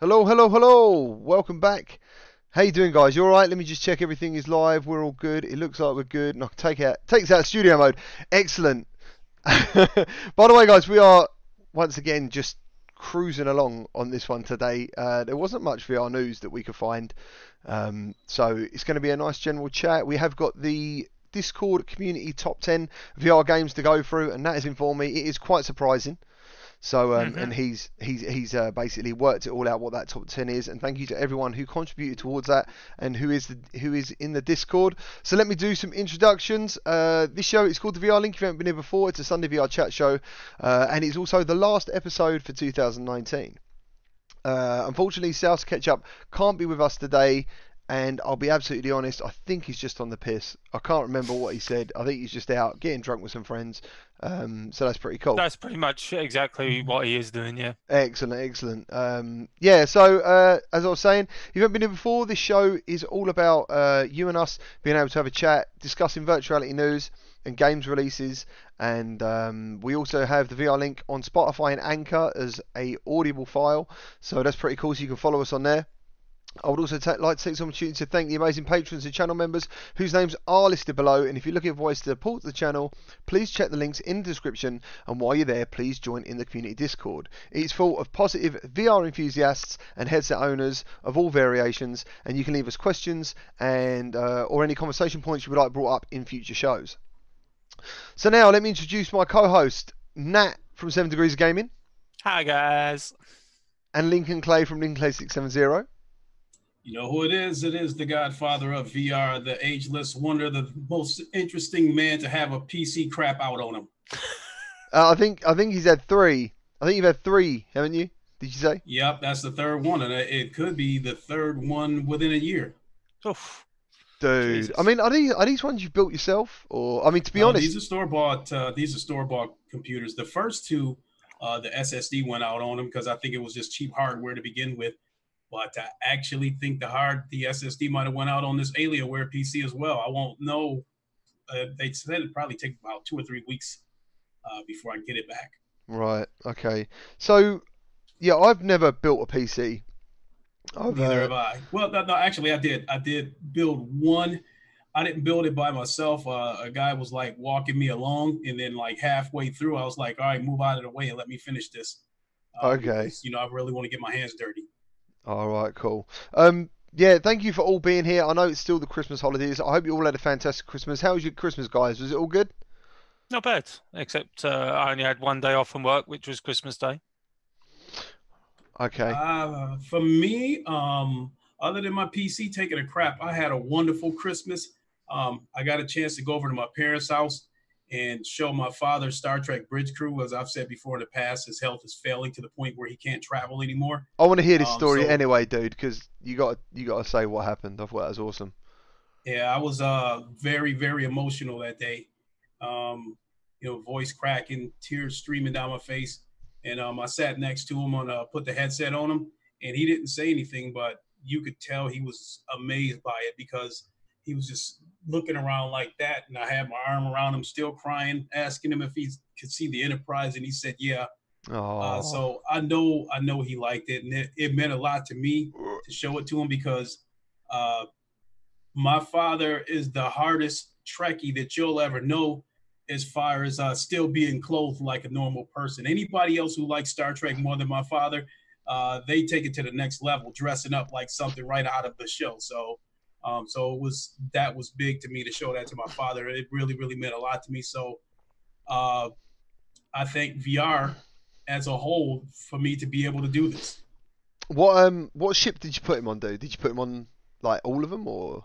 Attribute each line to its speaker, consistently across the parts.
Speaker 1: Hello, hello, hello. Welcome back. How you doing, guys? You all right? Let me just check everything is live. We're all good. It looks like we're good. No, take out takes out studio mode. Excellent. By the way, guys, we are once again just cruising along on this one today. Uh, there wasn't much VR news that we could find, um, so it's going to be a nice general chat. We have got the Discord community top 10 VR games to go through, and that has informed me it is quite surprising. So um,
Speaker 2: Mm-hmm.
Speaker 1: and he's he's he's uh, basically worked it all out what that top ten is, and thank you to everyone who contributed towards that and who is the, who is in the Discord. So let me do some introductions. Uh, this show is called the VR Link. If you haven't been here before, it's a Sunday VR chat show, uh, and it's also the last episode for 2019. Uh, unfortunately, South Ketchup can't be with us today, and I'll be absolutely honest. I think he's just on the piss. I can't remember what he said. I think he's just out getting drunk with some friends. Um, so that's pretty cool.
Speaker 2: That's pretty much exactly what he is doing, yeah.
Speaker 1: Excellent, excellent. Um, yeah, so uh, as I was saying, if you haven't been here before, this show is all about uh, you and us being able to have a chat, discussing virtuality news and games releases, and um, we also have the VR link on Spotify and Anchor as a audible file, so that's pretty cool. So you can follow us on there. I would also ta- like to take this opportunity to thank the amazing patrons and channel members whose names are listed below. And if you're looking for ways to support the channel, please check the links in the description. And while you're there, please join in the community Discord. It's full of positive VR enthusiasts and headset owners of all variations. And you can leave us questions and uh, or any conversation points you would like brought up in future shows. So now let me introduce my co-host Nat from Seven Degrees of Gaming
Speaker 2: Hi, guys.
Speaker 1: and Lincoln Clay from Lincoln Clay 670.
Speaker 3: You know who it is? It is the godfather of VR, the ageless wonder, the most interesting man to have a PC crap out on him.
Speaker 1: Uh, I think I think he's had three. I think you've had three, haven't you? Did you say?
Speaker 3: Yep, that's the third one, and it could be the third one within a year.
Speaker 2: Oof.
Speaker 1: Dude,
Speaker 3: Jesus.
Speaker 1: I mean, are these are these ones you built yourself, or I mean, to be
Speaker 3: No,
Speaker 1: honest,
Speaker 3: these are store bought. Uh, these are store bought computers. The first two, uh, the SSD went out on them because I think it was just cheap hardware to begin with. But I actually think the hard the SSD might have went out on this Alienware PC as well. I won't know. Uh, they said it'd probably take about two or three weeks uh, before I get it back.
Speaker 1: right? Okay, so yeah, I've never built a PC. I've,
Speaker 3: Neither
Speaker 1: uh,
Speaker 3: have I. Well, no, no, actually, I did. I did build one. I didn't build it by myself. Uh, a guy was like walking me along, and then like halfway through, I was like, "All right, move out of the way and let me finish this." Uh,
Speaker 1: Okay.
Speaker 3: because, you know, I really want to get my hands dirty.
Speaker 1: All right, cool. Um, yeah, thank you for all being here. I know it's still the Christmas holidays. I hope you all had a fantastic Christmas. How was your Christmas, guys? Was it all good?
Speaker 2: Not bad, except uh, I only had one day off from work, which was Christmas Day.
Speaker 1: Okay.
Speaker 3: Uh, for me, um, other than my PC taking a crap, I had a wonderful Christmas. Um, I got a chance to go over to my parents' house and show my father Star Trek Bridge Crew. As I've said before in the past, his health is failing to the point where he can't travel anymore.
Speaker 1: I want to hear this
Speaker 3: um,
Speaker 1: story
Speaker 3: so-
Speaker 1: anyway, dude, because you got you got to say what happened. I thought that was awesome.
Speaker 3: Yeah, I was uh very very emotional that day. Um, you know, voice cracking, tears streaming down my face, and um, I sat next to him on uh, put the headset on him, and he didn't say anything, but you could tell he was amazed by it because he was just looking around like that, and I had my arm around him, still crying, asking him if he could see the Enterprise, and he said, "Yeah."
Speaker 1: Oh,
Speaker 3: Uh, so I know I know he liked it, and it, it meant a lot to me to show it to him because uh, my father is the hardest Trekkie that you'll ever know, as far as uh, still being clothed like a normal person. Anybody else who likes Star Trek more than my father, uh, they take it to the next level, dressing up like something right out of the show. So. Um, so it was that was big to me to show that to my father. It really, really meant a lot to me. So uh, I think VR as a whole for me to be able to do this.
Speaker 1: what um what ship did you put him on, dude? Did you put him on like all of them, or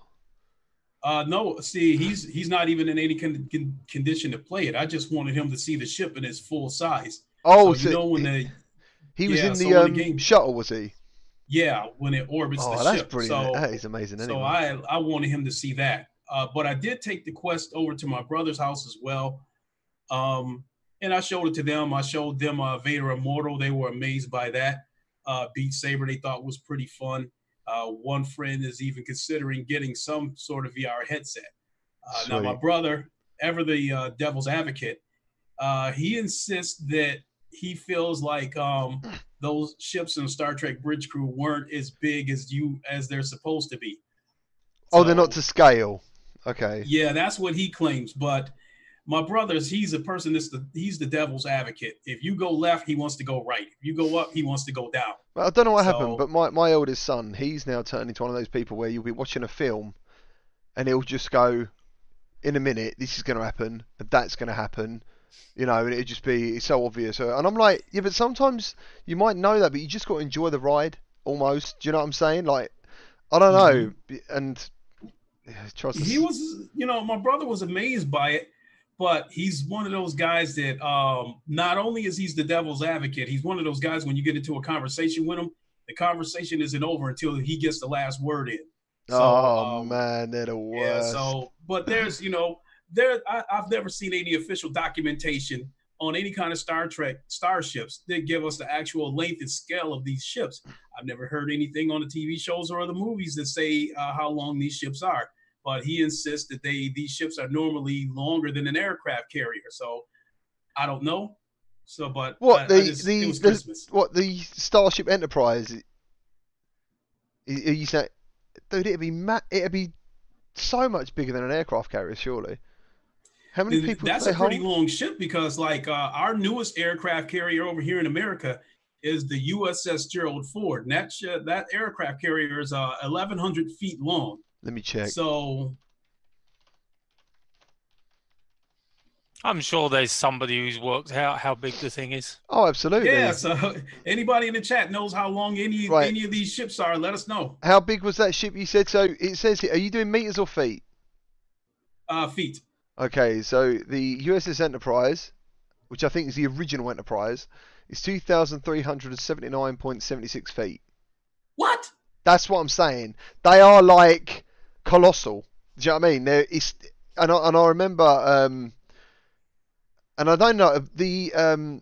Speaker 3: Uh, no, see, he's he's not even in any con- con- condition to play it. I just wanted him to see the ship in its full size.
Speaker 1: oh,
Speaker 3: so
Speaker 1: so
Speaker 3: you know when
Speaker 1: he,
Speaker 3: the
Speaker 1: he was
Speaker 3: yeah,
Speaker 1: in
Speaker 3: so
Speaker 1: the
Speaker 3: the
Speaker 1: um
Speaker 3: game-
Speaker 1: shuttle, was he?
Speaker 3: Yeah when it orbits
Speaker 1: Oh,
Speaker 3: the
Speaker 1: that's
Speaker 3: ship.
Speaker 1: brilliant.
Speaker 3: So
Speaker 1: that is amazing. Anyway.
Speaker 3: so I I wanted him to see that. Uh, but I did take the quest over to my brother's house as well. Um, and I showed it to them. I showed them uh, Vader Immortal. They were amazed by that. Uh, Beat Saber they thought was pretty fun. Uh, one friend is even considering getting some sort of VR headset. Uh, now my brother, ever the uh, devil's advocate, uh, he insists that he feels like um, those ships in Star Trek Bridge Crew weren't as big as you as they're supposed to be.
Speaker 1: oh, they're not to scale. Okay.
Speaker 3: Yeah, that's what he claims. But my brother's he's a person that's the he's the devil's advocate. If you go left, he wants to go right. If you go up, he wants to go down.
Speaker 1: Well, I don't know what
Speaker 3: So-
Speaker 1: happened, but my, my eldest son, he's now turned into one of those people where you'll be watching a film and he'll just go, in a minute, this is going to happen, and that's going to happen, you know, and it'd just be it's so obvious. Uh, And I'm like, yeah, but sometimes you might know that, but you just got to enjoy the ride almost. Do you know what I'm saying? Like, I don't know. And yeah, it tries to
Speaker 3: Mm-hmm. He was, you know, my brother was amazed by it, but he's one of those guys that um, not only is he's the devil's advocate, he's one of those guys when you get into a conversation with him, the conversation isn't over until he gets the last word in. So,
Speaker 1: oh,
Speaker 3: um,
Speaker 1: man, they're the
Speaker 3: Yeah. So, but there's, you know, there I, I've never seen any official documentation on any kind of Star Trek starships that give us the actual length and scale of these ships. I've never heard anything on the TV shows or the movies that say uh, how long these ships are. But he insists that they these ships are normally longer than an aircraft carrier. So I don't know. So, but
Speaker 1: What,
Speaker 3: I- I
Speaker 1: the-
Speaker 3: just-
Speaker 1: the- the- What the Starship Enterprise? i- i- You say, dude, it'd be ma- it'd be so much bigger than an aircraft carrier, surely. How many people
Speaker 3: That's a
Speaker 1: they
Speaker 3: pretty
Speaker 1: hold?
Speaker 3: long ship because, like, uh, our newest aircraft carrier over here in America is the USS Gerald Ford, and that sh- that aircraft carrier is uh, 1,100 feet long.
Speaker 1: Let me check.
Speaker 3: So
Speaker 2: I'm sure there's somebody who's worked out how big the thing is.
Speaker 1: Oh, absolutely.
Speaker 3: yeah, so anybody in the chat knows how long any
Speaker 1: Right.
Speaker 3: any of these ships are. Let us know.
Speaker 1: How big was that ship you said? So it says are you doing meters or feet?
Speaker 3: Uh, feet.
Speaker 1: Okay, so the USS Enterprise, which I think is the original Enterprise, is 2,379.76 feet.
Speaker 3: What?
Speaker 1: That's what I'm saying. They are like colossal. Do you know what I mean? They're, and, I, and I remember, um, and I don't know, the um,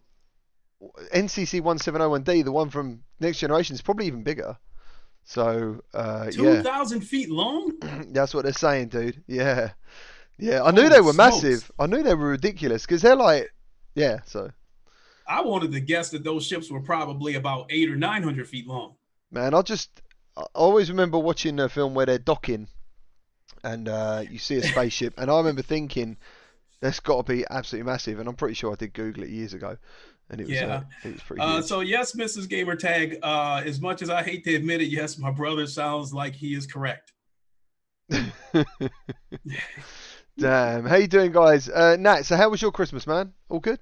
Speaker 1: NCC 1701D, the one from Next Generation, is probably even bigger. So, uh,
Speaker 3: Two
Speaker 1: yeah,
Speaker 3: feet long?
Speaker 1: that's what they're saying, dude. Yeah. Yeah, I knew
Speaker 3: Holy
Speaker 1: they were
Speaker 3: smokes.
Speaker 1: massive. I knew they were ridiculous because they're like, yeah, so.
Speaker 3: I wanted to guess that those ships were probably about eight or nine hundred feet long.
Speaker 1: Man, I just I always remember watching a film where they're docking and uh, you see a spaceship, and I remember thinking that's got to be absolutely massive. And I'm pretty sure I did Google it years ago, and it was
Speaker 3: Yeah.
Speaker 1: uh, it was pretty
Speaker 3: Uh, so yes, Mrs. Gamertag. Uh, as much as I hate to admit it, yes, my brother sounds like he is correct.
Speaker 1: Damn, how you doing, guys? Uh, Nat, so how was your Christmas, man? All good?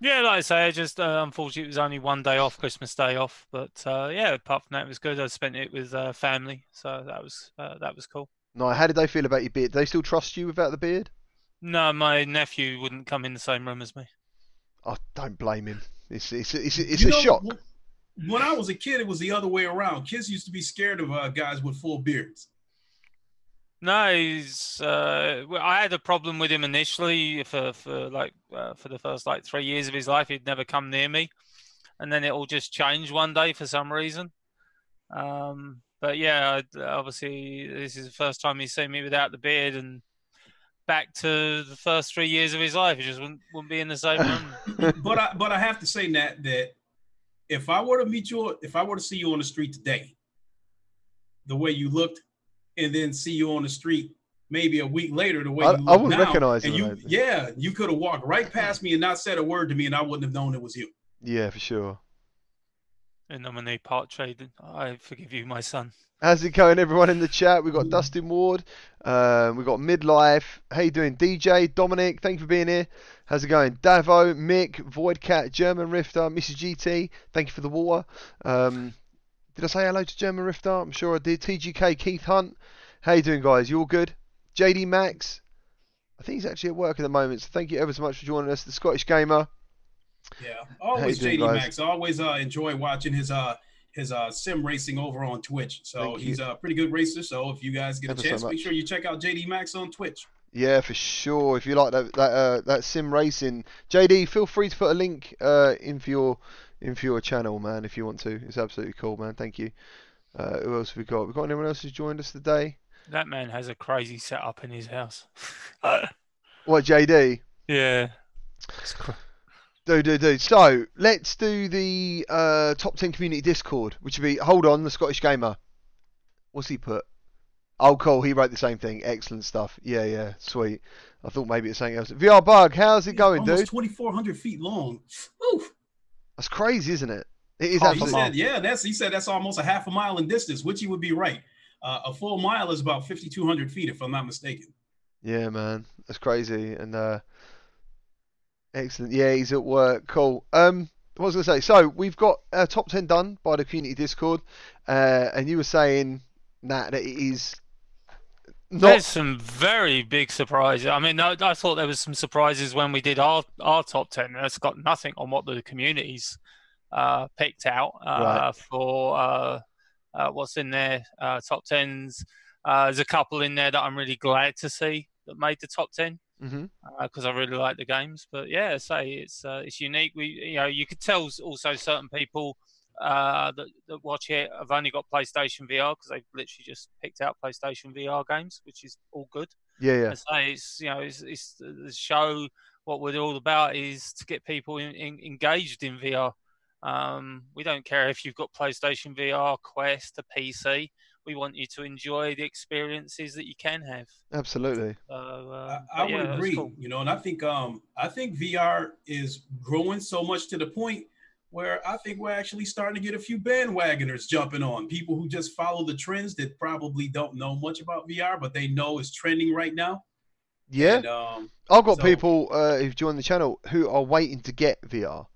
Speaker 2: Yeah, like I say, I just uh, unfortunately it was only one day off, Christmas Day off. But uh, yeah, apart from that, it was good. I spent it with uh, family, so that was uh, that was cool.
Speaker 1: No, how did they feel about your beard? Do they still trust you without the beard?
Speaker 2: No, my nephew wouldn't come in the same room as me.
Speaker 1: I don't blame him. It's it's it's, it's
Speaker 3: You
Speaker 1: a
Speaker 3: know,
Speaker 1: shock.
Speaker 3: When I was a kid, it was the other way around. Kids used to be scared of uh, guys with full beards.
Speaker 2: No, he's. Uh, I had a problem with him initially for for like uh, for the first like three years of his life. He'd never come near me, and then it all just changed one day for some reason. Um, but yeah, obviously this is the first time he's seen me without the beard, and back to the first three years of his life, he just wouldn't, wouldn't be in the same room.
Speaker 3: But I but I have to say Nat that if I were to meet you, if I were to see you on the street today, the way you looked, and then see you on the street maybe a week later, the way
Speaker 1: I-
Speaker 3: you
Speaker 1: I wouldn't
Speaker 3: now,
Speaker 1: recognize
Speaker 3: and
Speaker 1: you,
Speaker 3: you,
Speaker 1: I don't think.
Speaker 3: yeah, you could have walked right past me and not said a word to me, and I wouldn't have known it was you.
Speaker 1: Yeah, for sure.
Speaker 2: In nominee part trade, I forgive you, my son.
Speaker 1: How's it going, everyone in the chat? We've got Dustin Ward, um, we've got Midlife. How you doing, DJ Dominic? Thank you for being here. How's it going, Davo, Mick, Voidcat, German Rifter, Mrs. GT? Thank you for the water. Um, did I say hello to German Rifter? I'm sure I did. TGK, Keith Hunt. How you doing, guys? You all good? JD Max. I think he's actually at work at the moment, so thank you ever so much for joining us. The Scottish Gamer.
Speaker 3: Yeah, always JD? Max. I always uh, enjoy watching his uh his uh sim racing over on Twitch. So he's a pretty good racer. So if you guys get a
Speaker 1: Ever so
Speaker 3: chance, make sure you check out JD Max on Twitch.
Speaker 1: Yeah, for sure. If you like that that uh, that sim racing, JD, feel free to put a link uh, in for your in for your channel, man. If you want to, it's absolutely cool, man. Thank you. Uh, who else have we got? We got anyone else who's joined us today?
Speaker 2: That man has a crazy setup in his house.
Speaker 1: What, JD?
Speaker 2: yeah. It's cr-
Speaker 1: Do do do. So let's do the uh, top ten community Discord, which would be hold on the Scottish Gamer. What's he put? Oh, cool. He wrote the same thing. Excellent stuff. Yeah, yeah, sweet. I thought maybe it's something else. VR bug, how's it going,
Speaker 3: Almost
Speaker 1: dude?
Speaker 3: 2,400 feet long.
Speaker 1: That's crazy, isn't it? It is
Speaker 2: Half a
Speaker 3: He
Speaker 1: absolutely.
Speaker 3: said, yeah, that's he said that's almost a half a mile in distance, which he would be right. Uh, a full mile is about 5,200 feet, if I'm not mistaken.
Speaker 1: Yeah, man, that's crazy. And uh, excellent. Yeah, he's at work. Cool. Um, what was I gonna say? So we've got a top ten done by the community Discord, uh, and you were saying Nat that it is not.
Speaker 2: There's some very big surprises. I mean, I, I thought there was some surprises when we did our, our top ten. That's got nothing on what the communities uh, picked out uh,
Speaker 1: Right.
Speaker 2: for uh, uh, what's in their uh, top tens. Uh, there's a couple in there that I'm really glad to see that made the top ten because I really like the games. But yeah, say it's uh, it's unique. We you know you could tell also certain people uh, that that watch it have only got PlayStation VR because they've literally just picked out PlayStation VR games, which is all good.
Speaker 1: Yeah, yeah.
Speaker 2: I say it's you know it's, it's the show. What we're all about is to get people in, in, engaged in VR. Um, we don't care if you've got PlayStation VR, Quest, a PC. We want you to enjoy the experiences that you can have.
Speaker 1: Absolutely.
Speaker 2: So, uh,
Speaker 3: I, I
Speaker 2: yeah,
Speaker 3: would agree.
Speaker 2: cool.
Speaker 3: You know, and I think um I think VR is growing so much to the point where I think we're actually starting to get a few bandwagoners jumping on people who just follow the trends that probably don't know much about VR, but they know it's trending right now.
Speaker 1: Yeah.
Speaker 3: And, um,
Speaker 1: I've got
Speaker 3: So-
Speaker 1: people uh, who've joined the channel who are waiting to get VR,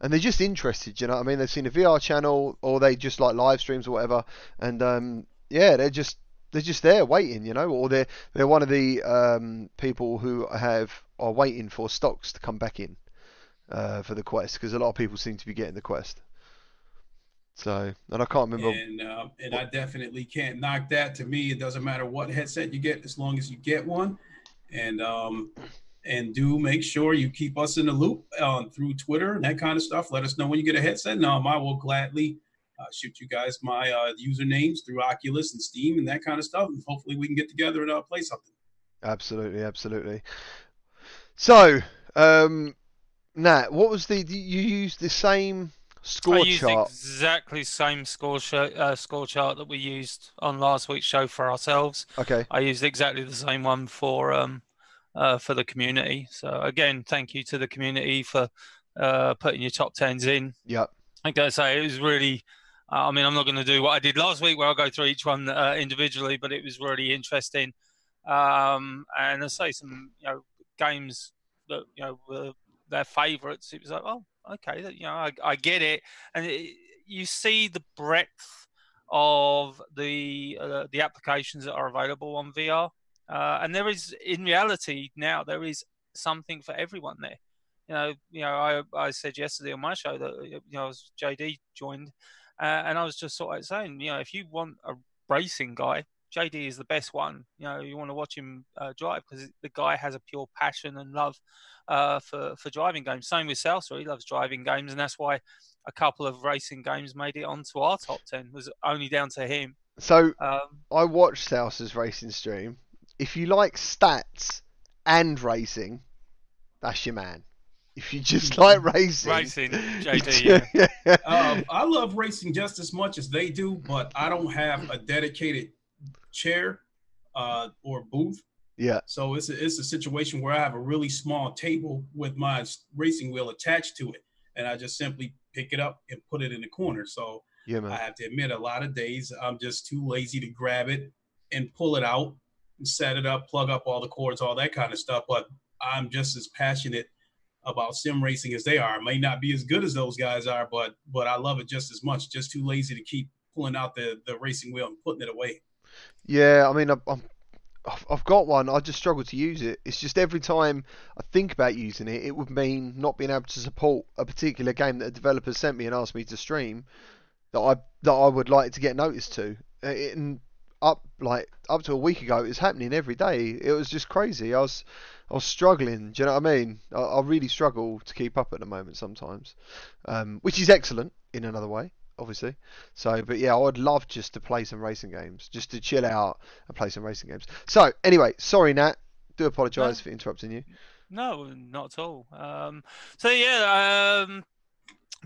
Speaker 1: and they're just interested. You know, what I mean, they've seen a VR channel, or they just like live streams or whatever, and um, yeah, they're just they're just there waiting. You know, or they're they're one of the um, people who have are waiting for stocks to come back in uh, for the quest because a lot of people seem to be getting the quest. So, and I can't remember.
Speaker 3: and uh, and I definitely can't knock that. To me, it doesn't matter what headset you get, as long as you get one. And um, and do make sure you keep us in the loop um, through Twitter and that kind of stuff. Let us know when you get a headset. And um, I will gladly uh, shoot you guys my uh, usernames through Oculus and Steam and that kind of stuff. And hopefully we can get together and uh, play something.
Speaker 1: Absolutely, absolutely. So, um, Nat, what was the you used the same score
Speaker 2: I used
Speaker 1: chart?
Speaker 2: exactly same score show, uh, score chart that we used on last week's show for ourselves.
Speaker 1: Okay.
Speaker 2: I used exactly the same one for um uh, for the community. So again, thank you to the community for uh, putting your top tens in.
Speaker 1: Yep.
Speaker 2: I gotta say it was really. Uh, I mean, I'm not going to do what I did last week, where I'll go through each one uh, individually, but it was really interesting. Um, and I say some you know games that you know were their favourites. It was like, oh, okay, you know, I, I get it, and it, you see the breadth of the uh, the applications that are available on VR. Uh, and there is, in reality, now there is something for everyone there. You know, you know, I, I said yesterday on my show that you know, JD joined, uh, and I was just sort of saying, you know, if you want a racing guy, JD is the best one. You know, you want to watch him uh, drive because the guy has a pure passion and love uh, for for driving games. Same with Salsa, he loves driving games, and that's why a couple of racing games made it onto our top ten. Was only down to him.
Speaker 1: So
Speaker 2: Um,
Speaker 1: I watched Sousa's racing stream. If you like stats and racing, that's your man. If you just like racing,
Speaker 2: Racing, JD,
Speaker 1: yeah.
Speaker 3: Um, I love racing just as much as they do, but I don't have a dedicated chair uh, or booth.
Speaker 1: Yeah,
Speaker 3: So it's a, it's a situation where I have a really small table with my racing wheel attached to it, and I just simply pick it up and put it in the corner. So
Speaker 1: yeah,
Speaker 3: I have to admit, a lot of days I'm just too lazy to grab it and pull it out and set it up, plug up all the cords, all that kind of stuff. But I'm just as passionate about sim racing as they are. I may not be as good as those guys are, but but I love it just as much. Just too lazy to keep pulling out the the racing wheel and putting it away.
Speaker 1: Yeah, I mean, I'm, I've got one. I just struggle to use it. It's just every time I think about using it, it would mean not being able to support a particular game that a developer sent me and asked me to stream that I that I would like to get noticed to. Uh, And up like up to a week ago, it was happening every day. It was just crazy. I was I was struggling. Do you know what I mean? I, I really struggle to keep up at the moment sometimes, um, which is excellent in another way, obviously. So, but yeah, I would love just to play some racing games, just to chill out and play some racing games. So, anyway, sorry, Nat. Do apologise
Speaker 2: No.
Speaker 1: for interrupting you.
Speaker 2: No, not at all. Um, so yeah, um,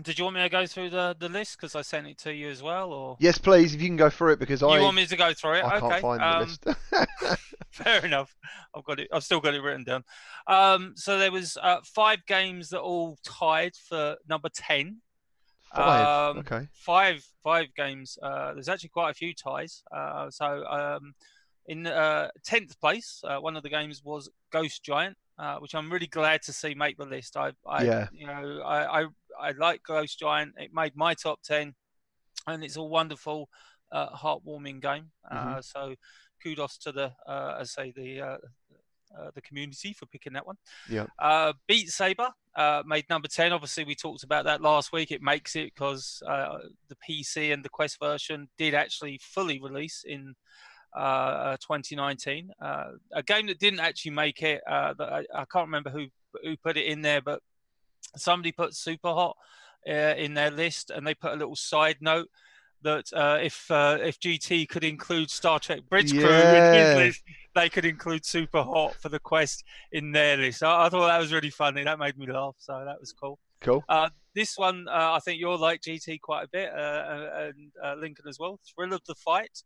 Speaker 2: did you want me to go through the, the list because I sent it to you as well, or
Speaker 1: Yes, please, if you can go through it because
Speaker 2: you
Speaker 1: I
Speaker 2: want me to go through it?
Speaker 1: I
Speaker 2: okay.
Speaker 1: can't find the
Speaker 2: um,
Speaker 1: list.
Speaker 2: Fair enough. I've got it. I've still got it written down. Um, so there was uh, five games that all tied for number ten.
Speaker 1: Five.
Speaker 2: um,
Speaker 1: okay.
Speaker 2: Five five games. Uh, there's actually quite a few ties. Uh, so um, in uh, tenth place, uh, one of the games was Ghost Giant, uh, which I'm really glad to see make the list. I, I
Speaker 1: Yeah.
Speaker 2: you know, I, I I like Ghost Giant. It made my top ten, and it's a wonderful, uh, heartwarming game. Uh, so kudos to the, uh, as I say, the uh, the community for picking that one.
Speaker 1: Yeah.
Speaker 2: Uh, Beat Saber uh, made number ten. Obviously, we talked about that last week. It makes it because uh, the PC and the Quest version did actually fully release in uh, 2019. Uh, a game that didn't actually make it. Uh, that I, I can't remember who who put it in there, but somebody put Super Hot uh, in their list, and they put a little side note that uh, if uh, if GT could include Star Trek Bridge Crew in his list, they could include Super Hot for the quest in their list. I, I thought that was really funny. That made me laugh, so that was cool.
Speaker 1: Cool.
Speaker 2: Uh, this one, uh, I think you'll like GT quite a bit, uh, and uh, Lincoln as well. Thrill of the Fight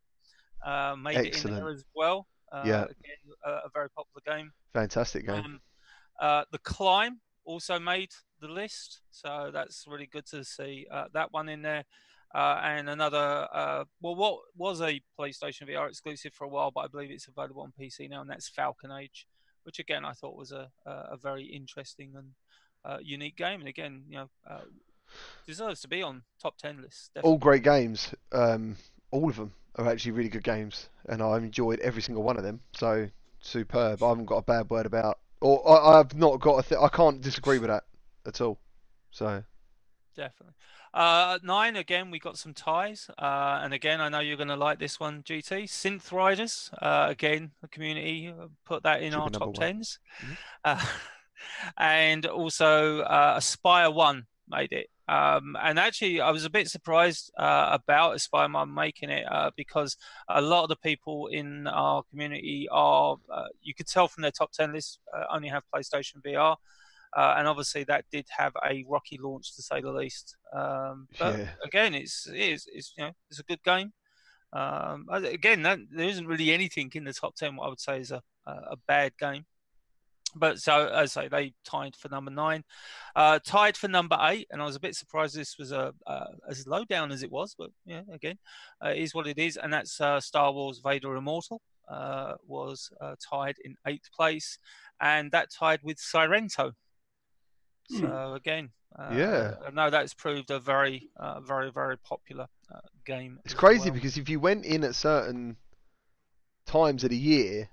Speaker 2: uh, made it in there as well. Uh,
Speaker 1: Yeah.
Speaker 2: again, a, a very popular game.
Speaker 1: Fantastic game.
Speaker 2: Um, uh, the climb also made the list, so that's really good to see uh, that one in there. Uh, and another, uh, well, what was a PlayStation VR exclusive for a while, but I believe it's available on PC now, and that's Falcon Age, which again I thought was a a, very interesting and uh, unique game, and again, you know, uh, deserves to be on top ten lists.
Speaker 1: all great games. Um, all of them are actually really good games, and I've enjoyed every single one of them. So superb. I haven't got a bad word about, or I, I've not got a. Th- I can't disagree with that at all. So
Speaker 2: Definitely. Uh, nine again, we got some ties, uh, and again, I know you're going to like this one, GT. Synth Riders, uh, again, the community uh, put that in
Speaker 1: Should
Speaker 2: our top
Speaker 1: one.
Speaker 2: tens,
Speaker 1: Mhm.
Speaker 2: uh, and also uh, Espire One made it. Um, and actually, I was a bit surprised uh, about Espire One making it uh, because a lot of the people in our community are, uh, you could tell from their top ten list, uh, only have PlayStation VR. Uh, and obviously that did have a rocky launch to say the least. Um, but
Speaker 1: Yeah.
Speaker 2: again, it's it is it's you know it's a good game. Um, again, that, there isn't really anything in the top ten what I would say is a a, bad game. But so as I say, they tied for number nine, uh, tied for number eight, and I was a bit surprised this was a uh, as low down as it was. But yeah, again, uh, is what it is, and that's uh, Star Wars Vader Immortal uh, was uh, tied in eighth place, and that tied with Sairento.
Speaker 3: Hmm.
Speaker 2: So again, uh,
Speaker 1: Yeah.
Speaker 2: I know that's proved a very, uh, very, very popular uh, game.
Speaker 1: it's crazy
Speaker 2: well.
Speaker 1: because if you went in at certain times of the year,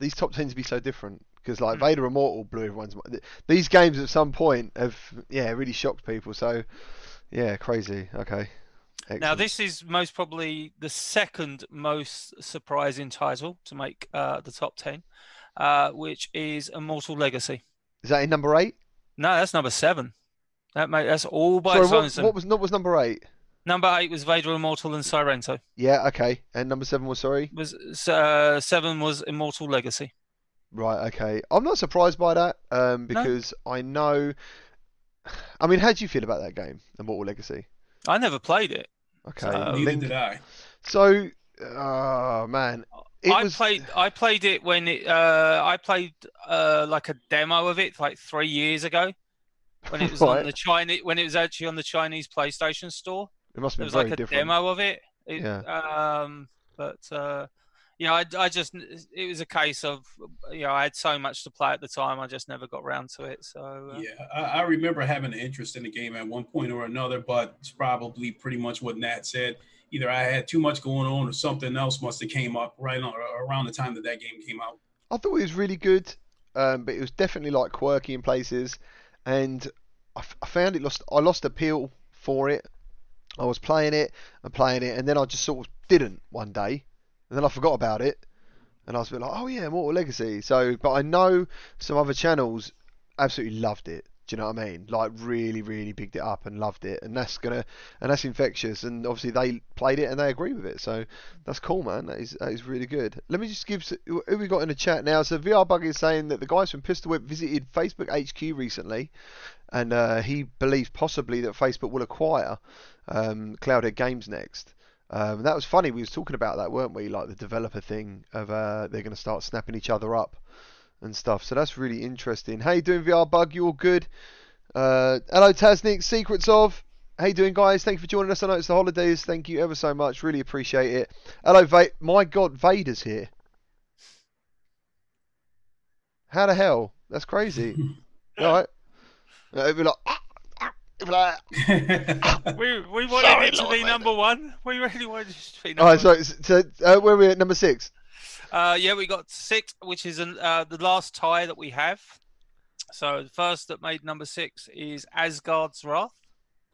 Speaker 1: these top tens be so different. Because like
Speaker 2: Hmm.
Speaker 1: Vader Immortal blew everyone's mind. These games at some point have yeah really shocked people. So yeah, crazy. Okay. Excellent.
Speaker 2: Now, this is most probably the second most surprising title to make uh, the top 10, uh, which is Immortal Legacy.
Speaker 1: is that in number eight?
Speaker 2: No, that's number seven. That mate, that's all by
Speaker 1: Sorry,
Speaker 2: its
Speaker 1: what, what was what was number eight?
Speaker 2: Number eight was Vader Immortal and Sairento.
Speaker 1: Yeah, okay. And number seven was sorry.
Speaker 2: Was uh, seven was Immortal Legacy.
Speaker 1: Right, okay. I'm not surprised by that, um, because I know. I mean, how do you feel about that game, Immortal Legacy?
Speaker 2: I never played it.
Speaker 1: Okay.
Speaker 2: Uh,
Speaker 3: Neither
Speaker 1: Link-
Speaker 3: did I.
Speaker 1: So, oh man, it
Speaker 2: I
Speaker 1: was.
Speaker 2: played. I played it when it. Uh, I played uh, like a demo of it like three years ago, when it was
Speaker 1: Right.
Speaker 2: on the Chinese. When it was actually on the Chinese PlayStation Store.
Speaker 1: It must
Speaker 2: There
Speaker 1: have
Speaker 2: was
Speaker 1: been
Speaker 2: like a
Speaker 1: different.
Speaker 2: demo of it. It-
Speaker 1: Yeah.
Speaker 2: Um, but uh, you know, I, I just it was a case of you know I had so much to play at the time, I just never got around to it. So uh,
Speaker 3: Yeah, I, I remember having an interest in the game at one point or another, but it's probably pretty much what Nat said. Either I had too much going on, or something else must have came up right on, around the time that that game came out.
Speaker 1: I thought it was really good, um, but it was definitely like quirky in places, and I, f- I found it lost. I lost appeal for it. I was playing it and playing it, and then I just sort of didn't one day, and then I forgot about it, and I was like, oh yeah, Mortal Legacy. So, but I know some other channels absolutely loved it. Do you know what I mean? Like really, really bigged it up and loved it, and that's gonna and that's infectious. And obviously they played it and they agree with it, so that's cool, man. That is that is really good. Let me just give who we got in the chat now. So VR Bug is saying that the guys from Pistol Whip visited Facebook HQ recently, and uh, he believes possibly that Facebook will acquire um, Cloudhead Games next. Um, that was funny. We was talking about that, weren't we? Like the developer thing of uh, they're going to start snapping each other up and stuff. So that's really interesting. How you doing, VR Bug? You all good? Uh, hello, Tasnik. Secrets of. How you doing, guys? Thank you for joining us. I know it's the holidays. Thank you ever so much. Really appreciate it. Hello, Va- My God, Vader's here. How the hell? That's crazy. All right. Uh, it'd be like, "Ah, ah," it'd be like,
Speaker 2: We we wanted
Speaker 1: Sorry,
Speaker 2: it to
Speaker 1: Lord
Speaker 2: be
Speaker 1: Vader.
Speaker 2: number one. We really wanted it to be number
Speaker 1: right,
Speaker 2: one.
Speaker 1: so, so uh, where are we at number six?
Speaker 2: Uh, yeah, we got six, which is an, uh, the last tie that we have. So the first that made number six is Asgard's Wrath.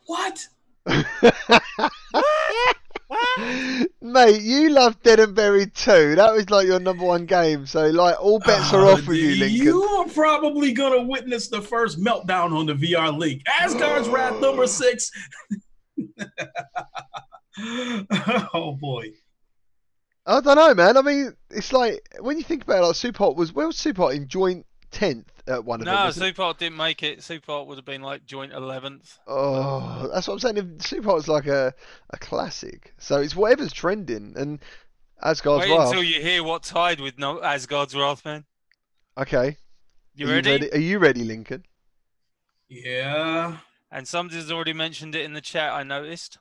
Speaker 3: what?
Speaker 1: Mate, you love Dead and Buried too. That was like your number one game. So like all bets are
Speaker 3: Uh,
Speaker 1: off with you, Lincoln.
Speaker 3: You are probably gonna witness the first meltdown on the VR Link. Asgard's Wrath number six. oh boy.
Speaker 1: I don't know, man. I mean, it's like when you think about it, like Superhot was well, Superhot in joint tenth at one of them.
Speaker 2: No,
Speaker 1: wasn't it?
Speaker 2: Superhot didn't make it. Superhot would have been like joint eleventh.
Speaker 1: Oh, that's what I'm saying. If Superhot's like a a classic, so it's whatever's trending. And Asgard's
Speaker 2: Wait
Speaker 1: Wrath.
Speaker 2: until you hear what tied with no Asgard's Wrath, man.
Speaker 1: Okay,
Speaker 2: You
Speaker 1: Are
Speaker 2: ready?
Speaker 1: Are you ready, Lincoln?
Speaker 3: Yeah.
Speaker 2: And somebody's already mentioned it in the chat. I noticed.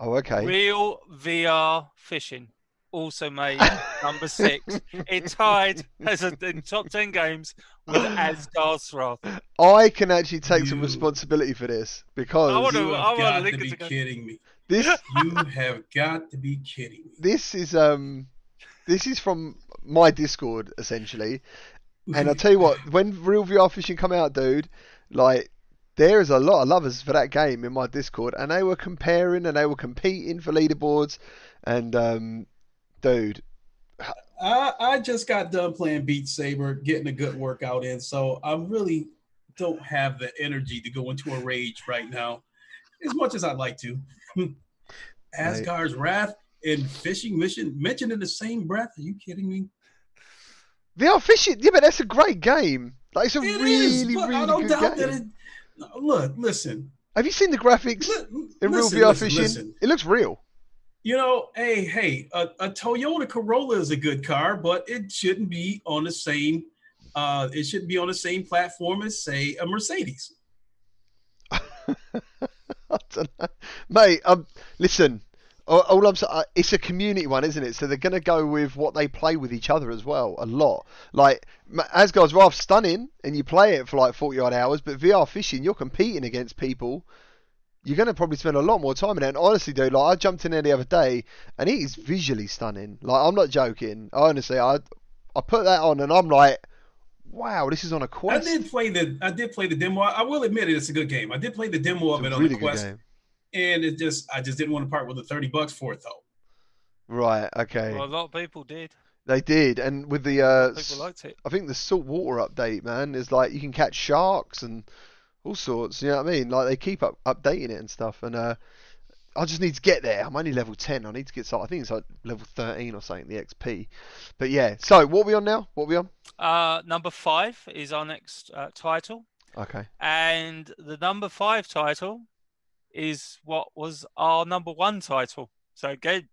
Speaker 1: Oh, okay.
Speaker 2: Real VR fishing also made number six. It tied as a, in top ten games with Asgard's Wrath.
Speaker 1: I can actually take some responsibility for this because
Speaker 2: I wanna-
Speaker 3: You
Speaker 2: I
Speaker 3: have
Speaker 2: want
Speaker 3: got to be
Speaker 2: to
Speaker 3: kidding me.
Speaker 1: this
Speaker 3: You have got to be kidding me.
Speaker 1: this is um this is from my Discord essentially, and I'll tell you what, when real VR fishing come out, dude, like there is a lot of lovers for that game in my Discord, and they were comparing and they were competing for leaderboards, and um, dude,
Speaker 3: I, I just got done playing Beat Saber, getting a good workout in, so I really don't have the energy to go into a rage right now, as much as I'd like to. Asgard's Wrath and Fishing Mission mentioned in the same breath. Are you kidding me?
Speaker 1: VR fishing, yeah, but that's a great game. Like it's a
Speaker 3: It is,
Speaker 1: really,
Speaker 3: but
Speaker 1: really
Speaker 3: I don't
Speaker 1: good
Speaker 3: doubt
Speaker 1: game.
Speaker 3: that it. Look, listen,
Speaker 1: Have you seen the graphics in
Speaker 3: listen,
Speaker 1: real VR
Speaker 3: listen,
Speaker 1: fishing?
Speaker 3: listen.
Speaker 1: It looks real.
Speaker 3: You know, hey, hey, a, a Toyota Corolla is a good car, but it shouldn't be on the same. Uh, it shouldn't be on the same platform as, say, a Mercedes.
Speaker 1: Mate, um, listen. All, all I'm saying, it's a community one, isn't it? So they're gonna go with what they play with each other as well, a lot. Like Asgard's Wrath, stunning, and you play it for like 40 odd hours. But VR fishing, you're competing against people. You're gonna probably spend a lot more time in it. And honestly, dude, like I jumped in there the other day, and it is visually stunning. Like I'm not joking. Honestly, I I put that on, and I'm like, wow, this is on a quest.
Speaker 3: I did play the I did play the demo. I will admit it, it's a good game. I did play the demo
Speaker 1: It's
Speaker 3: of
Speaker 1: a
Speaker 3: it on the Quest,
Speaker 1: game.
Speaker 3: and it just I just didn't want to part with the thirty bucks for it though.
Speaker 1: Right. Okay.
Speaker 2: Well, a lot of people did.
Speaker 1: They did, and with the uh,
Speaker 2: people liked it.
Speaker 1: I think the saltwater update, man, is like you can catch sharks and all sorts. You know what I mean? Like they keep up updating it and stuff. And uh, I just need to get there. I'm only level 10. I need to get started. I think it's like level 13 or something, the XP. But yeah. So what are we on now? What are we on?
Speaker 2: Uh, number five is our next uh, title,
Speaker 1: Okay.
Speaker 2: and the number five title is what was our number one title. So again,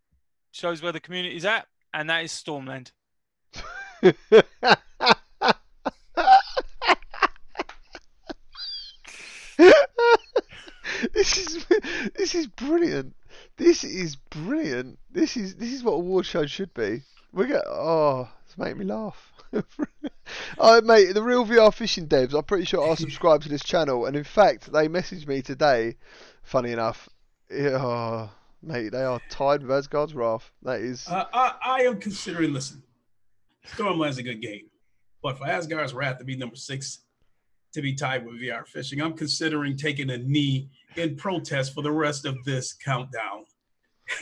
Speaker 2: shows where the community is at, and that is Stormland.
Speaker 1: this is this is brilliant. This is brilliant. This is this is what award shows should be. We get oh, it's making me laugh. oh mate, the real VR fishing devs, I'm pretty sure are subscribed to this channel, and in fact, they messaged me today. Funny enough, yeah, oh, mate, they are tied with Asgard's Wrath. That is
Speaker 3: Uh, I I am considering. Listen, Stormland's a good game, but for Asgard's Wrath to be number six, to be tied with VR fishing, I'm considering taking a knee in protest for the rest of this countdown.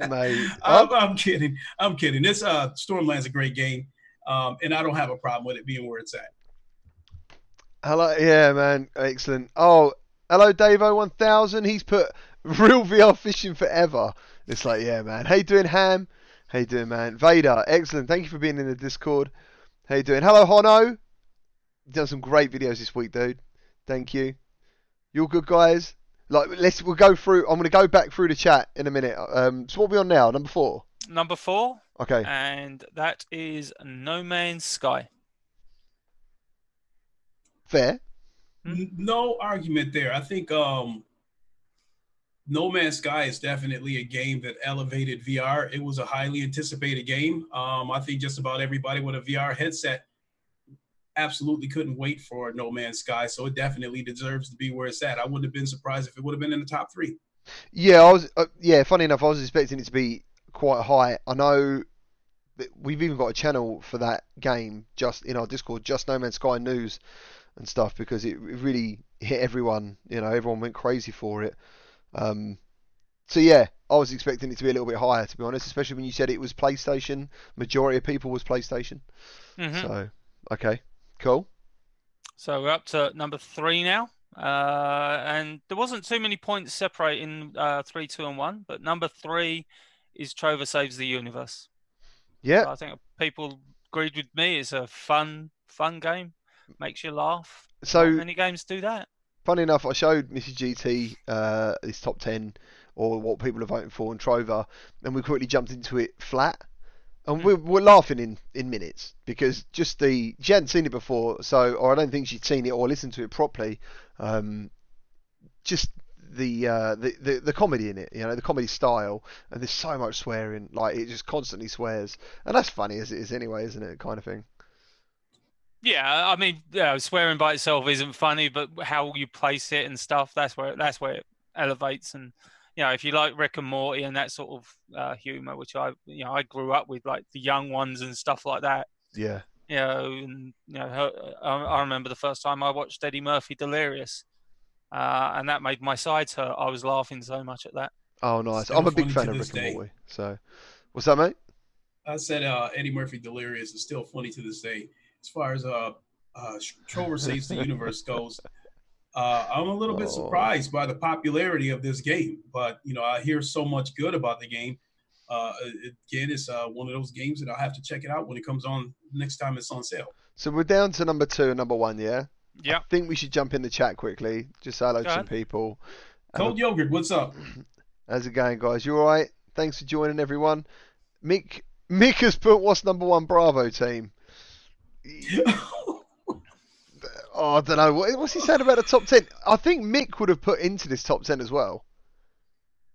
Speaker 3: I'm, I'm kidding. I'm kidding. This uh Stormland's a great game, um, and I don't have a problem with it being where it's at.
Speaker 1: Hello, yeah, man, excellent. Oh, hello, Davo1000. He's put real VR fishing forever. It's like, yeah, man. How you doing, Ham? How you doing, man? Vader, excellent. Thank you for being in the Discord. How you doing? Hello, Hono. You've done some great videos this week, dude. Thank you. You're good, guys. Like, let's we'll go through. I'm gonna go back through the chat in a minute. Um, so what are we on now? Number four.
Speaker 2: Number four,
Speaker 1: Okay.
Speaker 2: and that is No Man's Sky.
Speaker 1: Fair.
Speaker 3: No argument there. I think um, No Man's Sky is definitely a game that elevated VR. It was a highly anticipated game. Um, I think just about everybody with a VR headset absolutely couldn't wait for No Man's Sky. So it definitely deserves to be where it's at. I wouldn't have been surprised if it would have been in the top three.
Speaker 1: Yeah, I was. Uh, yeah, funny enough, I was expecting it to be quite high. I know that we've even got a channel for that game just in our Discord, just No Man's Sky News and stuff, because it, it really hit everyone. You know, everyone went crazy for it. Um, so yeah, I was expecting it to be a little bit higher, to be honest, especially when you said it was PlayStation. Majority of people was PlayStation.
Speaker 2: hmm
Speaker 1: So okay, cool.
Speaker 2: So we're up to number three now. Uh, and there wasn't too many points separating uh, three, two, and one. But number three is Trover Saves the Universe.
Speaker 1: Yeah,
Speaker 2: I think people agreed with me. It's a fun, fun game. Makes you laugh.
Speaker 1: so.
Speaker 2: Not many games do that.
Speaker 1: funny enough, I showed Mrs. GT uh, his top 10 or what people are voting for and Trover, and we quickly jumped into it flat. And
Speaker 2: Mm.
Speaker 1: we're, we're laughing in, in minutes because just the. She hadn't seen it before, so, or I don't think she'd seen it or listened to it properly. Um, just the, uh, the, the the comedy in it, you know, the comedy style, and there's so much swearing, like it just constantly swears, and that's funny as it is anyway, isn't it? Kind of thing.
Speaker 2: Yeah, I mean, yeah, swearing by itself isn't funny, but how you place it and stuff, that's where that's where it elevates. And you know, if you like Rick and Morty and that sort of uh, humor, which I you know I grew up with, like the young ones and stuff like that.
Speaker 1: Yeah.
Speaker 2: You know, and you know, her, I, I remember the first time I watched Eddie Murphy Delirious, uh, and that made my sides hurt. I was laughing so much at that.
Speaker 1: Oh, nice.
Speaker 3: Still
Speaker 1: I'm a big fan of
Speaker 3: this
Speaker 1: Rick and. Morty. So, what's that, mate?
Speaker 3: I said uh, Eddie Murphy Delirious is still funny to this day. As far as uh, uh, Trover Saves the Universe goes, uh, I'm a little bit
Speaker 1: Oh.
Speaker 3: surprised by the popularity of this game. But you know, I hear so much good about the game. Uh, again, it's uh, one of those games that I'll have to check it out when it comes on next time it's on sale.
Speaker 1: So we're down to number two and number one, yeah?
Speaker 2: Yeah.
Speaker 1: I think we should jump in the chat quickly. Just say hello to some people.
Speaker 3: Cold yogurt, what's up?
Speaker 1: How's it going, guys? You alright? Thanks for joining, everyone. Mick Mick has put what's number one Bravo team. Oh, I don't know. What, what's he saying about the top 10? I think Mick would have put into this top 10 as well.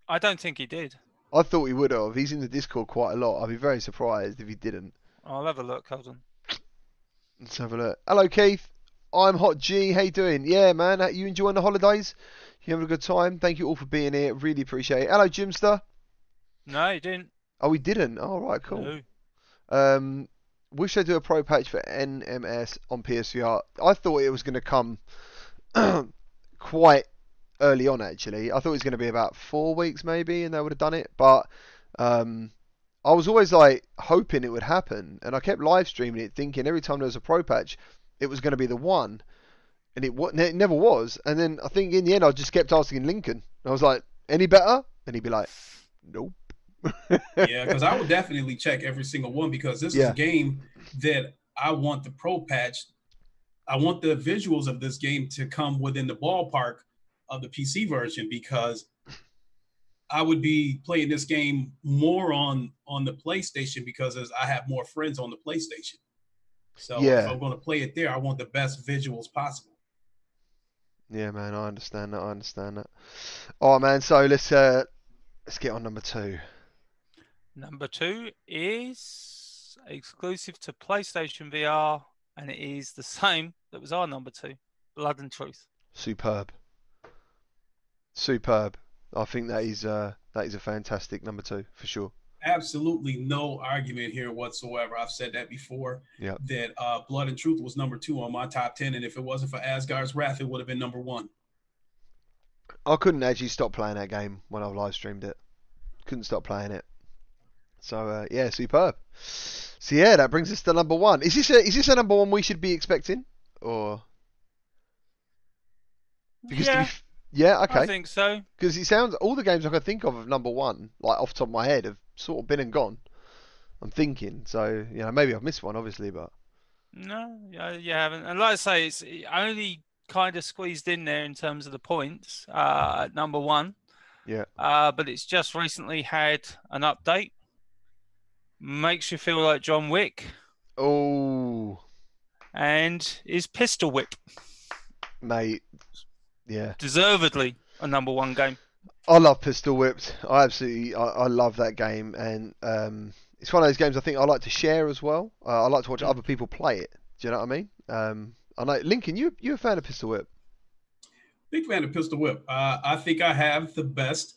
Speaker 2: I don't think he did.
Speaker 1: I thought he would have. He's in the Discord quite a lot. I'd be very surprised if he didn't.
Speaker 2: I'll have a look. Hold on.
Speaker 1: Let's have a look. Hello, Keith. I'm Hot G. How you doing? Yeah, man. Uh, You enjoying the holidays? You having a good time? Thank you all for being here. Really appreciate it. Hello, Jimster.
Speaker 2: No, he didn't.
Speaker 1: Oh, we didn't. All right, cool.
Speaker 2: No.
Speaker 1: Um, wish they do a pro patch for NMS on PSVR. I thought it was going to come quite early on. Actually, I thought it was going to be about four weeks maybe, and they would have done it. But um, I was always like hoping it would happen, and I kept live streaming it, thinking every time there was a pro patch, it was going to be the one, and it, it never was. And then I think in the end, I just kept asking Lincoln. I was like, "Any better?" And he'd be like, "Nope."
Speaker 3: Yeah, because I would definitely check every single one because this is a game that I want the pro patch. I want the visuals of this game to come within the ballpark of the PC version because I would be playing this game more on on the PlayStation because as I have more friends on the PlayStation. So
Speaker 1: Yeah.
Speaker 3: if I'm going to play it there, I want the best visuals possible.
Speaker 1: Yeah, man, I understand that. I understand that. Oh man, so let's uh let's get on number two.
Speaker 2: Number two is exclusive to PlayStation VR, and it is the same that was our number two, Blood and Truth.
Speaker 1: Superb. Superb. I think that is uh that is a fantastic number two for sure.
Speaker 3: Absolutely no argument here whatsoever. I've said that before.
Speaker 1: Yep.
Speaker 3: That uh, Blood and Truth was number two on my top ten, and if it wasn't for Asgard's Wrath, it would have been number one.
Speaker 1: I couldn't actually stop playing that game when I live streamed it. Couldn't stop playing it. So uh, yeah, superb. So yeah, that brings us to number one. Is this a is this a number one we should be expecting, or Because
Speaker 2: Yeah.
Speaker 1: f- yeah,
Speaker 2: I think so.
Speaker 1: Because it sounds all the games I can think of of number one, like off the top of my head, have sort of been and gone. I'm thinking, so you know, maybe I've missed one, obviously, but
Speaker 2: No, yeah, you haven't. And like I say, it's only kind of squeezed in there in terms of the points uh, at number one.
Speaker 1: Yeah.
Speaker 2: Uh, but it's just recently had an update. Makes you feel like John Wick
Speaker 1: oh,
Speaker 2: and is Pistol Whip
Speaker 1: mate, yeah,
Speaker 2: deservedly a number one game.
Speaker 1: I love Pistol Whipped. I absolutely, I, I love that game, and um, it's one of those games I think I like to share as well. Uh, I like to watch other people play it. Do you know what I mean? Um, I know Lincoln, you you a fan of Pistol Whip?
Speaker 3: Big fan of Pistol Whip. Uh, I think I have the best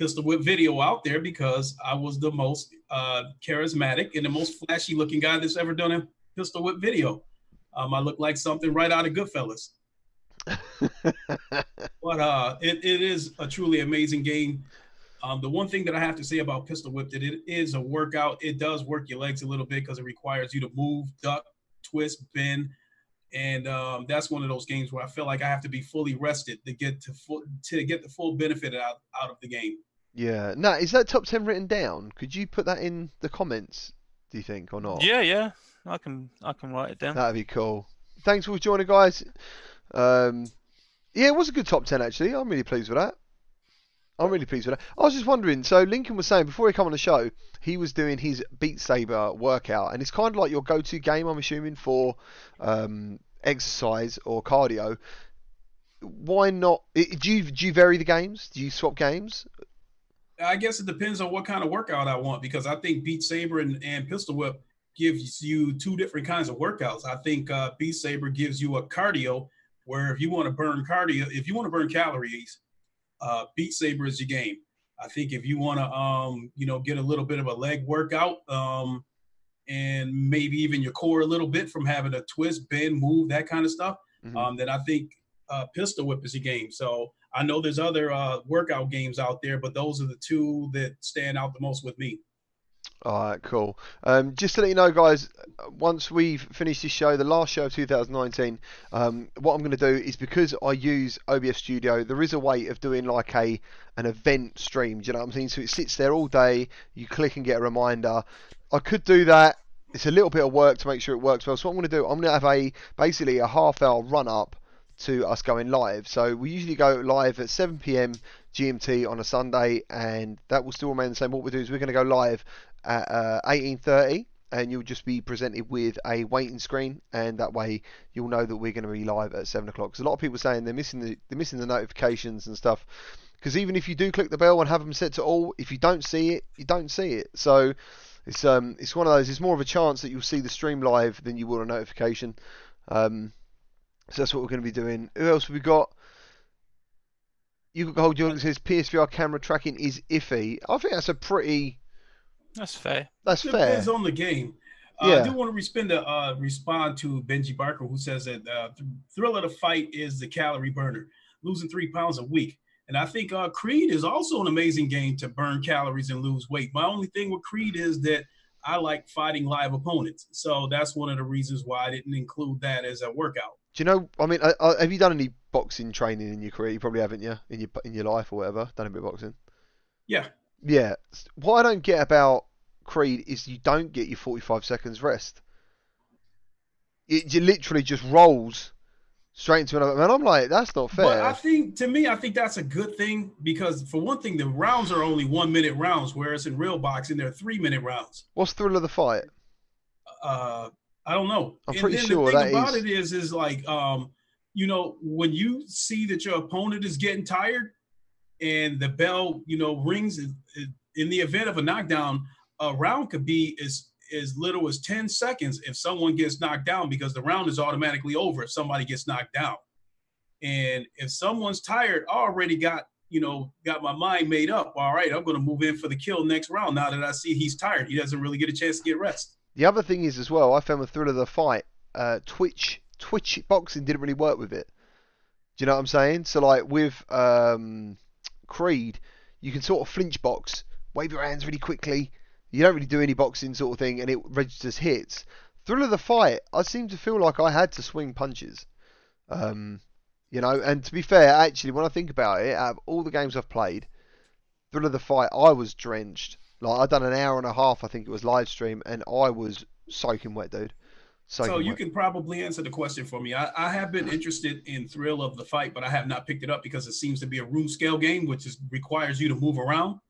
Speaker 3: Pistol Whip video out there because I was the most uh, charismatic and the most flashy looking guy that's ever done a Pistol Whip video. Um, I look like something right out of Goodfellas. But uh, it, it is a truly amazing game. Um, the one thing that I have to say about Pistol Whip that it is a workout. It does work your legs a little bit because it requires you to move, duck, twist, bend, and um, that's one of those games where I feel like I have to be fully rested to get to full to get the full benefit out out of the game.
Speaker 1: Yeah. Now, is that top ten written down? Could you put that in the comments? Do you think or not?
Speaker 2: Yeah, yeah. I can I can write it down.
Speaker 1: That'd be cool. Thanks for joining, guys. Um, yeah, it was a good top ten actually. I'm really pleased with that. I'm really pleased with that. I was just wondering. So Lincoln was saying before he come on the show, he was doing his Beat Saber workout, and it's kind of like your go-to game. I'm assuming for um, exercise or cardio. Why not? Do you do you vary the games? Do you swap games?
Speaker 3: I guess it depends on what kind of workout I want because I think Beat Saber and, and Pistol Whip gives you two different kinds of workouts. I think uh, Beat Saber gives you a cardio where if you want to burn cardio, if you want to burn calories, uh, Beat Saber is your game. I think if you want to, um, you know, get a little bit of a leg workout um, and maybe even your core a little bit from having a twist, bend, move, that kind of stuff,
Speaker 1: Mhm.
Speaker 3: um, then I think uh, Pistol Whip is your game. So I know there's other uh, workout games out there, but those are the two that stand out the most with me.
Speaker 1: All right, cool. Um, just to let you know, guys, once we've finished this show, the last show of 2019, um, what I'm going to do is because I use OBS Studio, there is a way of doing like a an event stream. Do you know what I'm saying? So it sits there all day. You click and get a reminder. I could do that. It's a little bit of work to make sure it works well. So what I'm going to do, I'm going to have a basically a half hour run up to us going live. So we usually go live at 7 p.m. GMT on a Sunday, and that will still remain the same. What we do is we're going to go live at uh, 18:30, and you'll just be presented with a waiting screen, and that way you'll know that we're going to be live at seven o'clock. Because a lot of people are saying they're missing the they're missing the notifications and stuff. Because even if you do click the bell and have them set to all, if you don't see it, you don't see it. So it's um it's one of those. It's more of a chance that you'll see the stream live than you will a notification. Um, so that's what we're going to be doing. Who else have we got? You got Gold Jordan says PSVR camera tracking is iffy. I think that's a pretty.
Speaker 2: That's fair.
Speaker 1: That's fair.
Speaker 3: Depends on the game. Uh,
Speaker 1: Yeah.
Speaker 3: I do want to respond to uh, respond to Benji Barker, who says that uh, th- thrill of the fight is the calorie burner, losing three pounds a week. And I think uh, Creed is also an amazing game to burn calories and lose weight. My only thing with Creed is that I like fighting live opponents, so that's one of the reasons why I didn't include that as a workout.
Speaker 1: Do you know? I mean, uh, uh, have you done any boxing training in your career? You probably haven't, yeah, in your in your life or whatever. Done a bit of boxing.
Speaker 3: Yeah,
Speaker 1: Yeah. What I don't get about Creed is you don't get your 45 seconds rest. It, it literally just rolls straight into another. Man, I'm like, that's not fair.
Speaker 3: But I think to me, I think that's a good thing because for one thing, the rounds are only one minute rounds, whereas in real boxing they're three minute rounds.
Speaker 1: What's the thrill of the fight?
Speaker 3: Uh, I don't know.
Speaker 1: I'm
Speaker 3: and
Speaker 1: pretty
Speaker 3: then
Speaker 1: sure
Speaker 3: the thing
Speaker 1: that
Speaker 3: about
Speaker 1: is-
Speaker 3: it is, is like, um, you know, when you see that your opponent is getting tired, and the bell, you know, rings. in- the event of a knockdown, a round could be as as little as ten seconds if someone gets knocked down because the round is automatically over if somebody gets knocked down. And if someone's tired, I already got you know got my mind made up. All right, I'm going to move in for the kill next round. Now that I see he's tired, he doesn't really get a chance to get rest.
Speaker 1: The other thing is as well, I found the thrill of the fight. Uh, Twitch, Twitch boxing didn't really work with it. Do you know what I'm saying? So like with um, Creed, you can sort of flinch box, wave your hands really quickly. You don't really do any boxing sort of thing, and it registers hits. Thrill of the fight, I seem to feel like I had to swing punches. Um, You know, and to be fair, actually, when I think about it, out of all the games I've played, Thrill of the Fight, I was drenched. Like I'd done an hour and a half, I think it was live stream, and I was soaking wet, dude. Soaking
Speaker 3: So you
Speaker 1: wet.
Speaker 3: can probably answer the question for me. I, I have been interested in Thrill of the Fight, but I have not picked it up because it seems to be a room scale game, which is requires you to move around.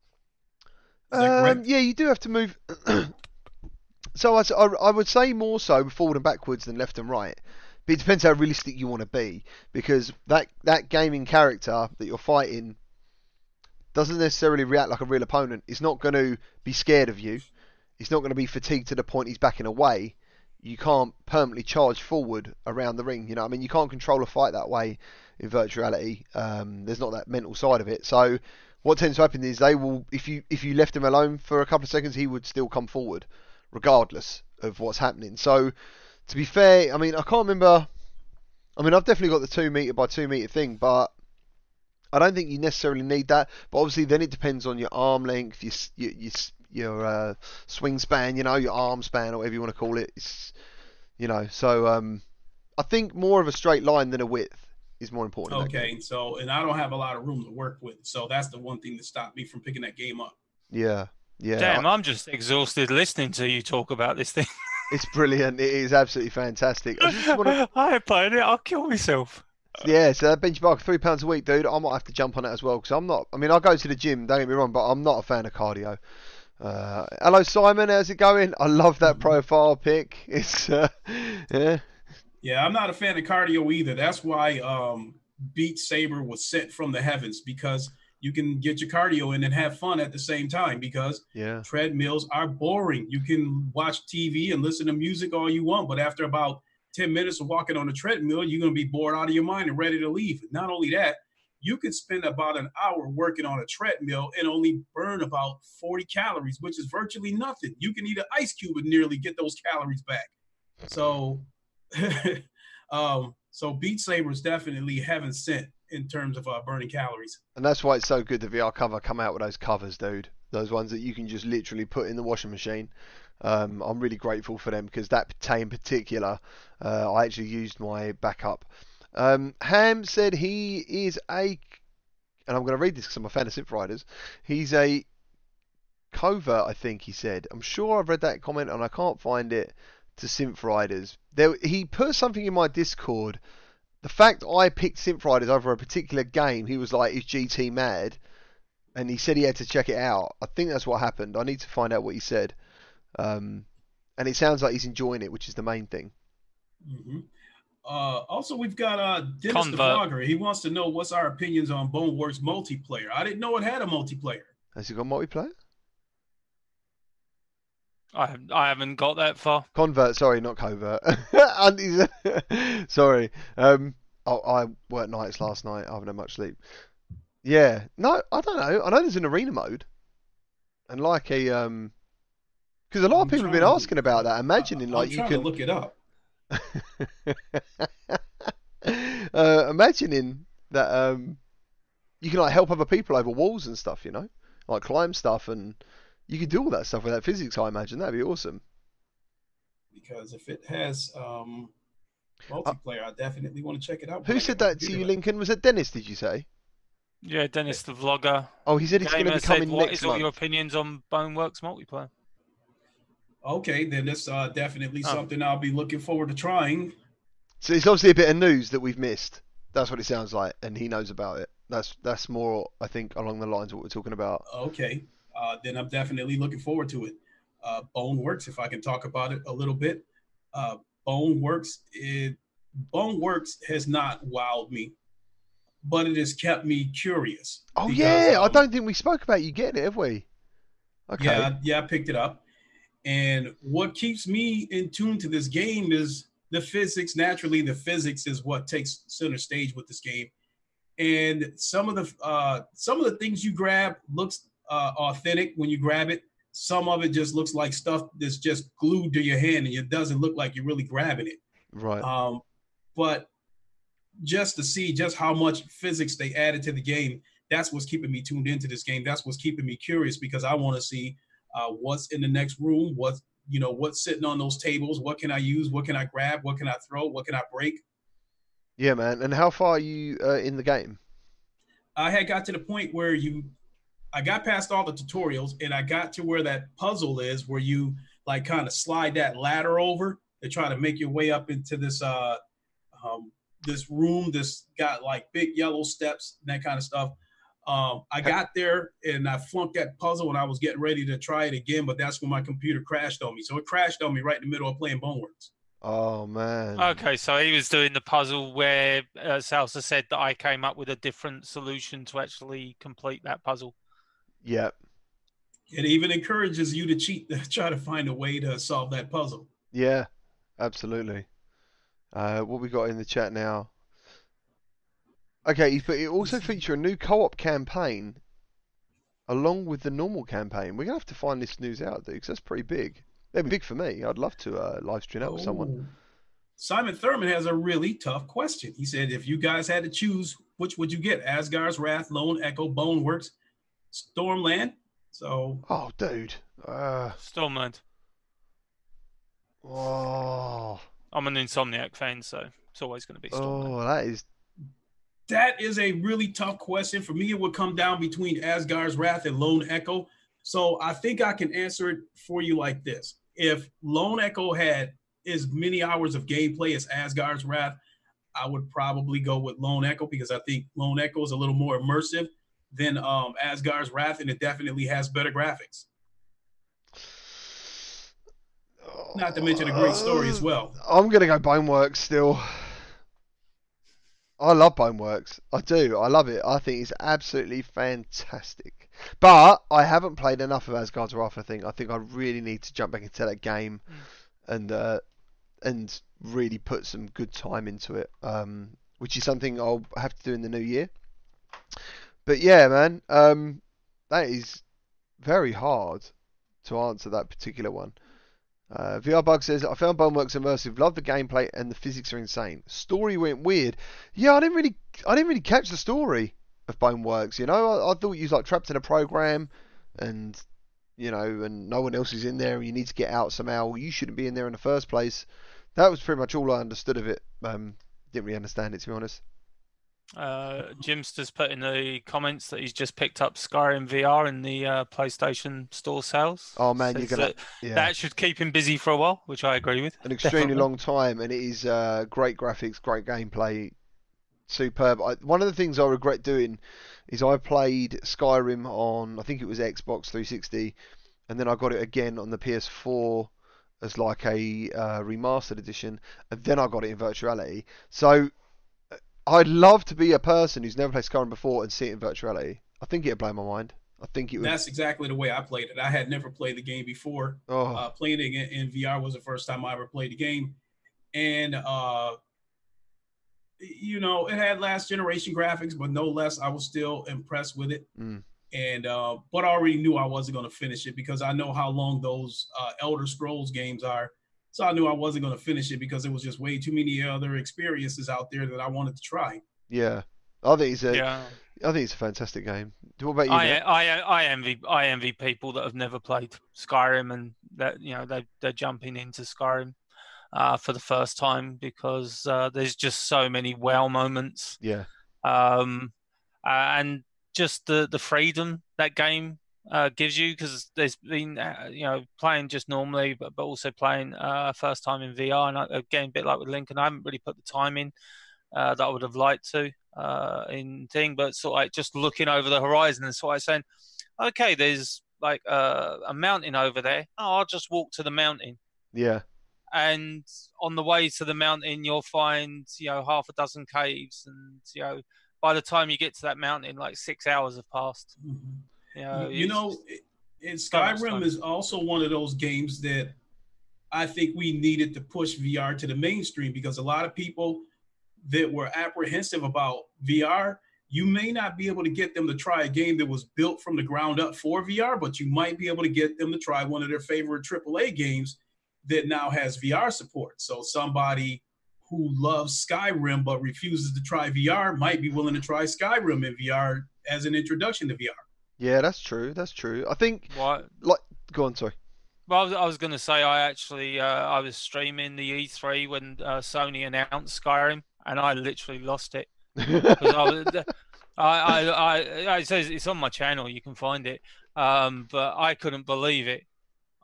Speaker 1: Um, yeah, you do have to move. so I, I would say more so forward and backwards than left and right. But it depends how realistic you want to be, because that that gaming character that you're fighting doesn't necessarily react like a real opponent. He's not going to be scared of you. He's not going to be fatigued to the point he's backing away. You can't permanently charge forward around the ring. You know, I mean, you can't control a fight that way in virtuality. Um, there's not that mental side of it. So what tends to happen is they will if you if you left him alone for a couple of seconds he would still come forward regardless of what's happening so to be fair i mean i can't remember i mean i've definitely got the two meter by two meter thing but i don't think you necessarily need that but obviously then it depends on your arm length your your your, your uh, swing span you know your arm span or whatever you want to call it it's you know so um i think more of a straight line than a width is more important in that.
Speaker 3: Okay, so and I don't have a lot of room to work with, so that's the one thing that stopped me from picking that game up.
Speaker 1: yeah yeah
Speaker 2: Damn, I'm just exhausted listening to you talk about this thing.
Speaker 1: It's brilliant. It is absolutely fantastic. I just want to,
Speaker 2: I ain't it. I'll kill myself.
Speaker 1: Yeah. So that benchmark three pounds a week, dude. I might have to jump on it as well because I'm not. I mean, I go to the gym. Don't get me wrong, but I'm not a fan of cardio. Uh, hello, Simon. How's it going? I love that profile pic. It's uh, yeah,
Speaker 3: Yeah, I'm not a fan of cardio either. That's why um, Beat Saber was sent from the heavens because you can get your cardio in and have fun at the same time because
Speaker 1: yeah,
Speaker 3: treadmills are boring. You can watch TV and listen to music all you want, but after about 10 minutes of walking on a treadmill, you're going to be bored out of your mind and ready to leave. Not only that, you could spend about an hour working on a treadmill and only burn about 40 calories, which is virtually nothing. You can eat an ice cube and nearly get those calories back. So, um, so Beat Saber is definitely heaven sent in terms of uh, burning calories.
Speaker 1: and that's why it's so good. The VR cover come out with those covers, dude. Those ones that you can just literally put in the washing machine. Um, I'm really grateful for them because that tay in particular, uh, I actually used my backup. Um, Ham said he is a, and I'm going to read this because I'm a fan of Synth Riders. He's a covert, I think he said. I'm sure I've read that comment and I can't find it to Synth Riders. There, he put something in my Discord. The fact I picked Synth Riders over a particular game, he was like, "Is GT mad?" And he said he had to check it out. I think that's what happened. I need to find out what he said. Um, and it sounds like he's enjoying it, which is the main thing.
Speaker 3: hmm Uh, also, we've got uh, Dennis the
Speaker 2: Convert.
Speaker 3: Vlogger. He wants to know what's our opinions on Boneworks multiplayer. I didn't know it had a multiplayer.
Speaker 1: Has he got multiplayer?
Speaker 2: I haven't, I haven't got that far.
Speaker 1: Convert, sorry, not covert. And he's- sorry. Um, I, I worked nights last night. I haven't had much sleep. Yeah, no, I don't know. I know there's an arena mode, and like a um, because a lot of
Speaker 3: I'm
Speaker 1: people have been
Speaker 3: trying to-
Speaker 1: asking about that, imagining like
Speaker 3: I'm
Speaker 1: you can
Speaker 3: to look it up.
Speaker 1: uh, imagining that um, you can like help other people over walls and stuff, you know, like climb stuff, and you could do all that stuff without physics. I imagine that'd be awesome.
Speaker 3: Because if it has um, multiplayer, I definitely want to check it out.
Speaker 1: Who said that to you. Lincoln? Was it Dennis? Did you say?
Speaker 2: Yeah, Dennis the vlogger.
Speaker 1: Oh, he said it's going to be coming
Speaker 2: what
Speaker 1: next
Speaker 2: is all your opinions on Boneworks multiplayer?
Speaker 3: Okay, then that's uh, definitely
Speaker 2: Oh.
Speaker 3: something I'll be looking forward to trying.
Speaker 1: So it's obviously a bit of news that we've missed. That's what it sounds like, and he knows about it. That's that's more, I think, along the lines of what we're talking about.
Speaker 3: Okay, uh, then I'm definitely looking forward to it. Uh, Boneworks, if I can talk about it a little bit. Uh, Boneworks, it, Boneworks has not wowed me, but it has kept me curious.
Speaker 1: Oh
Speaker 3: because,
Speaker 1: yeah, I
Speaker 3: um,
Speaker 1: don't think we spoke about you getting it, have we? Okay.
Speaker 3: Yeah, yeah, I picked it up. And what keeps me in tune to this game is the physics. Naturally, the physics is what takes center stage with this game. And some of the uh, some of the things you grab looks uh, authentic when you grab it. Some of it just looks like stuff that's just glued to your hand, and it doesn't look like you're really grabbing it.
Speaker 1: Right.
Speaker 3: Um, but just to see just how much physics they added to the game, that's what's keeping me tuned into this game. That's what's keeping me curious because I want to see uh, what's in the next room, what's you know what's sitting on those tables, what can I use, what can I grab, what can I throw, what can I break.
Speaker 1: Yeah, man. And how far are you uh, in the game?
Speaker 3: I had got to the point where you, I got past all the tutorials and I got to where that puzzle is, where you like kind of slide that ladder over to try to make your way up into this uh um, this room. This got like big yellow steps and that kind of stuff. Um, I got there and I flunked that puzzle when I was getting ready to try it again, but that's when my computer crashed on me. So it crashed on me right in the middle of playing Boneworks.
Speaker 1: Oh man.
Speaker 2: Okay, so he was doing the puzzle where uh, Salsa said that I came up with a different solution to actually complete that puzzle.
Speaker 1: Yep.
Speaker 3: It even encourages you to cheat to try to find a way to solve that puzzle.
Speaker 1: Yeah. Absolutely. Uh, what we got in the chat now? Okay, but it also feature a new co-op campaign along with the normal campaign. We're gonna have to find this news out, dude, because that's pretty big. That'd be big for me. I'd love to uh, live stream that with someone.
Speaker 3: Oh. Simon Thurman has a really tough question. He said, if you guys had to choose, which would you get? Asgard's Wrath, Lone Echo, Boneworks, Stormland? So
Speaker 1: Oh, dude. Uh,
Speaker 2: Stormland.
Speaker 1: oh,
Speaker 2: I'm an Insomniac fan, so it's always going to be Stormland.
Speaker 1: oh, that is.
Speaker 3: That is a really tough question. For me, it would come down between Asgard's Wrath and Lone Echo. So I think I can answer it for you like this. If Lone Echo had as many hours of gameplay as Asgard's Wrath, I would probably go with Lone Echo because I think Lone Echo is a little more immersive than um, Asgard's Wrath, and it definitely has better graphics. Not to mention a great story as well.
Speaker 1: I'm gonna go Boneworks still. I love Boneworks. I do. I love it. I think it's absolutely fantastic. But I haven't played enough of Asgard's Wrath. I think. I think I really need to jump back into that game, and uh, and really put some good time into it. Um, which is something I'll have to do in the new year. But yeah, man, um, that is very hard to answer that particular one. Uh, VR Bug says, I found Boneworks immersive. Love the gameplay and the physics are insane. Story went weird. Yeah, I didn't really, I didn't really catch the story of Boneworks. You know, I, I thought you was like trapped in a program, and you know, and no one else is in there, and you need to get out somehow. You shouldn't be in there in the first place. That was pretty much all I understood of it. Um, didn't really understand it to be honest.
Speaker 2: Uh, Jimster's put in the comments that he's just picked up Skyrim VR in the uh, PlayStation Store sales.
Speaker 1: Oh man, you're gonna,
Speaker 2: that,
Speaker 1: yeah.
Speaker 2: that should keep him busy for a while, which I agree with.
Speaker 1: an extremely
Speaker 2: Definitely.
Speaker 1: long time, and it is uh, great graphics, great gameplay, superb. I, one of the things I regret doing is I played Skyrim on, I think it was Xbox 360, and then I got it again on the PS4 as like a uh, remastered edition, and then I got it in virtuality. So I'd love to be a person who's never played Skyrim before and see it in virtuality. I think it'd blow my mind. I think it would.
Speaker 3: That's exactly the way I played it. I had never played the game before.
Speaker 1: oh,
Speaker 3: Uh, playing it in, in VR was the first time I ever played the game, and uh, you know it had last generation graphics, but no less, I was still impressed with it.
Speaker 1: Mm.
Speaker 3: And uh, but I already knew I wasn't going to finish it because I know how long those uh, Elder Scrolls games are. So I knew I wasn't going to finish it because it was just way too many other experiences out there that I wanted to try.
Speaker 1: yeah. I think it's a,
Speaker 2: Yeah,
Speaker 1: I think it's a fantastic game. What about you?
Speaker 2: I, I I envy I envy people that have never played Skyrim and that you know they they're jumping into Skyrim uh, for the first time because uh, there's just so many wow moments.
Speaker 1: Yeah.
Speaker 2: um, uh, and just the the freedom that game uh, gives you because there's been uh, you know playing just normally but, but also playing uh, first time in VR and I, again a bit like with Lincoln I haven't really put the time in uh, that I would have liked to uh, in thing but sort of like just looking over the horizon and sort of saying okay there's like uh, a mountain over there. Oh I'll just walk to the mountain.
Speaker 1: Yeah.
Speaker 2: and on the way to the mountain you'll find you know half a dozen caves and you know by the time you get to that mountain like six hours have passed. You know,
Speaker 3: you
Speaker 2: it's
Speaker 3: know, and Skyrim is also one of those games that I think we needed to push VR to the mainstream because a lot of people that were apprehensive about VR, you may not be able to get them to try a game that was built from the ground up for VR, but you might be able to get them to try one of their favorite AAA games that now has VR support. So somebody who loves Skyrim but refuses to try VR might be willing to try Skyrim in VR as an introduction to VR.
Speaker 1: Yeah, that's true. That's true. I think.
Speaker 2: what Like,
Speaker 1: Go on, sorry.
Speaker 2: well, I was, I was going to say I actually uh, I was streaming the E3 when uh, Sony announced Skyrim and I literally lost it. I, was- I, I, I, I, it says it's on my channel. You can find it, um, but I couldn't believe it.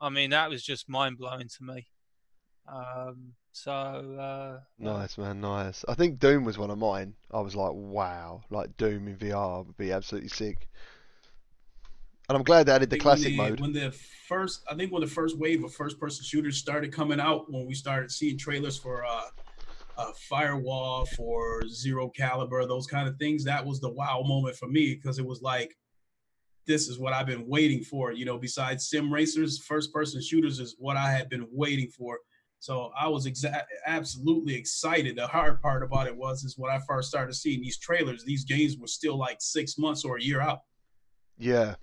Speaker 2: I mean, that was just mind blowing to me. Um, so uh,
Speaker 1: Nice man, nice. I think Doom was one of mine. I was like, wow, like Doom in VR would be absolutely sick. And I'm glad they added the
Speaker 3: think when
Speaker 1: classic mode.
Speaker 3: When the first, I think when the first wave of first-person shooters started coming out, when we started seeing trailers for uh, uh, Firewall, for Zero Caliber, those kind of things, that was the wow moment for me because it was like, this is what I've been waiting for. You know, besides sim racers, first-person shooters is what I had been waiting for. So I was exa- absolutely excited. The hard part about it was is when I first started seeing these trailers, these games were still like six months or a year out.
Speaker 1: Yeah,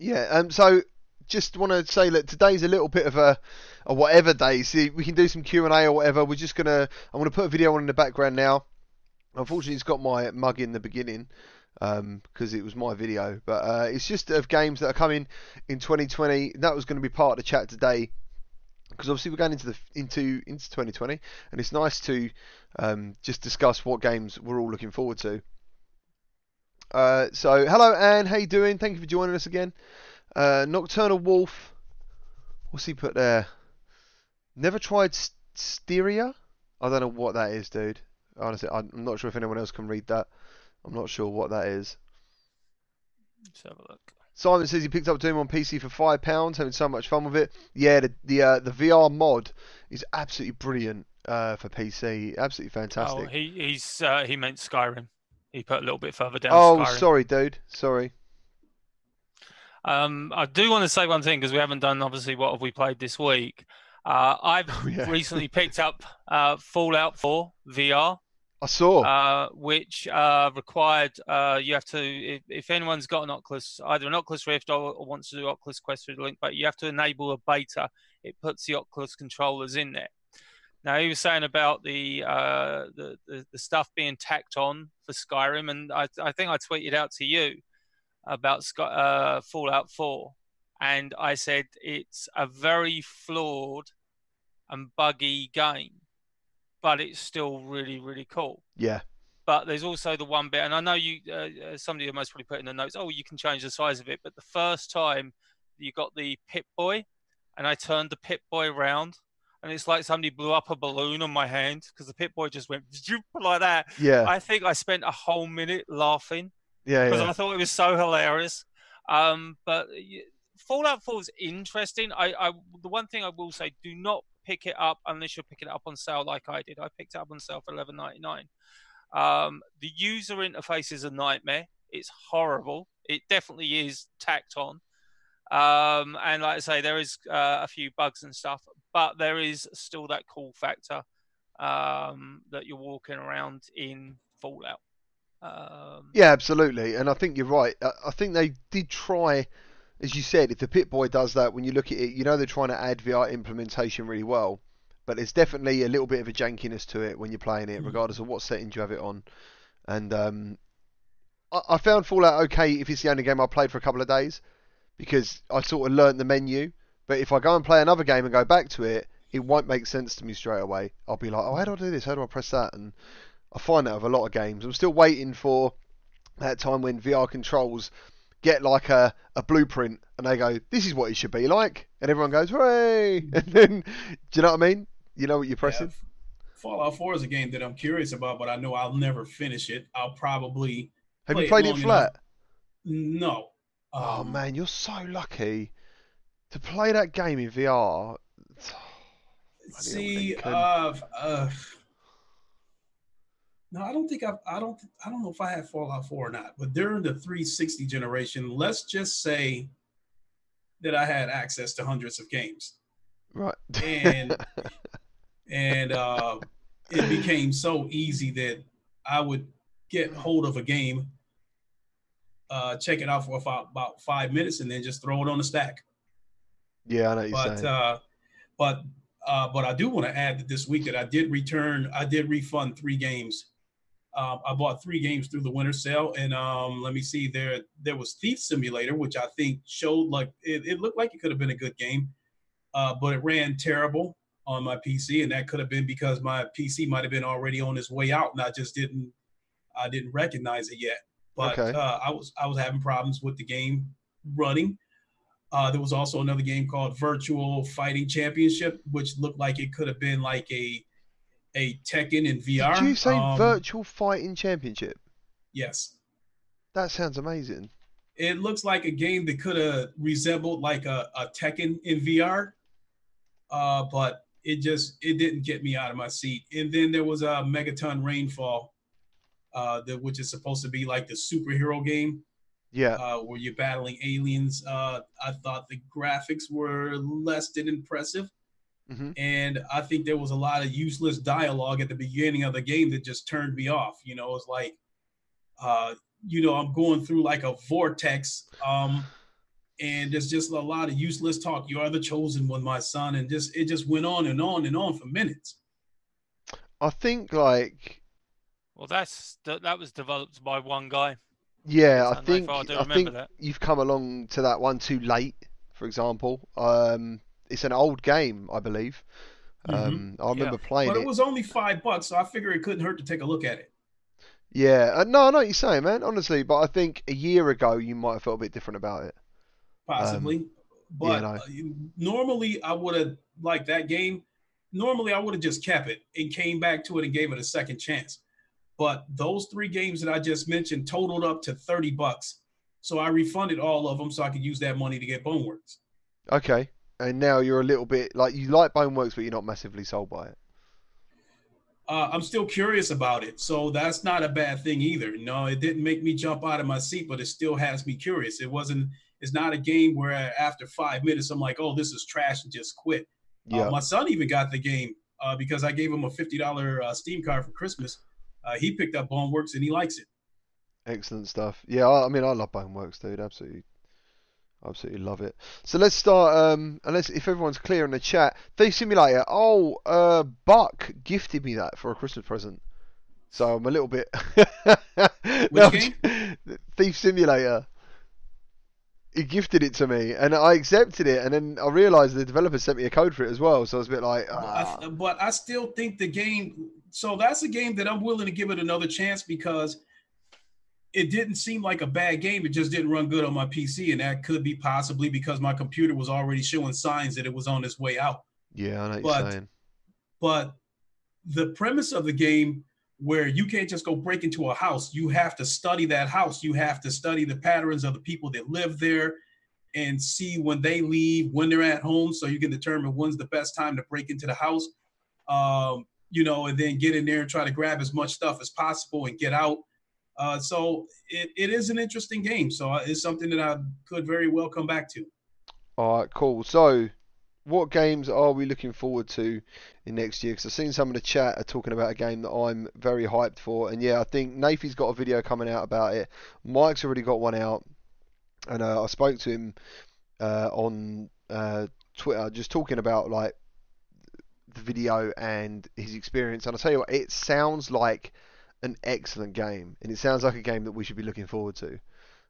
Speaker 1: yeah. Um, so just want to say that today's a little bit of a, a whatever day. See, we can do some Q and A or whatever. We're just gonna. I'm gonna put a video on in the background now. Unfortunately, it's got my mug in the beginning um, because it was my video. But uh, it's just of games that are coming in 2020. That was going to be part of the chat today because obviously we're going into the into into 2020, and it's nice to um, just discuss what games we're all looking forward to. Uh, so hello Anne, how you doing? Thank you for joining us again. Uh, Nocturnal Wolf, what's he put there? Never tried S- Styria? I don't know what that is, dude. Honestly, I'm not sure if anyone else can read that. I'm not sure what that is.
Speaker 2: let's have a look.
Speaker 1: Simon says he picked up Doom on PC for five pounds, having so much fun with it. Yeah, the the uh, the VR mod is absolutely brilliant uh, for PC. Absolutely fantastic.
Speaker 2: Oh,
Speaker 1: fantastic.
Speaker 2: he he's uh, he meant Skyrim. He put a little bit further down.
Speaker 1: Oh,
Speaker 2: Skyrim.
Speaker 1: sorry, dude. Sorry.
Speaker 2: Um, I do want to say one thing because we haven't done obviously what have we played this week. Uh, I've
Speaker 1: Oh, yeah.
Speaker 2: recently picked up uh, Fallout 4 VR,
Speaker 1: I saw.
Speaker 2: uh, which uh, required uh, you have to if, if anyone's got an Oculus, either an Oculus Rift or, or wants to do Oculus Quest through the link, but you have to enable a beta. It puts the Oculus controllers in there. Now he was saying about the uh, the, the the stuff being tacked on for Skyrim, and I, I think I tweeted out to you about Sky, uh, Fallout 4, and I said it's a very flawed and buggy game, but it's still really really cool.
Speaker 1: yeah.
Speaker 2: But there's also the one bit, and I know you, uh, uh, somebody who most probably put in the notes. Oh, you can change the size of it, but the first time you got the Pip Boy, and I turned the Pip Boy around, and it's like somebody blew up a balloon on my hand because the Pip Boy just went like that.
Speaker 1: Yeah.
Speaker 2: I think I spent a whole minute laughing
Speaker 1: Yeah.
Speaker 2: because
Speaker 1: Yeah.
Speaker 2: I thought it was so hilarious. Um, but Fallout 4 is interesting. I, I, the one thing I will say, do not pick it up unless you're picking it up on sale like I did. I picked it up on sale for 11.99. Um, the user interface is a nightmare. It's horrible. It definitely is tacked on. Um, and like I say, there is uh, a few bugs and stuff, but there is still that cool factor um, that you're walking around in Fallout. Um,
Speaker 1: Yeah, absolutely, and I think you're right. I, think they did try, as you said, if the Pip Boy does that, when you look at it, you know they're trying to add VR implementation really well, but there's definitely a little bit of a jankiness to it when you're playing it,
Speaker 3: Mm.
Speaker 1: regardless of what settings you have it on. And um, I, I found Fallout okay if it's the only game I played for a couple of days, because I sort of learnt the menu. But if I go and play another game and go back to it, it won't make sense to me straight away. I'll be like, oh, how do I do this? How do I press that? And I find that with a lot of games. I'm still waiting for that time when VR controls get like a, a blueprint and they go, this is what it should be like. And everyone goes, hooray! And then, do you know what I mean? You know what you're pressing?
Speaker 3: Yeah, Fallout 4 is a game that I'm curious about, but I know I'll never finish it. I'll probably
Speaker 1: Have
Speaker 3: play
Speaker 1: you played it
Speaker 3: long
Speaker 1: flat?
Speaker 3: no.
Speaker 1: Oh
Speaker 3: Um,
Speaker 1: man, you're so lucky to play that game in VR.
Speaker 3: See, uh, uh, no, I don't think I've, I don't, I don't know if I had Fallout 4 or not. But during the 360 generation, let's just say that I had access to hundreds of games,
Speaker 1: Right.
Speaker 3: and and uh, it became so easy that I would get hold of a game, uh, check it out for about, about five minutes, and then just throw it on the stack.
Speaker 1: yeah, I know
Speaker 3: but uh, but uh, but I do want to add that this week that I did return, I did refund three games. Um, I bought three games through the winter sale, and um, let me see there. There was Thief Simulator, which I think showed like it, it looked like it could have been a good game, uh, but it ran terrible. on my PC, and that could have been because my PC might have been already on its way out, and I just didn't I didn't recognize it yet. But
Speaker 1: Okay.
Speaker 3: uh, I was I was having problems with the game running. Uh, there was also another game called Virtual Fighting Championship, which looked like it could have been like a a Tekken in VR.
Speaker 1: Did you say
Speaker 3: Um,
Speaker 1: Virtual Fighting Championship?
Speaker 3: Yes.
Speaker 1: That sounds amazing.
Speaker 3: It looks like a game that could have resembled like a, a Tekken in VR, uh, but it just it didn't get me out of my seat. And then there was a Megaton Rainfall, uh, that which is supposed to be like the superhero game
Speaker 1: Yeah.
Speaker 3: uh, where you're battling aliens. Uh, I thought the graphics were less than impressive,
Speaker 1: hmm
Speaker 3: and I think there was a lot of useless dialogue at the beginning of the game that just turned me off. You know, it's like, uh, you know, I'm going through like a vortex, um, and there's just a lot of useless talk. You are the chosen one, my son, and just it just went on and on and on for minutes.
Speaker 1: I think like
Speaker 2: Well, that's that, that was developed by one guy.
Speaker 1: yeah, I
Speaker 2: So,
Speaker 1: think
Speaker 2: I
Speaker 1: I think
Speaker 2: that.
Speaker 1: you've come along to that one too late. For example, um, it's an old game, I believe.
Speaker 3: Mhm.
Speaker 1: Um, I remember playing
Speaker 3: But
Speaker 1: it.
Speaker 3: it was only five bucks, so I figure it couldn't hurt to take a look at it.
Speaker 1: Yeah, uh, no, I know what you're saying, man. Honestly, but I think a year ago you might have felt a bit different about it.
Speaker 3: possibly. but
Speaker 1: no.
Speaker 3: uh, normally, I would have liked that game. Normally, I would have just kept it and came back to it and gave it a second chance. But those three games that I just mentioned totaled up to thirty bucks, so I refunded all of them so I could use that money to get Boneworks.
Speaker 1: Okay, and now you're a little bit like you like Boneworks, but you're not massively sold by it.
Speaker 3: Uh, I'm still curious about it, so that's not a bad thing either. No, it didn't make me jump out of my seat, but it still has me curious. It wasn't. It's not a game where after five minutes I'm like, "Oh, this is trash," and just quit.
Speaker 1: Yeah.
Speaker 3: Uh, my son even got the game uh, because I gave him a fifty dollar uh, Steam card for Christmas. Uh, he picked up Boneworks and he likes it.
Speaker 1: Excellent stuff. Yeah, I, I mean, I love Boneworks, dude. Absolutely, absolutely love it. So let's start. Um, unless if everyone's clear in the chat, Thief Simulator. Oh, uh, Buck gifted me that for a Christmas present. So I'm a little bit. No,
Speaker 3: game?
Speaker 1: Thief Simulator. He gifted it to me, and I accepted it, and then I realised the developer sent me a code for it as well. So I was a bit like, ah.
Speaker 3: I, but I still think the game. So that's a game that I'm willing to give it another chance because it didn't seem like a bad game. It just didn't run good on my PC, and that could be possibly because my computer was already showing signs that it was on its way out.
Speaker 1: yeah, I know
Speaker 3: but-
Speaker 1: you're saying.
Speaker 3: but the premise of the game where you can't just go break into a house you have to study that house you have to study the patterns of the people that live there and see when they leave when they're at home so you can determine when's the best time to break into the house um, you know and then get in there and try to grab as much stuff as possible and get out uh, so it, it is an interesting game so uh, it's something that i could very well come back to
Speaker 1: All right, cool. So, what games are we looking forward to in next year? Because I've seen some of the chat are talking about a game that I'm very hyped for, and yeah, I think Nathy's got a video coming out about it. Mike's already got one out, and uh, I spoke to him uh, on uh, Twitter, just talking about like the video and his experience. And I'll tell you what, it sounds like an excellent game, and it sounds like a game that we should be looking forward to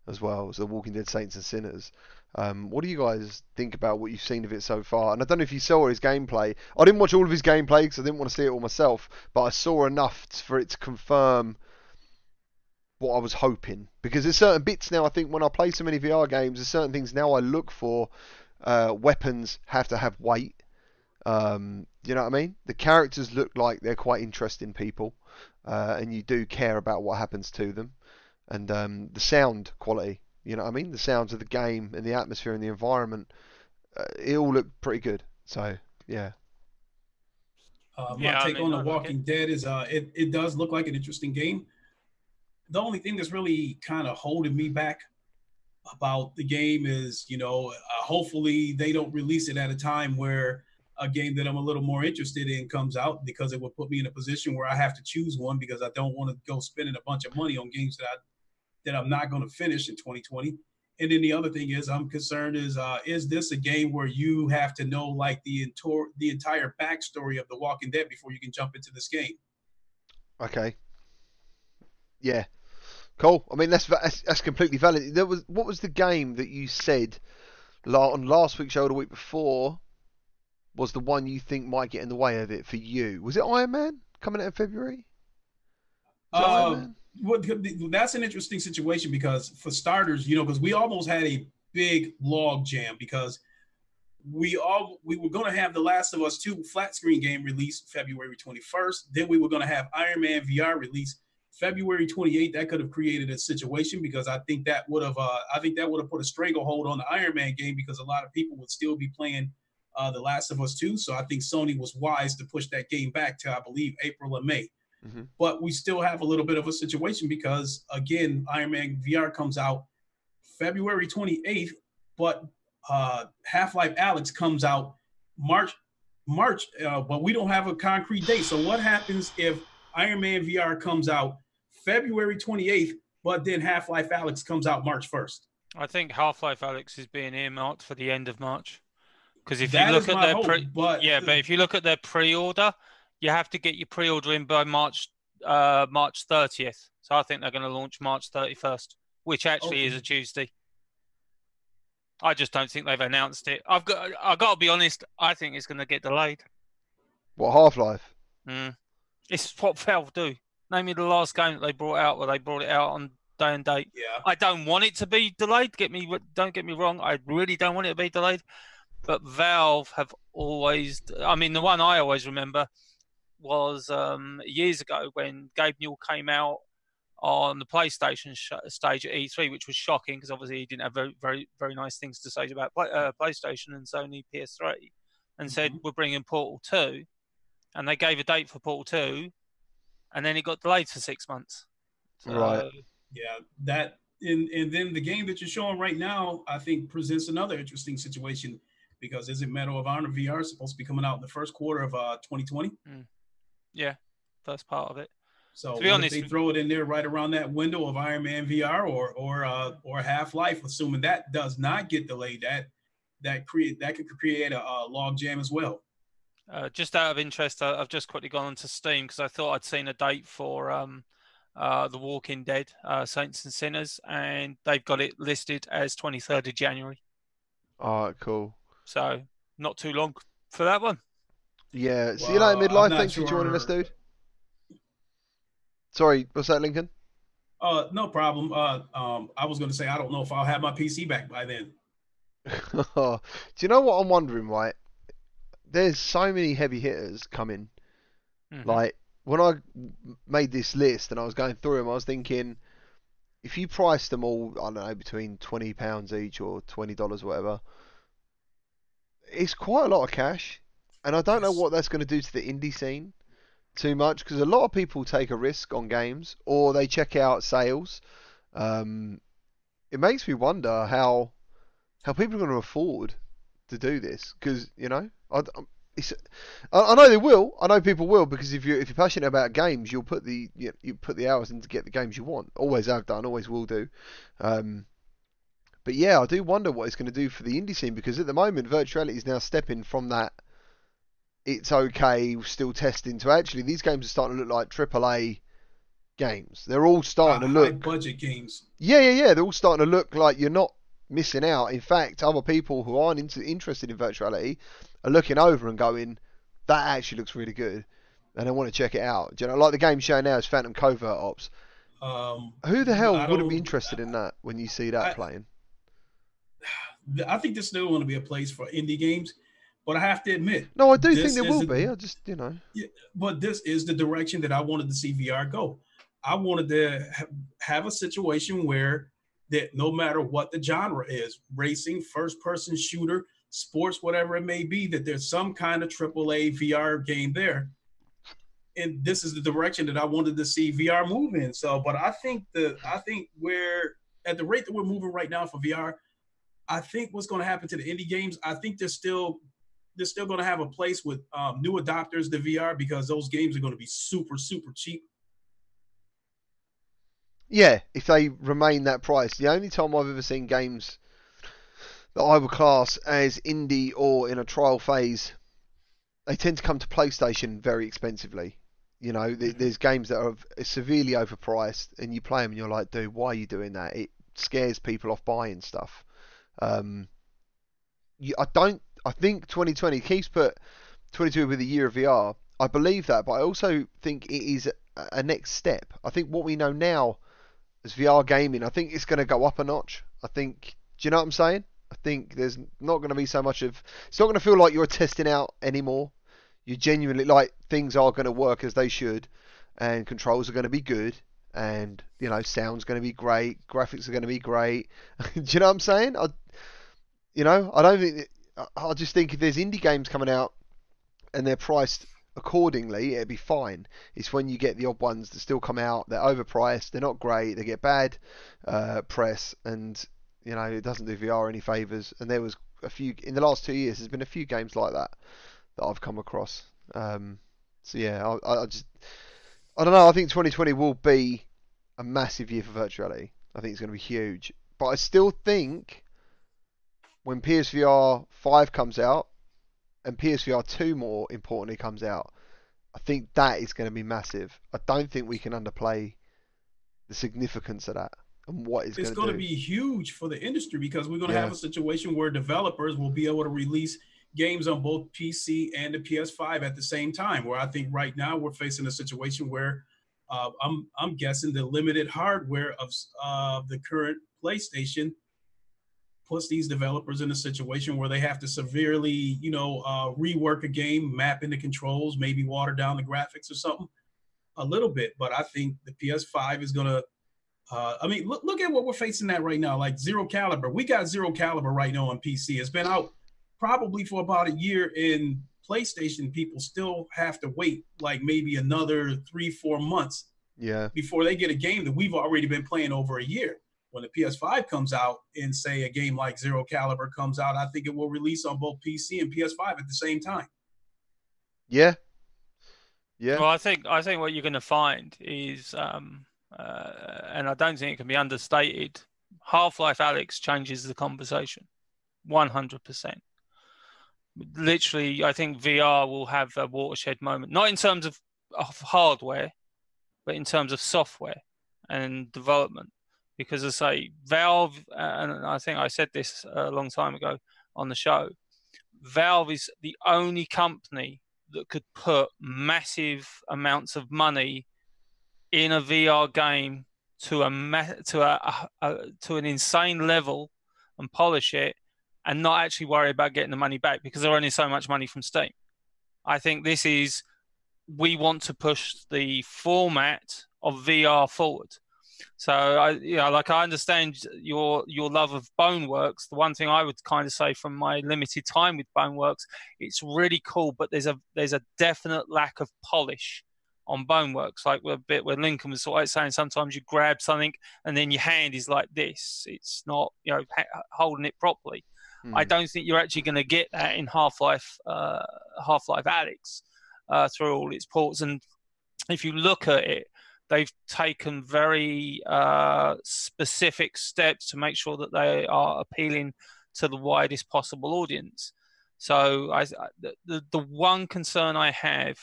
Speaker 1: as well The Walking Dead Saints and Sinners. Um, what do you guys think about what you've seen of it so far? And I don't know if you saw his gameplay. I didn't watch all of his gameplay because I didn't want to see it all myself, but I saw enough for it to confirm what I was hoping. Because there's certain bits now. I think when I play so many VR games, there's certain things now I look for. Uh, weapons have to have weight. Um, you know what I mean? The characters look like they're quite interesting people, uh, and you do care about what happens to them, and um, the sound quality. You know what I mean? The sounds of the game and the atmosphere and the environment, uh, it all looked pretty good. So yeah,
Speaker 3: Uh, my
Speaker 2: Yeah, I
Speaker 3: take
Speaker 2: mean,
Speaker 3: on The
Speaker 2: I like
Speaker 3: Walking Dead is uh, it, it does look like an interesting game. The only thing that's really kind of holding me back about the game is, you know, uh, hopefully they don't release it at a time where a game that I'm a little more interested in comes out because it would put me in a position where I have to choose one because I don't want to go spending a bunch of money on games that I that I'm not going to finish in 2020. And then the other thing is, I'm concerned is, uh, is this a game where you have to know like the entor- the entire backstory of The Walking Dead before you can jump into this game?
Speaker 1: okay, yeah, cool. I mean that's that's, that's completely valid. There was what was the game that you said on last week's show or the week before was the one you think might get in the way of it for you? Was it Iron Man coming out in February? Was it Iron
Speaker 3: Uh, well, that's an interesting situation because for starters, you know, because we almost had a big log jam because we all we were going to have the Last of Us 2 flat screen game released February 21st. Then we were going to have Iron Man VR release February 28th. That could have created a situation because I think that would have uh, I think that would have put a stranglehold on the Iron Man game because a lot of people would still be playing uh, the Last of Us 2. So I think Sony was wise to push that game back to I believe April or May
Speaker 1: Mhm.
Speaker 3: but we still have a little bit of a situation because again iron man vr comes out february 28th but uh half-life alyx comes out march march uh, but we don't have a concrete date so what happens if iron man vr comes out february 28th but then half-life alyx comes out march 1st
Speaker 2: I think Half Life Alyx is being earmarked for the end of March. Because if
Speaker 3: That
Speaker 2: you look at their
Speaker 3: hope,
Speaker 2: pre-
Speaker 3: but
Speaker 2: yeah, but if you look at their pre-order, you have to get your pre-order in by March uh, March 30th. So I think they're going to launch March 31st, which actually is a Tuesday. I just don't think they've announced it. I've got I got to be honest. I think it's going to get delayed.
Speaker 1: What Half Life?
Speaker 2: Mm. It's what Valve do. Name me the last game that they brought out where they brought it out on day and date.
Speaker 3: yeah
Speaker 2: I don't want it to be delayed. Get me, don't get me wrong. I really don't want it to be delayed. But Valve have always. I mean, the one I always remember was um, years ago when Gabe Newell came out on the PlayStation sh- stage at E3, which was shocking because obviously he didn't have very, very, very nice things to say about play, uh, PlayStation and Sony PS3, and said
Speaker 3: Mhm.
Speaker 2: we're bringing Portal 2, and they gave a date for Portal 2, and then it got delayed for six months.
Speaker 1: Right.
Speaker 3: Yeah, that and and then the game that you're showing right now, I think presents another interesting situation because isn't Medal of Honor VR supposed to be coming out in the first quarter of uh 2020?
Speaker 2: Yeah, first part of it.
Speaker 3: So
Speaker 2: To be
Speaker 3: if
Speaker 2: honest
Speaker 3: they throw it in there right around that window of Iron Man VR or or uh, or Half Life, assuming that does not get delayed, that that create that could create a, a log jam as well.
Speaker 2: Uh, just out of interest, I, I've just quickly gone onto Steam because I thought I'd seen a date for um, uh, The Walking Dead, uh, Saints and Sinners, and they've got it listed as 23rd of January.
Speaker 1: Alright, cool.
Speaker 2: So not too long for that one.
Speaker 1: Yeah. See you later, midlife.
Speaker 3: not
Speaker 1: Thanks for joining us, dude. Sorry, what's that, Lincoln?
Speaker 3: Uh, no problem. Uh, um, I was going to say I don't know if I'll have my PC back by then.
Speaker 1: Do you know what I'm wondering, right? There's so many heavy hitters coming.
Speaker 2: Mhm.
Speaker 1: Like when I made this list and I was going through them, I was thinking, if you priced them all, I don't know, between twenty pounds each or twenty dollars, whatever, it's quite a lot of cash. And I don't know what that's going to do to the indie scene too much because a lot of people take a risk on games or they check out sales. Um, it makes me wonder how how people are going to afford to do this because you know I, it's, I, I know they will. I know people will because if you if you're passionate about games, you'll put the you, you put the hours in to get the games you want. Always have done, always will do. Um, but yeah, I do wonder what it's going to do for the indie scene because at the moment, virtuality is now stepping from that. It's okay, still testing to actually these games are starting to look like AAA games. They're all starting to
Speaker 3: High
Speaker 1: look
Speaker 3: budget games.
Speaker 1: yeah, yeah, yeah. They're all starting to look like you're not missing out. In fact, other people who aren't into, interested in virtuality are looking over and going, "That actually looks really good," and they want to check it out. Do you know, like the game show now is Phantom Covert Ops.
Speaker 3: Um,
Speaker 1: Who the hell wouldn't be interested in that when you see that
Speaker 3: I-
Speaker 1: playing?
Speaker 3: I think there's still going to be a place for indie games, but I have to admit,
Speaker 1: No, I do think there will
Speaker 3: isn't-
Speaker 1: be. I just, you know,
Speaker 3: but this is the direction that I wanted to see VR go. I wanted to ha- have a situation where that no matter what the genre is, racing, first person shooter, sports, whatever it may be, that there's some kind of AAA VR game there. And this is the direction that I wanted to see VR move in. So, but I think the I think where at the rate that we're moving right now for VR, I think what's going to happen to the indie games, I think they're still they're still going to have a place with um, new adopters to VR because those games are going to be super super cheap.
Speaker 1: yeah. If they remain that price, the only time I've ever seen games that I would class as indie or in a trial phase, they tend to come to PlayStation very expensively. You know, th-
Speaker 3: Mhm.
Speaker 1: there's games that are severely overpriced, and you play them, and you're like, dude, why are you doing that? It scares people off buying stuff. Um, you, I don't, I think 2020 keeps put 22 with the year of VR. I believe that, but I also think it is a, a next step. I think what we know now as VR gaming, I think it's going to go up a notch. I think. Do you know what I'm saying? I think there's not going to be so much of. It's not going to feel like you're testing out anymore. You genuinely like things are going to work as they should, and controls are going to be good, and you know sound's going to be great, graphics are going to be great. Do you know what I'm saying? I, you know, I don't think. I just think if there's indie games coming out and they're priced accordingly, it'd be fine. It's when you get the odd ones that still come out, they're overpriced, they're not great, they get bad uh, press, and you know it doesn't do VR any favors. And there was a few in the last two years. There's been a few games like that that I've come across. Um, so yeah, I, I just I don't know. I think 2020 will be a massive year for virtual reality. I think it's going to be huge, but I still think when PSVR 5 comes out and PSVR 2 more importantly comes out, I think that is going to be massive. I don't think we can underplay the significance of that and what it's,
Speaker 3: it's
Speaker 1: going
Speaker 3: to
Speaker 1: be
Speaker 3: huge for the industry because we're going to
Speaker 1: Yeah.
Speaker 3: have a situation where developers will be able to release games on both PC and the PS5 at the same time. Where I think right now we're facing a situation where uh, I'm I'm guessing the limited hardware of uh, the current PlayStation puts these developers in a situation where they have to severely, you know, uh, rework a game, map in the controls, maybe water down the graphics or something a little bit. But I think the PS5 is to uh, I mean, look, look at what we're facing at right now. Like zero caliber, we got zero caliber right now on PC. It's been out probably for about a year. In PlayStation, people still have to wait like maybe another three, four months
Speaker 1: yeah,
Speaker 3: before they get a game that we've already been playing over a year. When the PS5 comes out and say a game like Zero Caliber comes out, I think it will release on both PC and PS5 at the same time.
Speaker 1: yeah, yeah,
Speaker 2: Well, I think I think what you're going to find is, um, uh, and I don't think it can be understated. Half-Life Alyx changes the conversation, 100%. Literally, I think VR will have a watershed moment, not in terms of, of hardware, but in terms of software and development. Because as I say, Valve, and I think I said this a long time ago on the show, Valve is the only company that could put massive amounts of money in a VR game to a to a, a to an insane level and polish it and not actually worry about getting the money back because they're only so much money from Steam. I think this is we want to push the format of VR forward. So I, you know, like I understand your your love of Boneworks. The one thing I would kind of say from my limited time with Boneworks, it's really cool, but there's a there's a definite lack of polish on Boneworks. Like a bit where Lincoln was sort of saying, sometimes you grab something and then your hand is like this. It's not you know holding it properly. I
Speaker 1: Mm.
Speaker 2: don't think you're actually going to get that in Half Life uh, Half Life Alyx uh, through all its ports. And if you look at it, they've taken very uh, specific steps to make sure that they are appealing to the widest possible audience. So I, the the one concern I have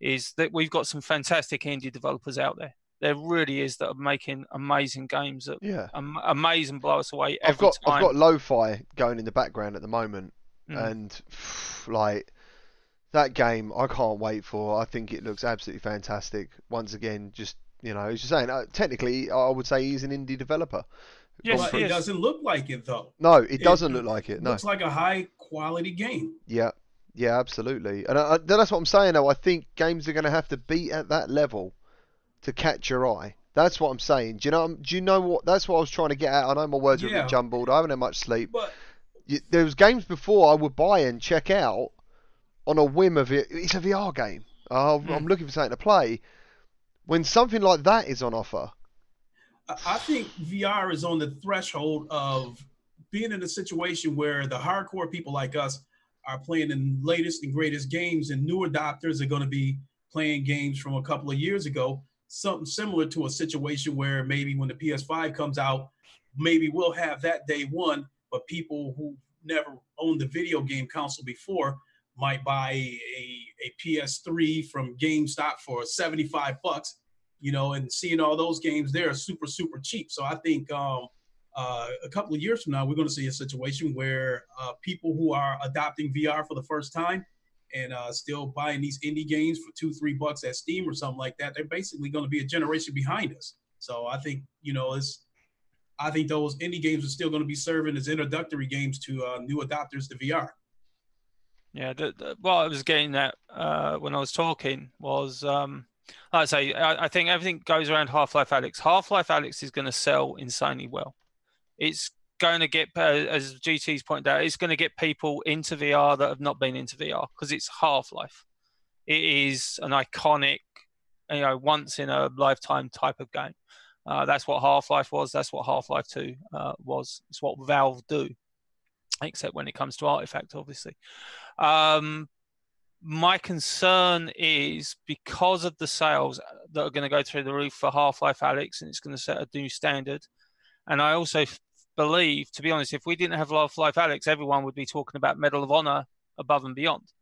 Speaker 2: is that we've got some fantastic indie developers out there. There really is that are making amazing games that
Speaker 1: yeah.
Speaker 2: am- amazing blow us away every
Speaker 1: I've got
Speaker 2: time.
Speaker 1: I've got lo-fi going in the background at the moment,
Speaker 2: Mm.
Speaker 1: and like that game, I can't wait for. I think it looks absolutely fantastic. Once again, just you know, as you're saying, uh, technically, I would say he's an indie developer.
Speaker 2: Yes,
Speaker 3: but
Speaker 2: he
Speaker 3: it
Speaker 2: is.
Speaker 3: doesn't look like it though.
Speaker 1: No, it doesn't
Speaker 3: it
Speaker 1: look like it. No.
Speaker 3: looks like a high quality game.
Speaker 1: Yeah, yeah, absolutely. And I, I, that's what I'm saying. Though I think games are going to have to be at that level to catch your eye. That's what I'm saying. Do you know? Do you know what? That's what I was trying to get at. I know my words are a bit jumbled. I haven't had much sleep.
Speaker 3: But
Speaker 1: You, there was games before I would buy and check out on a whim of it. It's a VR game. Oh, I'm
Speaker 2: Mm.
Speaker 1: looking for something to play. When something like that is on offer,
Speaker 3: I I think VR is on the threshold of being in a situation where the hardcore people like us are playing the latest and greatest games, and new adopters are going to be playing games from a couple of years ago. Something similar to a situation where maybe when the PS5 comes out, maybe we'll have that day one, but people who never owned the video game console before might buy a, a PS3 from GameStop for 75 bucks you know, and seeing all those games there are super, super cheap. So I think um, uh, a couple of years from now, we're going to see a situation where uh, people who are adopting VR for the first time and uh, still buying these indie games for two, three bucks at Steam or something like that, they're basically going to be a generation behind us. So I think you know it's. I think those indie games are still going to be serving as introductory games to uh, new adopters to VR.
Speaker 2: Yeah, the, the, what I was getting at uh, when I was talking was, um, like I say, I, I think everything goes around Half Life Alyx. Half Life Alyx is going to sell insanely well. It's going to get, uh, as GT's pointed out, it's going to get people into VR that have not been into VR because it's Half Life. It is an iconic, you know, once in a lifetime type of game. Uh, that's what Half Life was. That's what Half Life Two uh, was. It's what Valve do, except when it comes to Artifact, obviously. Um, my concern is because of the sales that are going to go through the roof for Half Life Alyx, and it's going to set a new standard. And I also believe, to be honest, if we didn't have Half Life Alyx, everyone would be talking about Medal of Honor above and beyond.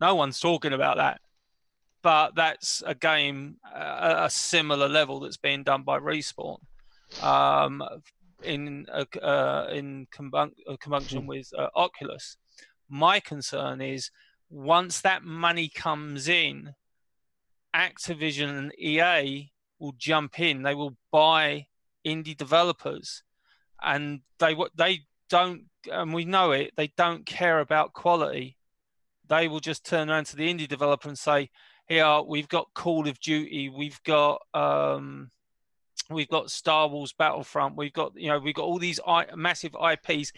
Speaker 2: No one's talking about that. But that's a game, a, a similar level that's being done by Respawn um, in uh, uh, in conjunction mm. with uh, Oculus. My concern is once that money comes in, Activision and EA will jump in. They will buy indie developers and they they don't and we know it they don't care about quality. They will just turn around to the indie developer and say here we've got call of duty we've got um we've got star wars battlefront we've got you know we've got all these I- massive ips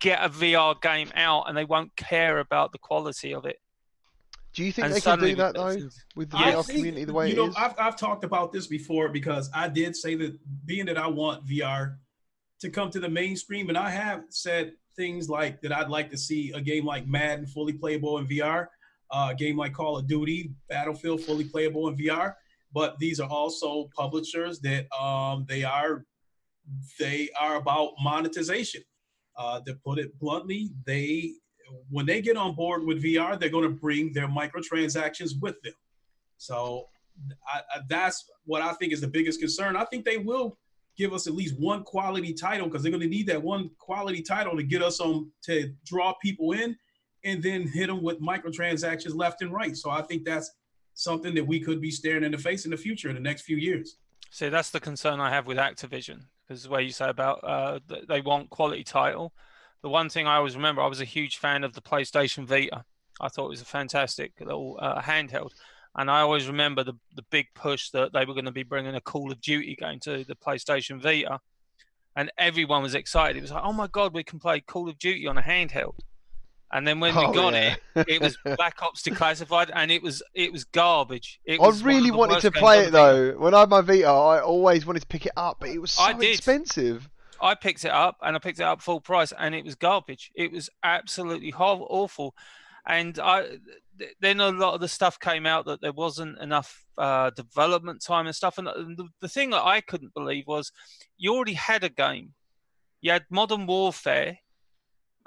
Speaker 2: get a vr game out and they won't care about the quality of it.
Speaker 1: Do you think and they can do that though with the VR community the way
Speaker 3: you know,
Speaker 1: is?
Speaker 3: I've, I've talked about this before because I did say that being that I want VR to come to the mainstream. And I have said things like that I'd like to see a game like Madden fully playable in VR, uh, a game like Call of Duty, Battlefield fully playable in VR. But these are also publishers that um, they are they are about monetization. Uh, to put it bluntly, they when they get on board with VR, they're going to bring their microtransactions with them. So I, I, that's what I think is the biggest concern. I think they will give us at least one quality title because they're going to need that one quality title to get us on to draw people in and then hit them with microtransactions left and right. So I think that's something that we could be staring in the face in the future in the next few years.
Speaker 2: See, that's the concern I have with Activision because where you say about uh, they want quality title. The one thing I always remember, I was a huge fan of the PlayStation Vita. I thought it was a fantastic little uh, handheld. And I always remember the, the big push that they were going to be bringing a Call of Duty game to the PlayStation Vita. And everyone was excited. It was like, oh my God, we can play Call of Duty on a handheld. And then when oh, we got yeah. it, it was Black Ops Declassified, and it was it was garbage. It
Speaker 1: I really wanted to play it though. When I had my Vita, I always wanted to pick it up, but it was so expensive.
Speaker 2: I picked it up, and I picked it up full price, and it was garbage. It was absolutely awful. And I, then a lot of the stuff came out that there wasn't enough uh, development time and stuff. And the, the thing that I couldn't believe was you already had a game. You had Modern Warfare,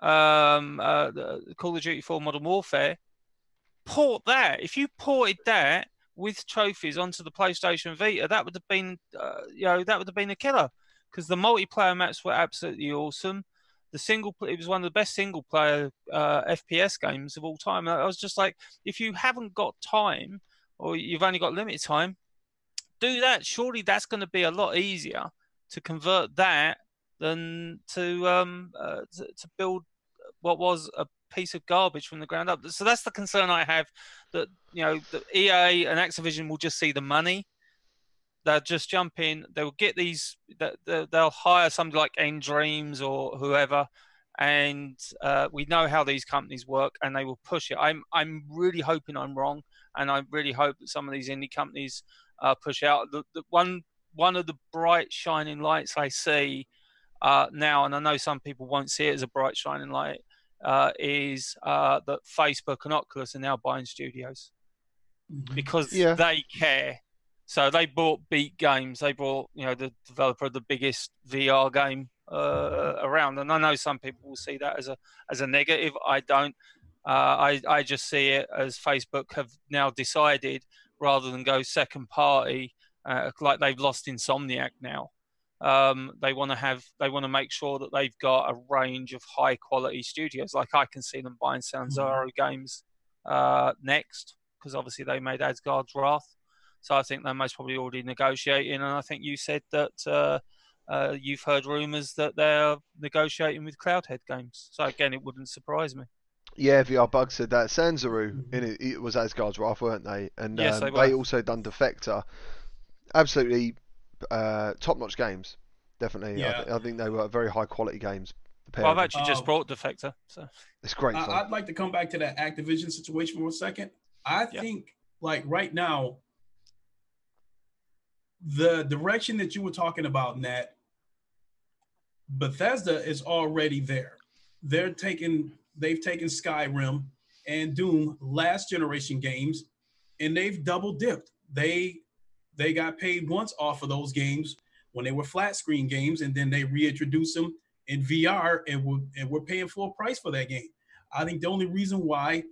Speaker 2: um, uh, Call of Duty 4 Modern Warfare. Port that. If you ported that with trophies onto the PlayStation Vita, that would have been, uh, you know, that would have been a killer because the multiplayer maps were absolutely awesome the single it was one of the best single player uh, FPS games of all time. I was just like, if you haven't got time or you've only got limited time, do that. Surely that's going to be a lot easier to convert that than to um uh, to, to build what was a piece of garbage from the ground up. So that's the concern I have that you know the EA and Activision will just see the money they'll just jump in. They'll get these. They'll hire somebody like nDreams or whoever, and uh, we know how these companies work, and they will push it. I'm I'm really hoping I'm wrong, and I really hope that some of these indie companies uh, push out. The, the one one of the bright shining lights I see uh, now, and I know some people won't see it as a bright shining light, uh, is uh, that Facebook and Oculus are now buying studios mm-hmm. because yeah. they care so they bought Beat Games. They bought, you know, the developer of the biggest VR game uh, around. And I know some people will see that as a as a negative. I don't. Uh, I I just see it as Facebook have now decided rather than go second party, uh, like they've lost Insomniac now. um, they want to have they want to make sure that they've got a range of high quality studios. Like I can see them buying Sanzaru mm-hmm. games uh, next because obviously they made Asgard's Wrath. So I think they're most probably already negotiating. And I think you said that uh, uh, you've heard rumours that they're negotiating with Cloudhead Games. So again, it wouldn't surprise me.
Speaker 1: Yeah, VR Bug said that Sanzaru mm-hmm. in it, it was Asgard's Wrath, weren't they? And yes, um, they, they, also done Defector. Absolutely uh, top-notch games. Definitely, yeah. I, th- I, think they were very high-quality games.
Speaker 2: Well, I've actually just um, brought Defector, so
Speaker 1: it's great.
Speaker 3: I, would like to come back to that Activision situation for a second. I yeah. think, like right now, the direction that you were talking about, Nat, Bethesda is already there. They're taking they've taken Skyrim and Doom last generation games and they've double dipped. They they got paid once off of those games when they were flat screen games and then they reintroduced them in VR and we're, and we're paying full price for that game. I think the only reason why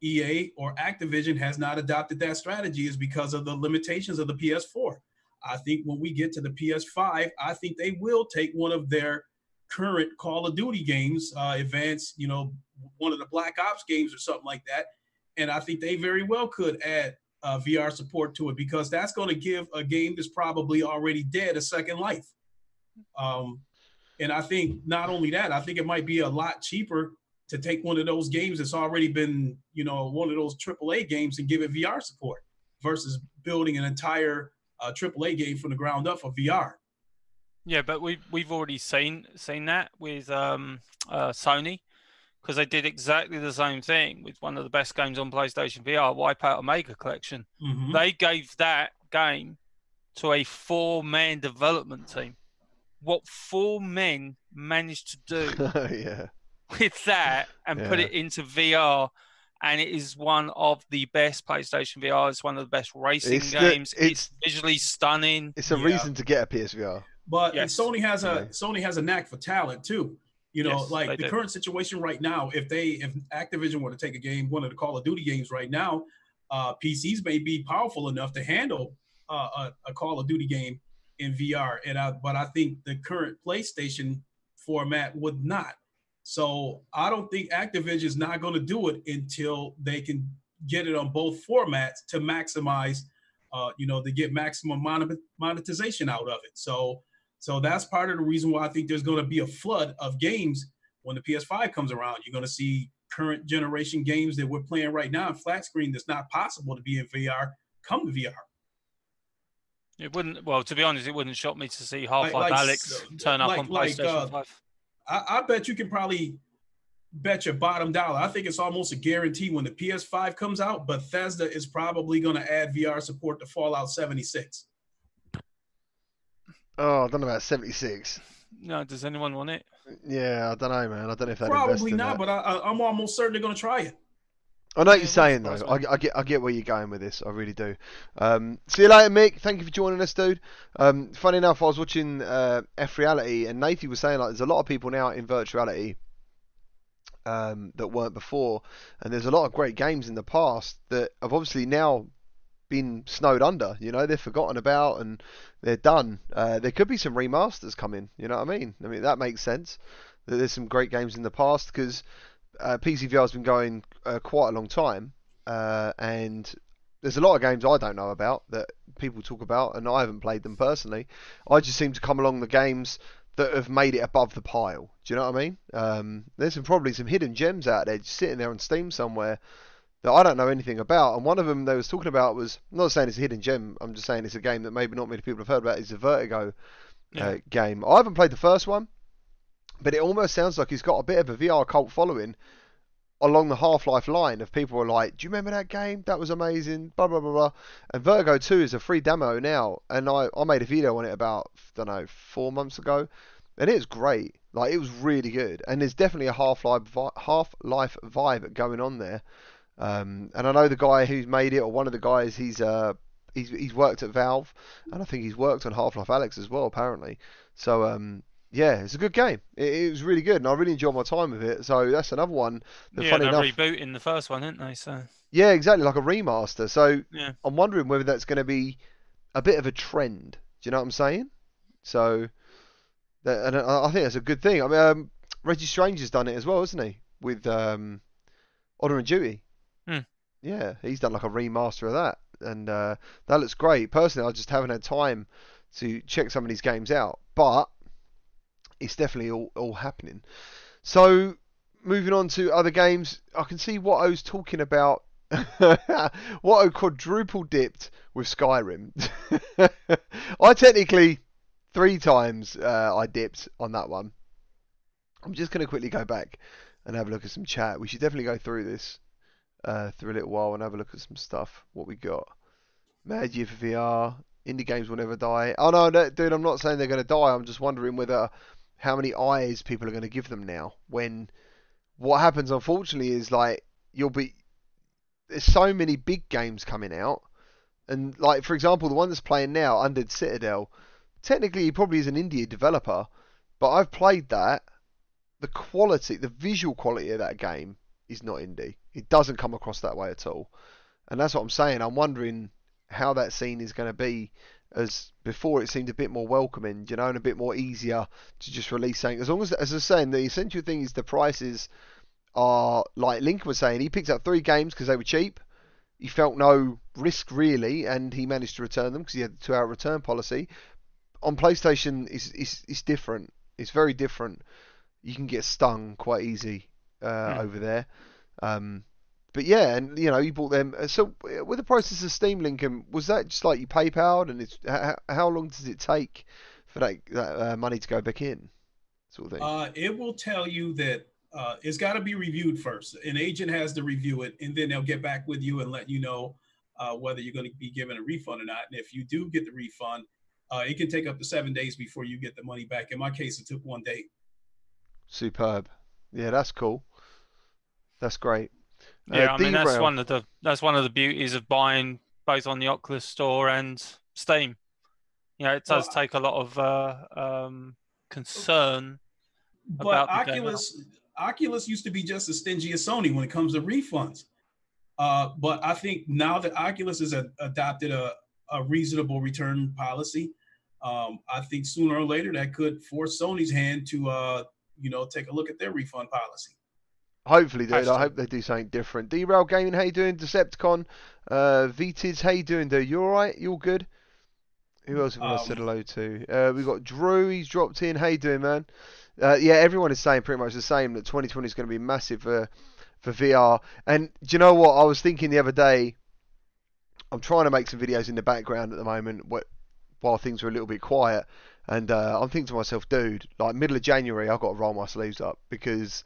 Speaker 3: EA or Activision has not adopted that strategy is because of the limitations of the PS4. I think when we get to the PS5, I think they will take one of their current Call of Duty games, uh, advance, you know, one of the Black Ops games or something like that. And I think they very well could add uh, VR support to it because that's going to give a game that's probably already dead a second life. Um, and I think not only that, I think it might be a lot cheaper to take one of those games that's already been, you know, one of those AAA games and give it VR support versus building an entire uh, AAA game from the ground up for VR.
Speaker 2: Yeah, but we've we've already seen seen that with um, uh, Sony because they did exactly the same thing with one of the best games on PlayStation VR, Wipeout Omega Collection. Mm-hmm. They gave that game to a four-man development team. What four men managed to do
Speaker 1: yeah.
Speaker 2: with that and yeah. put it into VR and it is one of the best PlayStation VR. It's one of the best racing it's games. The, it's, it's, visually stunning.
Speaker 1: It's a yeah. reason to get a PSVR.
Speaker 3: But yes. Sony has a yeah. Sony has a knack for talent too. You know, yes, like the current situation right now, if they if Activision were to take a game, one of the Call of Duty games right now, uh, PCs may be powerful enough to handle uh, a, a, Call of Duty game in VR. And I, but I think the current PlayStation format would not. So I don't think Activision is not going to do it until they can get it on both formats to maximize, uh, you know, to get maximum monetization out of it. So, so that's part of the reason why I think there's going to be a flood of games when the PS5 comes around. You're going to see current generation games that we're playing right now in flat screen that's not possible to be in VR come to VR.
Speaker 2: It wouldn't. Well, to be honest, it wouldn't shock me to see Half Life like, Alyx turn up like, on PlayStation like, uh, Five.
Speaker 3: I, I bet you can probably bet your bottom dollar. I think it's almost a guarantee when the PS5 comes out, Bethesda is probably going to add VR support to Fallout 76.
Speaker 1: Oh, I don't know about 76.
Speaker 2: No, does anyone want it?
Speaker 1: Yeah, I don't know, man. I don't know if that
Speaker 3: probably
Speaker 1: not,
Speaker 3: but I, am almost certain they're going to try it.
Speaker 1: I know what you're saying though. I, I, get I get where you're going with this. I really do. Um, see you later, Mick. Thank you for joining us, dude. Um, funny enough, I was watching uh, F Reality, and Nathan was saying like there's a lot of people now in virtuality um, that weren't before, and there's a lot of great games in the past that have obviously now been snowed under. You know, they're forgotten about and they're done. Uh, there could be some remasters coming. You know what I mean? I mean that makes sense. That there's some great games in the past because uh, PCVR has been going uh, quite a long time, uh, and there's a lot of games I don't know about that people talk about, and I haven't played them personally. I just seem to come along the games that have made it above the pile. Do you know what I mean? Um, there's some, probably some hidden gems out there just sitting there on Steam somewhere that I don't know anything about. And one of them they was talking about was I'm not saying it's a hidden gem. I'm just saying it's a game that maybe not many people have heard about. It's a Vertigo uh, game. I haven't played the first one but it almost sounds like he's got a bit of a VR cult following along the Half Life line of people are like, Do you remember that game? That was amazing, blah blah blah blah. And Vertigo 2 is a free demo now, and I, I made a video on it about I don't know, four months ago. And it was great. Like it was really good. And there's definitely a Half Life Half Life vibe going on there. Um, and I know the guy who's made it, or one of the guys, he's uh he's he's worked at Valve, and I think he's worked on Half Life Alyx as well, apparently. So um, yeah, it's a good game. It, it, was really good, and I really enjoyed my time with it. So that's another one.
Speaker 2: That, yeah, they're enough, rebooting the first one, didn't they? So
Speaker 1: yeah, exactly, like a remaster. So yeah. I'm wondering whether that's going to be a bit of a trend. Do you know what I'm saying? So, that, and I I think that's a good thing. I mean, um, Reggie Strange has done it as well, hasn't he? With um, Honor and Duty.
Speaker 2: Hmm.
Speaker 1: Yeah, he's done like a remaster of that, and uh, that looks great. Personally, I just haven't had time to check some of these games out, but it's definitely all, all happening. So, moving on to other games, I can see what I was talking about. what I quadruple dipped with Skyrim. I technically three times uh, I dipped on that one. I'm just going to quickly go back and have a look at some chat. We should definitely go through this uh, through a little while and have a look at some stuff. What we got? Mad Year for VR. Indie games will never die. Oh no, no, dude, I'm not saying they're going to die. I'm just wondering whether how many eyes people are going to give them now. When what happens, unfortunately, is like you'll be there's so many big games coming out, and like for example, the one that's playing now, Undead Citadel. Technically, he probably is an indie developer, but I've played that. The quality, the visual quality of that game is not indie. It doesn't come across that way at all, and that's what I'm saying. I'm wondering how that scene is going to be. As before, it seemed a bit more welcoming, you know, and a bit more easier to just release something. As long as, as I was saying, the essential thing is the prices are like Lincoln was saying. He picked up three games because they were cheap. He felt no risk really, and he managed to return them because he had the two-hour return policy. On PlayStation, it's, it's it's different. It's very different. You can get stung quite easy uh,
Speaker 2: Hmm.
Speaker 1: over there. Um, but yeah, and you know, you bought them. uh, So uh, with the process of Steam, Lincoln, was that just like you PayPal, and it's how, how long does it take for that, that uh, money to go back in, sort of thing?
Speaker 3: Uh, it will tell you that uh, it's got to be reviewed first. An agent has to review it, and then they'll get back with you and let you know uh, whether you're going to be given a refund or not. And if you do get the refund, uh, it can take up to seven days before you get the money back. In my case, it took one day.
Speaker 1: Superb. Yeah, that's cool. That's great. Uh,
Speaker 2: Yeah, I mean that's one of the that's one of the beauties of buying both on the Oculus Store and Steam. You know, it does
Speaker 3: Well,
Speaker 2: take a lot of uh, um, concern.
Speaker 3: But
Speaker 2: About
Speaker 3: Oculus, Oculus used to be just as stingy as Sony when it comes to refunds. Uh, but I think now that Oculus has a, adopted a, a reasonable return policy, um, I think sooner or later that could force Sony's hand to, uh, you know, take a look at their refund policy.
Speaker 1: Hopefully, dude. I hope they do something different. Derail Gaming, how you doing? Decepticon, uh, VTids, how you doing, dude? You alright? You all good? Who else have I said
Speaker 3: Um,
Speaker 1: hello to? Uh, we've got Drew. He's dropped in. How you doing, man? Uh, yeah, everyone is saying pretty much the same that 2020 is going to be massive for for VR. And do you know what? I was thinking the other day. I'm trying to make some videos in the background at the moment, wh- while things are a little bit quiet. And uh, I'm thinking to myself, dude, like middle of January, I've got to roll my sleeves up because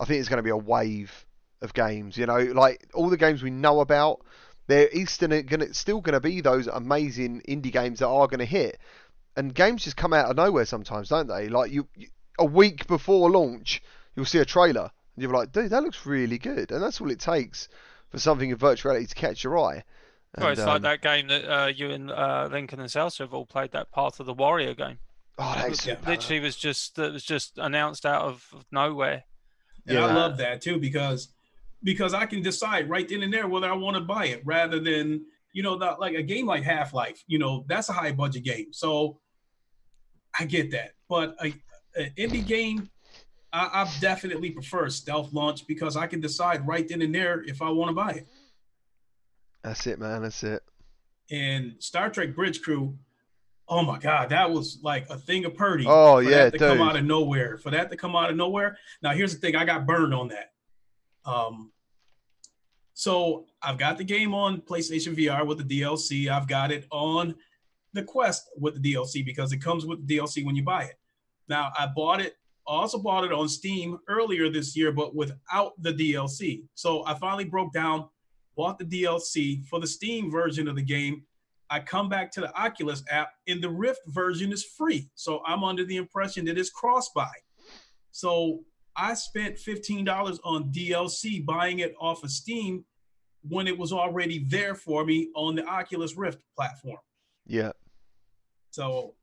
Speaker 1: I think it's going to be a wave of games. You know, like all the games we know about, there is still going to still going to be those amazing indie games that are going to hit, and games just come out of nowhere sometimes, don't they? Like you, you a week before launch, you'll see a trailer, and you're like, dude, that looks really good, and that's all it takes for something in virtual reality to catch your eye.
Speaker 2: Well,
Speaker 1: And,
Speaker 2: it's like
Speaker 1: um,
Speaker 2: that game that uh, you and uh, Lincoln and Salsa have all played. That Path of the Warrior game.
Speaker 1: Oh, that
Speaker 2: It
Speaker 1: is
Speaker 2: literally was just that was just announced out of nowhere.
Speaker 3: And I love that too because because I can decide right then and there whether I want to buy it rather than you know not like a game like Half Life. You know that's a high budget game, so I get that. But a, an indie game, I, I definitely prefer stealth launch because I can decide right then and there if I want to buy it.
Speaker 1: That's it, man. That's it.
Speaker 3: And Star Trek Bridge Crew, oh my god, that was like a thing of Purdy.
Speaker 1: Oh, yeah,
Speaker 3: that to come out of nowhere. For that to come out of nowhere. Now here's the thing, I got burned on that. Um, so I've got the game on PlayStation VR with the DLC. I've got it on the Quest with the DLC because it comes with the DLC when you buy it. Now I bought it, also bought it on Steam earlier this year, but without the DLC. So I finally broke down, bought the DLC for the Steam version of the game. I come back to the Oculus app, and the Rift version is free. So I'm under the impression that it's cross buy. So I spent $15 on DLC buying it off of Steam when it was already there for me on the Oculus Rift platform.
Speaker 1: Yeah.
Speaker 3: So,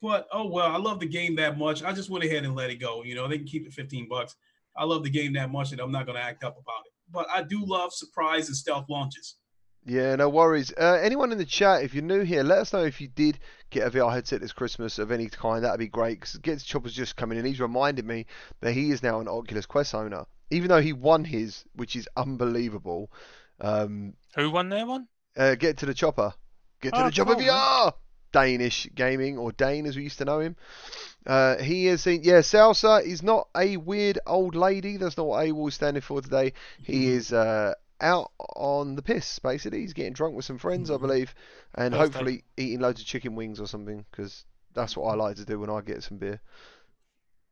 Speaker 3: but oh well, I love the game that much. I just went ahead and let it go. You know, they can keep it 15 bucks. I love the game that much that I'm not going to act up about it. But I do love surprise and stealth launches.
Speaker 1: Yeah, no worries. Uh, anyone in the chat, if you're new here, let us know if you did get a VR headset this Christmas of any kind. That'd be great. Because Gets Chopper's just coming in. He's reminded me that he is now an Oculus Quest owner, even though he won his, which is unbelievable. Um,
Speaker 2: Who won their one?
Speaker 1: uh, get to the chopper. Get to
Speaker 2: Oh,
Speaker 1: the chopper
Speaker 2: cool, man.
Speaker 1: VR. Danish gaming or Dane as we used to know him. Uh, he is seen. Yeah, Salsa is not a weird old lady. That's not what AWOL is standing for today. He is uh, out on the piss. Basically, he's getting drunk with some friends, I believe, and
Speaker 2: Birthday.
Speaker 1: hopefully eating loads of chicken wings or something because that's what I like to do when I get some beer.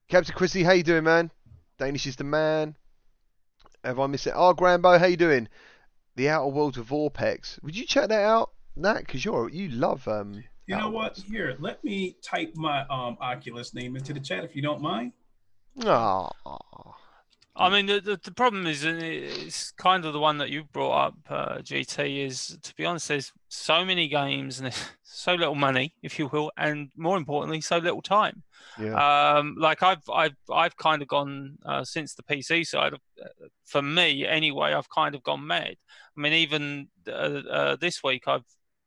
Speaker 1: Captain Chrissy, how you doing, man? Danish is the man. Have I missed it? Oh, Grambo, how you doing? The Outer Worlds of Vorpx. Would you check that out, Nat? Because you're you love um.
Speaker 3: You know what?
Speaker 1: Worlds.
Speaker 3: Here, let me type my um Oculus name into the chat if you don't mind.
Speaker 1: Aw.
Speaker 2: I mean, the, the, the problem is, and it's kind of the one that you brought up, uh, GT, is to be honest, there's so many games and so little money, if you will, and more importantly, so little time.
Speaker 1: Yeah.
Speaker 2: Um, like I've I've I've kind of gone uh, since the PC side. Of, uh, for me, anyway, I've kind of gone mad. I mean, even uh, uh, this week, I've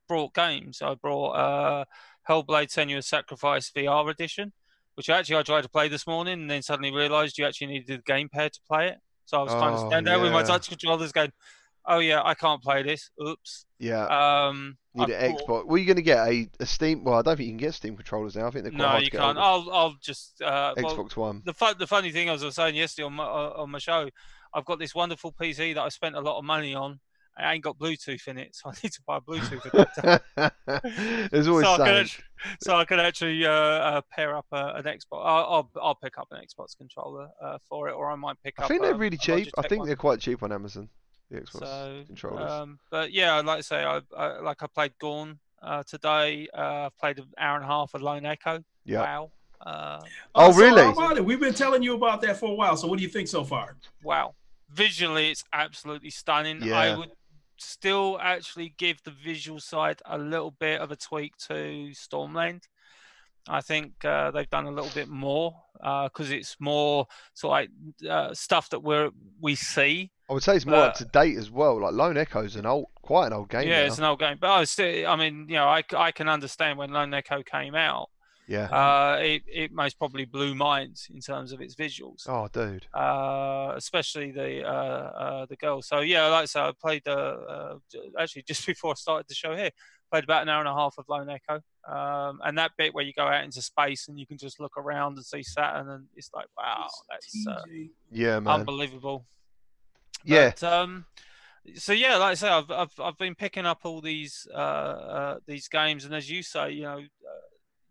Speaker 2: brought games. I brought uh, Hellblade: Senua's Sacrifice VR edition, which actually I tried to play this morning, and then suddenly realised you actually needed the gamepad to play it. So I was kind of
Speaker 1: Oh,
Speaker 2: standing there with my touch controllers, going, "Oh yeah, I can't play this. Oops."
Speaker 1: yeah.
Speaker 2: Um,
Speaker 1: Need
Speaker 2: I've
Speaker 1: an
Speaker 2: bought-
Speaker 1: Xbox. Well, you're going to get a, a Steam. Well, I don't think you can get Steam controllers now. I think they're quite
Speaker 2: No,
Speaker 1: hard
Speaker 2: you
Speaker 1: to get
Speaker 2: can't. I'll I'll just uh,
Speaker 1: of.
Speaker 2: well,
Speaker 1: Xbox One.
Speaker 2: the fun, the funny thing as I was saying yesterday on my uh, on my show, I've got this wonderful PC that I spent a lot of money on. I ain't got Bluetooth in it, so I need to buy a Bluetooth adapter.
Speaker 1: There's always
Speaker 2: so, I can actually, so I can actually uh, uh, pair up uh, an Xbox. I'll, I'll I'll pick up an Xbox controller uh, for it, or I might pick
Speaker 1: I
Speaker 2: up.
Speaker 1: I think they're
Speaker 2: um,
Speaker 1: really cheap. I think
Speaker 2: one.
Speaker 1: they're quite cheap on Amazon. The Xbox
Speaker 2: So,
Speaker 1: controllers.
Speaker 2: um, but yeah, I'd like to say I, I like I played Gorn uh, today. Uh, I've played an hour and a half of Lone Echo.
Speaker 1: yeah.
Speaker 2: Wow. Uh,
Speaker 1: Oh,
Speaker 3: so
Speaker 1: really?
Speaker 3: How about it? We've been telling you about that for a while. So what do you think so far?
Speaker 2: wow. Visually, it's absolutely stunning.
Speaker 1: Yeah.
Speaker 2: I would still actually give the visual side a little bit of a tweak to Stormland. I think uh, they've done a little bit more because it's more sort of like uh, stuff that we're we see.
Speaker 1: I would say it's more up
Speaker 2: uh,
Speaker 1: to date as well. Like Lone Echo's an old, quite an old game
Speaker 2: yeah,
Speaker 1: now.
Speaker 2: it's an old game, but I still, I mean, you know, I, I can understand when Lone Echo came out.
Speaker 1: Yeah.
Speaker 2: Uh, it it most probably blew minds in terms of its visuals.
Speaker 1: Oh, dude.
Speaker 2: uh, especially the uh, uh, the girls. So yeah, like I said, I played uh, uh, actually just before I started the show here. Played about an hour and a half of Lone Echo, um, and that bit where you go out into space and you can just look around and see Saturn, and it's like, wow, that's uh,
Speaker 1: Yeah, man.
Speaker 2: unbelievable.
Speaker 1: Yeah.
Speaker 2: But, um, so yeah, like I say, I've, I've I've been picking up all these uh, uh, these games, and as you say, you know, uh,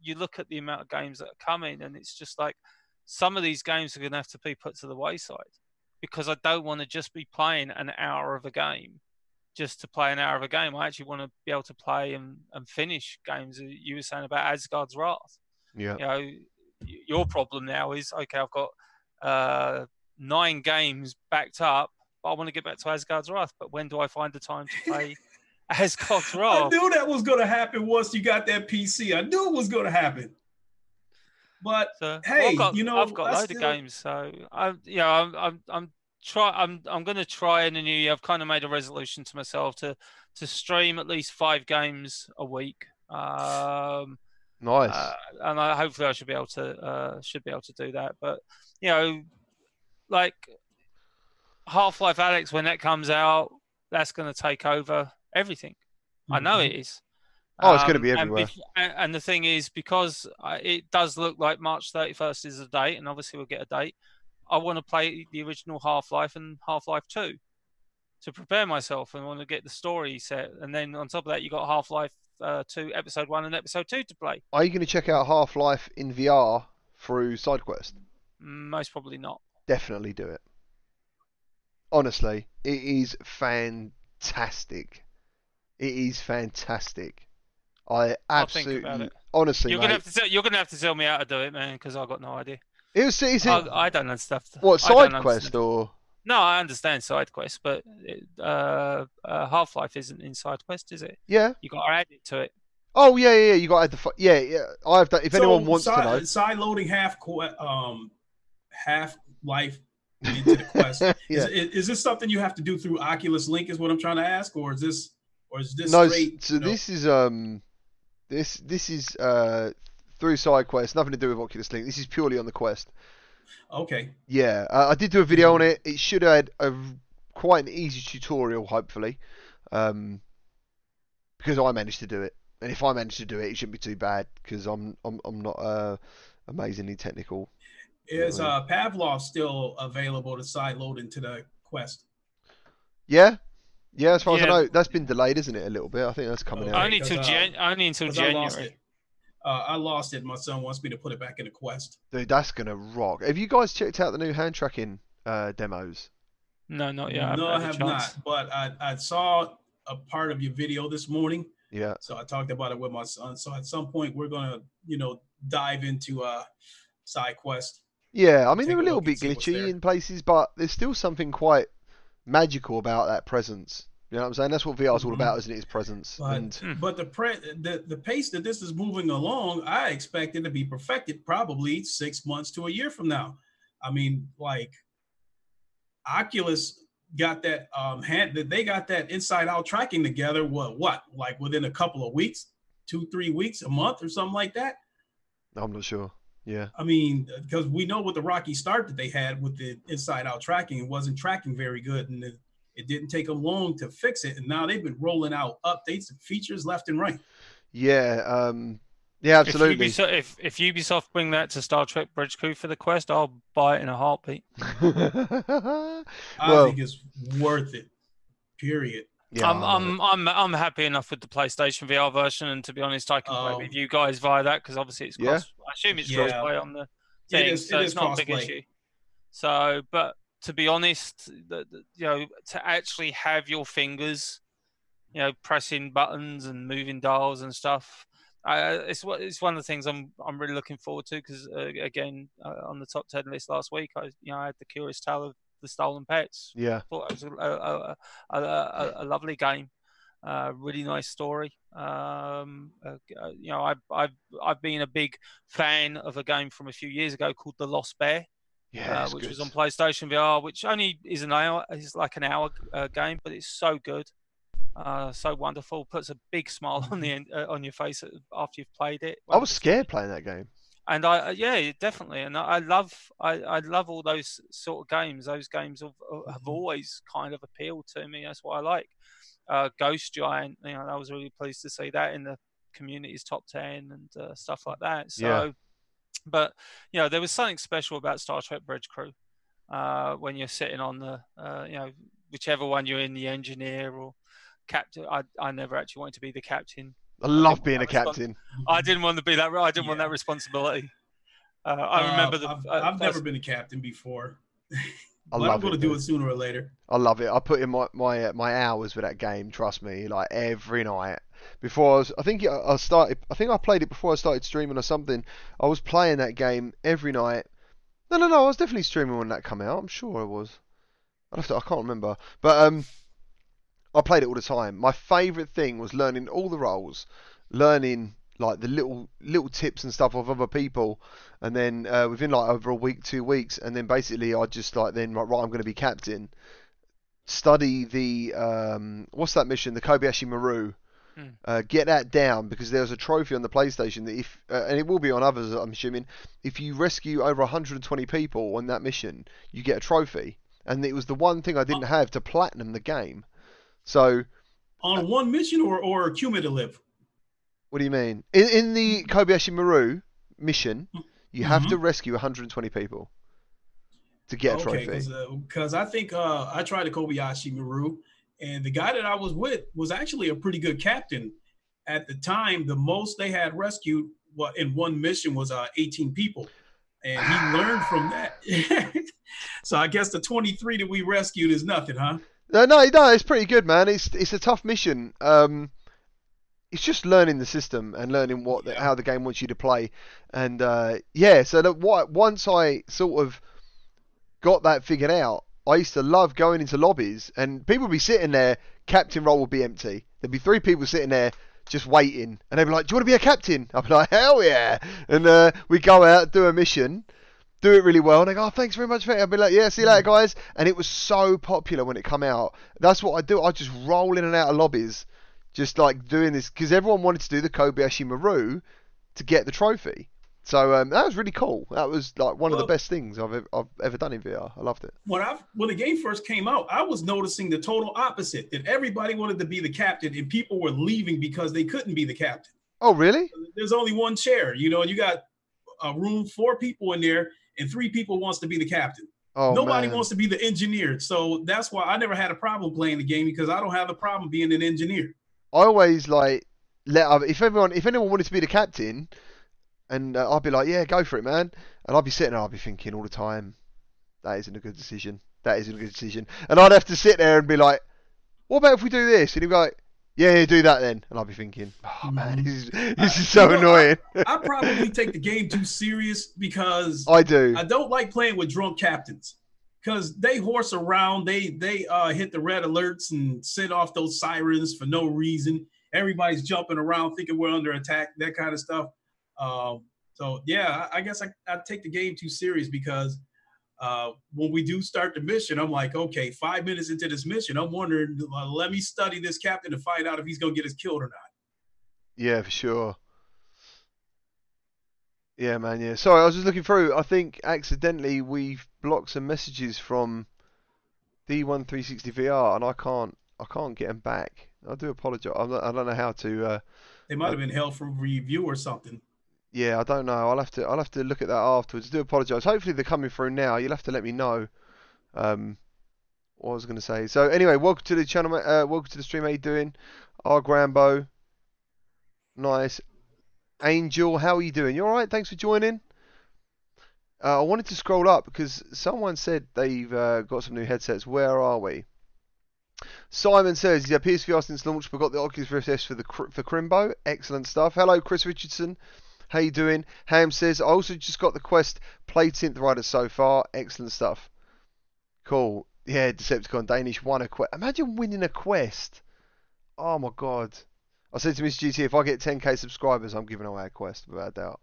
Speaker 2: you look at the amount of games that are coming, and it's just like some of these games are going to have to be put to the wayside because I don't want to just be playing an hour of a game just to play an hour of a game. I actually want to be able to play and, and finish games. You were saying about Asgard's Wrath
Speaker 1: Yeah.
Speaker 2: you know, your problem now is okay. I've got uh, nine games backed up, but I want to get back to Asgard's Wrath. But when do I find the time to play Asgard's
Speaker 3: I knew that was going to happen once you got that PC. I knew it was going to happen. But
Speaker 2: So, well,
Speaker 3: Hey,
Speaker 2: I've got,
Speaker 3: you know,
Speaker 2: I've got
Speaker 3: I
Speaker 2: a load
Speaker 3: still-
Speaker 2: of games, so I'm, you know, I'm, I'm, I'm try, I'm, I'm going to try in the new year. I've kind of made a resolution to myself to, to stream at least five games a week. Um,
Speaker 1: Nice.
Speaker 2: uh, and I, hopefully I should be able to uh, should be able to do that. But you know, like Half Life Alyx, when that comes out, that's going to take over everything. I know
Speaker 3: Mhm.
Speaker 2: it is.
Speaker 1: Oh, it's gonna
Speaker 2: Um,
Speaker 1: be everywhere.
Speaker 2: bef- And, and the thing is, because I, it does look like March 31st is the date, and obviously we'll get a date. I want to play the original Half Life and Half Life 2 to prepare myself and want to get the story set. And then on top of that, you got Half Life uh, 2, Episode 1 and Episode 2 to play.
Speaker 1: Are you going to check out Half Life in VR through SideQuest?
Speaker 2: Most probably not.
Speaker 1: Definitely do it. Honestly, it is fantastic. It is fantastic. I
Speaker 2: I'll think
Speaker 1: absolutely,
Speaker 2: about it.
Speaker 1: honestly,
Speaker 2: You're
Speaker 1: mate.
Speaker 2: gonna have to tell, you're gonna have to tell me how to do it, man, because I've got no idea.
Speaker 1: It was, is it,
Speaker 2: I, I don't understand.
Speaker 1: what
Speaker 2: side don't understand.
Speaker 1: or?
Speaker 2: No, I understand side quest, but it, uh, uh, Half Life isn't in side quest, is it?
Speaker 1: Yeah.
Speaker 2: You got to add it to it.
Speaker 1: Oh yeah, yeah. yeah, You got to add the. fu- Yeah, yeah. I've done. If
Speaker 3: So,
Speaker 1: anyone wants
Speaker 3: side,
Speaker 1: to know,
Speaker 3: side loading half qu- um half life into the quest.
Speaker 1: yeah.
Speaker 3: is, is, is this something you have to do through Oculus Link? Is what I'm trying to ask, or is this, or is this
Speaker 1: no,
Speaker 3: straight?
Speaker 1: so
Speaker 3: you know-
Speaker 1: this is um, this this is uh through side quest, nothing to do with Oculus Link. This is purely on the quest.
Speaker 3: okay.
Speaker 1: Yeah, uh, I did do a video on it. It should have a quite an easy tutorial, hopefully, um, because I managed to do it. And if I managed to do it, it shouldn't be too bad because I'm I'm I'm not uh amazingly technical.
Speaker 3: Is uh, Pavlov still available to side load into the Quest?
Speaker 1: Yeah, yeah. As far as I know, that's been delayed, isn't it? A little bit. I think that's coming
Speaker 3: Okay.
Speaker 1: out.
Speaker 2: Only
Speaker 3: 'cause,
Speaker 2: till
Speaker 3: uh,
Speaker 2: Jan- only until
Speaker 3: 'Cause I lost
Speaker 2: January.
Speaker 3: it. Uh, I lost it. My son wants me to put it back in the Quest.
Speaker 1: Dude, that's gonna rock. Have you guys checked out the new hand tracking uh, demos?
Speaker 2: No, not yet.
Speaker 3: no, I
Speaker 2: haven't
Speaker 3: have
Speaker 2: had a chance.
Speaker 3: not. But I, I saw a part of your video this morning,
Speaker 1: Yeah.
Speaker 3: so I talked about it with my son. So at some point, we're gonna, you know, dive into uh, side quest.
Speaker 1: Yeah, I mean they're
Speaker 3: a
Speaker 1: a little
Speaker 3: look
Speaker 1: bit
Speaker 3: and see what's
Speaker 1: glitchy in places, but there's still something quite magical about that presence. You know what I'm saying? That's what VR is all
Speaker 3: Mhm.
Speaker 1: about, isn't it? Is presence.
Speaker 3: But
Speaker 1: and
Speaker 2: Hmm.
Speaker 3: but the pre the, the pace that this is moving along, I expect it to be perfected probably six months to a year from now. I mean, like Oculus got that um hand that they got that inside out tracking together. What what like within a couple of weeks, two three weeks, a month or something like that.
Speaker 1: I'm not sure. Yeah.
Speaker 3: I mean, because we know with the rocky start that they had with the inside out tracking, it wasn't tracking very good, and it, it didn't take them long to fix it. And now they've been rolling out updates and features left and right.
Speaker 1: Yeah. Um. Yeah. Absolutely.
Speaker 2: If Ubisoft, if, if Ubisoft bring that to Star Trek Bridge Crew for the Quest, I'll buy it in a heartbeat.
Speaker 3: I
Speaker 1: Well-
Speaker 3: think it's worth it. Period.
Speaker 1: Yeah.
Speaker 2: I'm,
Speaker 1: I love it.
Speaker 2: I'm, I'm, I'm happy enough with the PlayStation VR version, and to be honest, I can play
Speaker 3: Um,
Speaker 2: with you guys via that because obviously it's
Speaker 1: Yeah.
Speaker 2: I assume it's
Speaker 3: Yeah.
Speaker 2: crossplay on the thing,
Speaker 3: is-
Speaker 2: so
Speaker 3: it
Speaker 2: it's not a big issue. So, but to be honest, the, the, you know, to actually have your fingers, you know, pressing buttons and moving dials and stuff, uh, it's what it's one of the things I'm I'm really looking forward to because uh, again uh, on the top ten list last week, I you know I had the Curious Tale of the Stolen Pets.
Speaker 1: Yeah.
Speaker 2: I thought it was a, a, a, a, lovely game. Uh, really nice story. Um, uh, uh, you know, I've, I've I've been a big fan of a game from a few years ago called The Lost Bear,
Speaker 1: Yeah.
Speaker 2: uh, which
Speaker 1: good.
Speaker 2: was on PlayStation VR, which only is an hour, is like an hour uh, game, but it's so good, uh, so wonderful. Puts a big smile on the end, uh, on your face after you've played it.
Speaker 1: I was scared playing that game.
Speaker 2: And I uh, yeah definitely. And I I love I, I love all those sort of games. Those games have, uh, have
Speaker 3: Mhm.
Speaker 2: always kind of appealed to me. That's what I like. Uh, Ghost Giant you know I was really pleased to see that in the community's top 10 and uh, stuff like that. So
Speaker 1: Yeah.
Speaker 2: but you know there was something special about Star Trek Bridge Crew uh, when you're sitting on the uh, you know whichever one you're in the engineer or captain I, I never actually wanted to be the captain
Speaker 1: I love
Speaker 2: think
Speaker 1: being a
Speaker 2: that was fun.
Speaker 1: captain.
Speaker 2: I didn't want to be that. I didn't want that responsibility. Uh, I remember
Speaker 3: Uh,
Speaker 2: the.
Speaker 3: I've,
Speaker 2: uh,
Speaker 3: I've never been a captain before.
Speaker 1: I love
Speaker 3: I'm going to
Speaker 1: it,
Speaker 3: do it sooner or later.
Speaker 1: I love it. I put in my my uh, my hours with that game. Trust me, like every night. Before I was, I think I I started. I think I played it before I started streaming or something. I was playing that game every night. No, no, no. I was definitely streaming when that came out. I'm sure I was. I have to, I can't remember, but um, I played it all the time. My favourite thing was learning all the roles, learning like the little little tips and stuff of other people, and then uh, within like over a week, two weeks, and then basically I just like then like right, I'm going to be captain. Study the um, what's that mission? The Kobayashi Maru.
Speaker 2: Hmm.
Speaker 1: Uh, get that down because there's a trophy on the PlayStation that if uh, and it will be on others. I'm assuming if you rescue over 120 people on that mission, you get a trophy. And it was the one thing I didn't have to platinum the game. So
Speaker 3: On one mission or, or cumulative?
Speaker 1: What do you mean? In, in the Kobayashi Maru mission, you have
Speaker 3: Mhm.
Speaker 1: to rescue 120 people to get a
Speaker 3: okay,
Speaker 1: trophy.
Speaker 3: because I think uh, I tried the Kobayashi Maru, and the guy that I was with was actually a pretty good captain. At the time, the most they had rescued in one mission was uh, 18 people, and he learned from that. so I guess the 23 that we rescued is nothing, huh?
Speaker 1: No, no, no, it's pretty good, man. It's it's a tough mission. Um, it's just learning the system and learning what the, how the game wants you to play, and uh, yeah. So that what once I sort of got that figured out, I used to love going into lobbies and people would be sitting there. Captain role would be empty. There'd be three people sitting there just waiting, and they'd be like, "Do you want to be a captain?" I'd be like, "Hell yeah!" And uh, we go out, do a mission, do it really well, and they go, "Oh, thanks very much for it." I'd be like, "Yeah, see you later, guys." And it was so popular when it come out. That's what I do. I just roll in and out of lobbies, just like doing this because everyone wanted to do the Kobayashi Maru to get the trophy. So um, that was really cool. That was like one of the best things I've ever, I've ever done in VR. I loved it.
Speaker 3: when I when the game first came out, I was noticing the total opposite. That everybody wanted to be the captain, and people were leaving because they couldn't be the captain.
Speaker 1: Oh really?
Speaker 3: There's only one chair. You know, you got a room, four people in there, and three people wants to be the captain.
Speaker 1: Oh
Speaker 3: Nobody
Speaker 1: man.
Speaker 3: wants to be the engineer. So that's why I never had a problem playing the game because I don't have a problem being an engineer.
Speaker 1: I always like let if everyone if anyone wanted to be the captain, and uh, I'd be like, yeah, go for it, man. And I'd be sitting there, I'd be thinking all the time, that isn't a good decision. That isn't a good decision. And I'd have to sit there and be like, what about if we do this? And he'd be like, yeah, yeah, do that then. And I'll be thinking, oh man, this is this is so
Speaker 3: know,
Speaker 1: annoying.
Speaker 3: I probably take the game too serious because
Speaker 1: I do.
Speaker 3: I don't like playing with drunk captains because they horse around. They they uh, hit the red alerts and set off those sirens for no reason. Everybody's jumping around thinking we're under attack. That kind of stuff. Um, so yeah, I, I guess I, I take the game too serious because uh, when we do start the mission, I'm like, okay, five minutes into this mission, I'm wondering, uh, let me study this captain to find out if he's gonna get us killed or not.
Speaker 1: Yeah, for sure. Yeah, man. Yeah. Sorry, I was just looking through. I think accidentally we've blocked some messages from D1360 VR, and I can't. I can't get them back. I do not- I don't know how to. Uh,
Speaker 3: They might have been held for review or something.
Speaker 1: Yeah, I don't know. I'll have to. I'll have to look at that afterwards. I do apologise. Hopefully they're coming through now. You'll have to let me know. Um, what I was going to say. So anyway, welcome to the channel. Uh, welcome to the stream. How you doing? R Grambo. Nice. Angel, how are you doing? You all right? Thanks for joining. Uh, I wanted to scroll up because someone said they've uh, got some new headsets. Where are we? Simon says, yeah, PSVR since launch, but got the Oculus Rift S for the for Crimbo. Excellent stuff. Hello, Chris Richardson. How you doing? Ham says, I also just got the Quest Plate Synth Rider so far. Excellent stuff. Cool. Yeah, Decepticon Danish won a quest. Imagine winning a quest. Oh my god. I said to Mr. GT, if I get 10k subscribers, I'm giving away a quest without a doubt.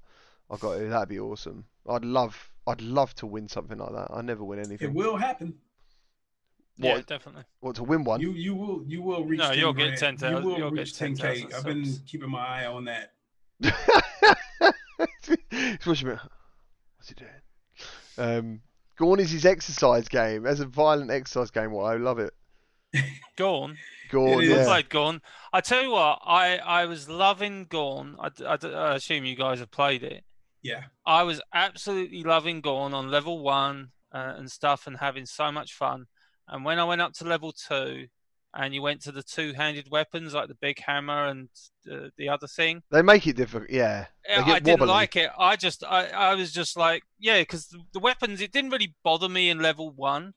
Speaker 1: I've got to. That'd be awesome. I'd love, I'd love to win something like that. I never win anything.
Speaker 3: It will happen.
Speaker 2: Yeah,
Speaker 1: What?
Speaker 2: definitely.
Speaker 1: What to win one?
Speaker 3: You you will you will reach.
Speaker 2: No,
Speaker 3: 10
Speaker 2: you'll get
Speaker 3: grand.
Speaker 2: 10,000
Speaker 3: You will
Speaker 2: you'll get
Speaker 3: reach 10k.
Speaker 2: 10,000
Speaker 3: I've been keeping my eye on that.
Speaker 1: He's watching me. What's he doing? Um, Gorn is his exercise game. As a violent exercise game, well, I love it.
Speaker 2: Gorn.
Speaker 1: Gorn,
Speaker 3: It
Speaker 2: I
Speaker 3: is.
Speaker 1: yeah.
Speaker 2: played Gorn. I tell you what, I, I was loving Gorn. I I assume you guys have played it.
Speaker 3: Yeah.
Speaker 2: I was absolutely loving Gorn on level one uh, and stuff and having so much fun. And when I went up to level two and you went to the two handed weapons like the big hammer and uh, the other thing,
Speaker 1: They make it difficult. Yeah.
Speaker 2: I didn't
Speaker 1: wobbly.
Speaker 2: like it. I just, I, I was just like, yeah, because the, the weapons, it didn't really bother me in level one.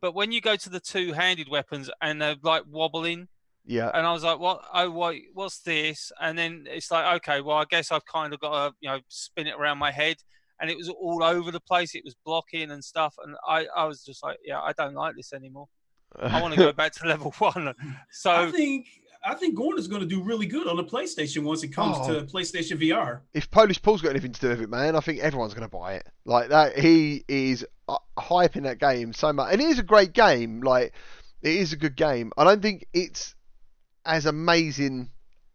Speaker 2: But when you go to the two handed weapons and they're like wobbling,
Speaker 1: Yeah.
Speaker 2: and I was like, "What? Oh, wait, what's this?" And then it's like, "Okay, well, I guess I've kind of got to, you know, spin it around my head." And it was all over the place. It was blocking and stuff, and I, I was just like, "Yeah, I don't like this anymore. I want to go back to level one." So I
Speaker 3: think I think Gorn is going to do really good on the PlayStation once it comes
Speaker 1: Oh.
Speaker 3: to PlayStation VR.
Speaker 1: if Polish Paul's got anything to do with it, man, I think everyone's going to buy it. Like that, he is uh, hyping that game so much, and it is a great game. Like it is a good game. I don't think it's as amazing as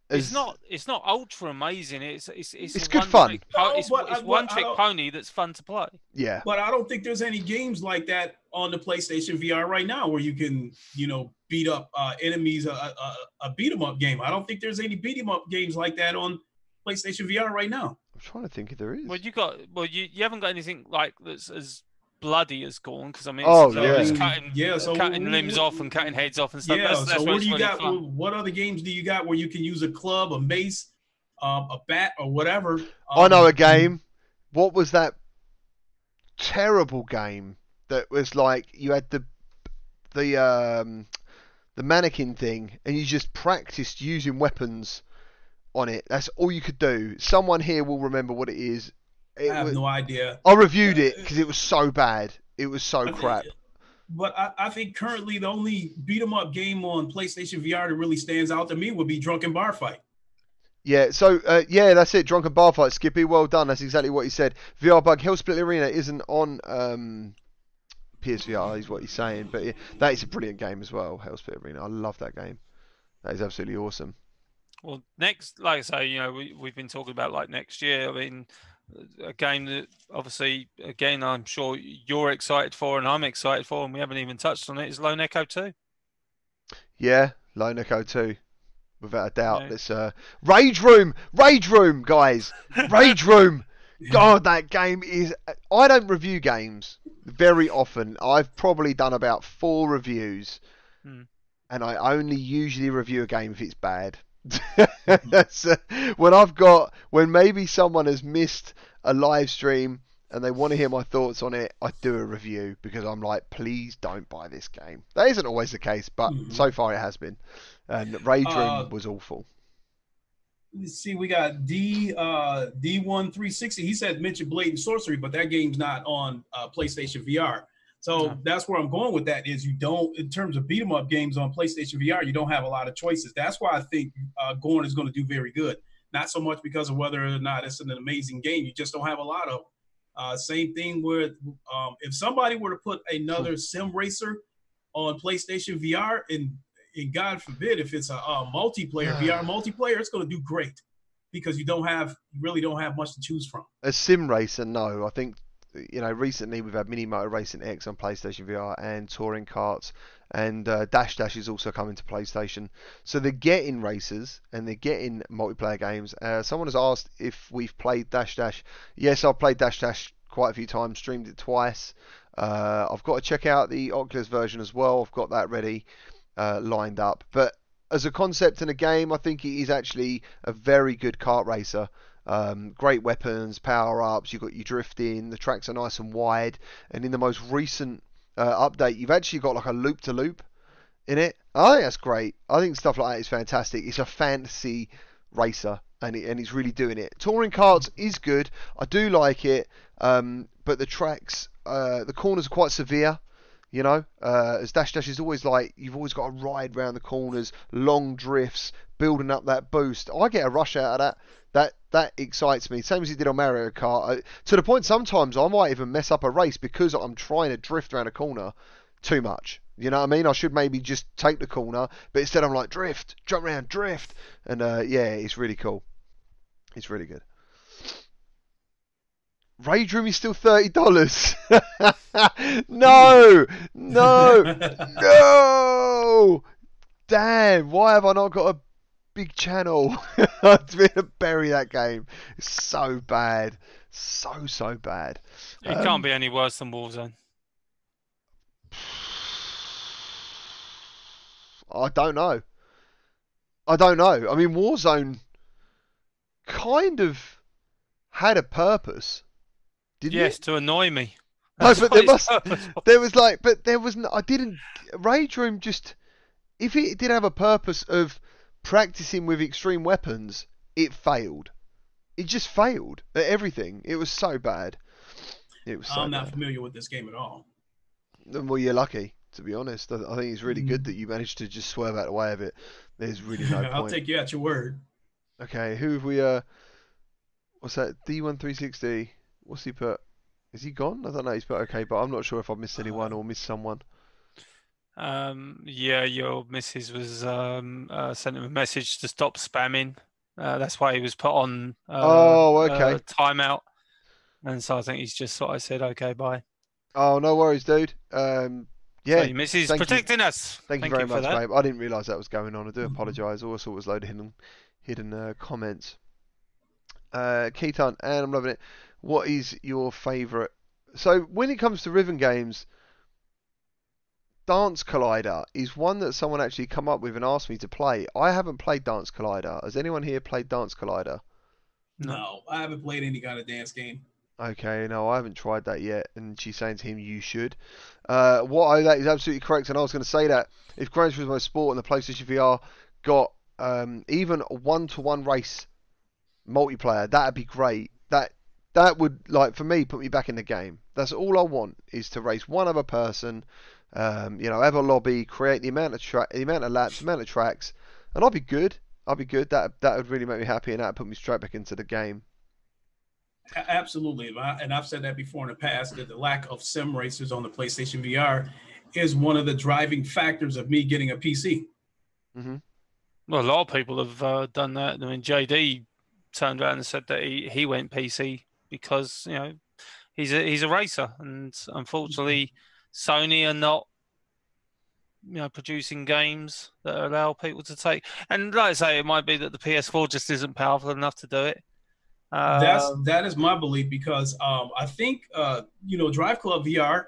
Speaker 2: it's not, it's not ultra amazing. It's, it's, it's,
Speaker 1: It's good fun.
Speaker 2: trick po-
Speaker 3: No,
Speaker 2: it's
Speaker 3: but I-
Speaker 2: it's
Speaker 3: but
Speaker 2: one
Speaker 3: I
Speaker 2: trick
Speaker 3: don't-
Speaker 2: pony that's fun to play.
Speaker 1: Yeah,
Speaker 3: But I don't think there's any games like that on the PlayStation VR right now where you can, you know, beat up uh, enemies. A, a, a beat 'em up game. I don't think there's any beat 'em up games like that on PlayStation VR right now.
Speaker 1: I'm trying to think if there is.
Speaker 2: Well, you got, well, you, you haven't got anything like that's as bloody as Gorn because I mean,
Speaker 1: Oh,
Speaker 2: it's, uh,
Speaker 1: yeah.
Speaker 2: it's cutting,
Speaker 3: Yeah, so
Speaker 2: cutting
Speaker 3: what-
Speaker 2: limbs
Speaker 3: what-
Speaker 2: off and cutting heads off and stuff.
Speaker 3: yeah.
Speaker 2: that's, that's
Speaker 3: so
Speaker 2: where
Speaker 3: what do you got?
Speaker 2: fun.
Speaker 3: What other games do you got where you can use a club, a mace, um, a bat, or whatever?
Speaker 1: I know
Speaker 3: um,
Speaker 1: a game. What was that terrible game that was like you had the the um the mannequin thing and you just practiced using weapons on it. That's all you could do. Someone here will remember what it is. It
Speaker 3: I have
Speaker 1: was,
Speaker 3: no idea.
Speaker 1: I reviewed it because it was so bad. It was so
Speaker 3: I think-
Speaker 1: crap.
Speaker 3: But I, I think currently the only beat 'em up game on PlayStation VR that really stands out to me would be Drunken Bar Fight.
Speaker 1: Yeah, so uh, yeah, that's it. Drunken bar fight, Skippy. Well done. That's exactly what he said. VR bug Hellsplit Arena isn't on um, PSVR, is what he's saying. But yeah, that is a brilliant game as well. Hellsplit Arena. I love that game. That is absolutely awesome.
Speaker 2: Well, next, like I say, you know, we, we've been talking about like next year. I mean, a game that obviously, again, I'm sure you're excited for and I'm excited for, and we haven't even touched on it, is Lone Echo 2.
Speaker 1: Yeah, Lone Echo 2. Without a doubt.
Speaker 2: Yeah.
Speaker 1: It's uh, Rage Room! Rage Room, guys! Rage Room! God, that game is. I don't review games very often. I've probably done about four reviews,
Speaker 2: Hmm.
Speaker 1: and I only usually review a game if it's bad. So, when I've got when maybe someone has missed a live stream and they want to hear my thoughts on it, I do a review because I'm like, please don't buy this game. That isn't always the case, but
Speaker 3: Mhm.
Speaker 1: so far it has been. And Rage Room
Speaker 3: Uh,
Speaker 1: was awful.
Speaker 3: Let's see, we got D uh D1 360. He said mention Blatant Sorcery, but that game's not on uh, PlayStation VR. So
Speaker 2: No.
Speaker 3: that's where I'm going with that. Is you don't, in terms of beat 'em up games on PlayStation VR, you don't have a lot of choices. That's why I think uh, Gorn is going to do very good. Not so much because of whether or not it's an amazing game. You just don't have a lot of. Uh, same thing with um, if somebody were to put another sim racer on PlayStation VR, and and God forbid if it's a, uh multiplayer VR multiplayer, it's going to do great because you don't have you really don't have much to choose from.
Speaker 1: A sim racer, no. I think you know recently we've had Mini Motor Racing X on PlayStation VR and Touring Karts, and uh, Dash Dash is also coming to PlayStation. So they're getting racers and they're getting multiplayer games. Uh, someone has asked if we've played Dash Dash. Yes, I've played Dash Dash quite a few times. Streamed it twice. Uh, I've got to check out the Oculus version as well. I've got that ready, uh, lined up. But as a concept in a game, I think it is actually a very good kart racer. Um, great weapons, power ups. You've got your drifting. The tracks are nice and wide. And in the most recent uh, update, you've actually got like a loop to loop in it. I think that's great. I think stuff like that is fantastic. It's a fantasy racer, and it, and it's really doing it. Touring Karts is good. I do like it, um, but the tracks, uh, the corners are quite severe. You know, uh, as Dash Dash is always like, you've always got to ride round the corners, long drifts, building up that boost. I get a rush out of that. That that excites me. Same as he did on Mario Kart. Uh, to the point sometimes I might even mess up a race because I'm trying to drift around a corner too much. You know what I mean? I should maybe just take the corner, but instead I'm like drift, jump around, drift, and uh, yeah, it's really cool. It's really good. Rage Room is still thirty dollars. no, no, no! Damn! Why have I not got a big channel? I've been to bury that game. It's so bad, so so bad.
Speaker 2: It
Speaker 1: Um,
Speaker 2: can't be any worse than Warzone.
Speaker 1: I don't know. I don't know. I mean, Warzone kind of had a purpose, didn't
Speaker 2: Yes,
Speaker 1: it?
Speaker 2: to annoy me.
Speaker 1: No, but there must-
Speaker 2: purpose.
Speaker 1: There was like, but there was. No, I didn't. Rage Room just. If it did have a purpose of practicing with extreme weapons, it failed. It just failed at everything. It was so bad. It was so
Speaker 3: I'm not
Speaker 1: bad.
Speaker 3: familiar with this game at all.
Speaker 1: Well, you're lucky, to be honest. I I think it's really good
Speaker 3: Mm.
Speaker 1: that you managed to just swerve out of the way of it. There's really no
Speaker 3: I'll
Speaker 1: point.
Speaker 3: take you at your word.
Speaker 1: Okay, who have we? Uh, what's that? D1360. What's he put? Is he gone? I don't know. He's put okay, but I'm not sure if I've missed anyone or missed someone.
Speaker 2: Um, yeah, your missus was um, uh, sent him a message to stop spamming. Uh, that's why he was put on uh,
Speaker 1: Oh, okay.
Speaker 2: timeout. And so I think he's just sort of said, okay, bye.
Speaker 1: Oh, no worries, dude. Um, yeah,
Speaker 2: So missus
Speaker 1: thank you.
Speaker 2: protecting us.
Speaker 1: thank you very
Speaker 2: for
Speaker 1: much, babe. I didn't realise that was going on. I do apologise. I also was loaded hidden, hidden uh, comments. Uh, Keaton, and I'm loving it. What is your favourite? So when it comes to rhythm games, Dance Collider is one that someone actually come up with and asked me to play. I haven't played Dance Collider. Has anyone here played Dance Collider?
Speaker 2: No.
Speaker 3: No, I haven't played any kind of dance game.
Speaker 1: Okay, no, I haven't tried that yet, and she's saying to him, "You should." Uh, what I that is absolutely correct, and I was going to say that if Gran Turismo Sport and the PlayStation VR got um, even a one-to-one race multiplayer, that'd be great. That that would like for me put me back in the game. That's all I want is to race one other person. Um, you know, have a lobby, create the amount of track, the amount of laps, the amount of tracks, and I'll be good. I'll be good. That that would really make me happy, and that would put me straight back into the game.
Speaker 3: Absolutely, And I- and I've said that before in the past that the lack of sim racers on the PlayStation VR is one of the driving factors of me getting a PC.
Speaker 1: Mm-hmm.
Speaker 2: Well, a lot of people have uh, done that. I mean, JD turned around and said that he, he went PC because you know he's a he's a racer, and unfortunately, Sony are not you know producing games that allow people to take. And like I say, it might be that the PS4 just isn't powerful enough to do it.
Speaker 3: Um, That's that is my belief because um, I think uh, you know Drive Club VR.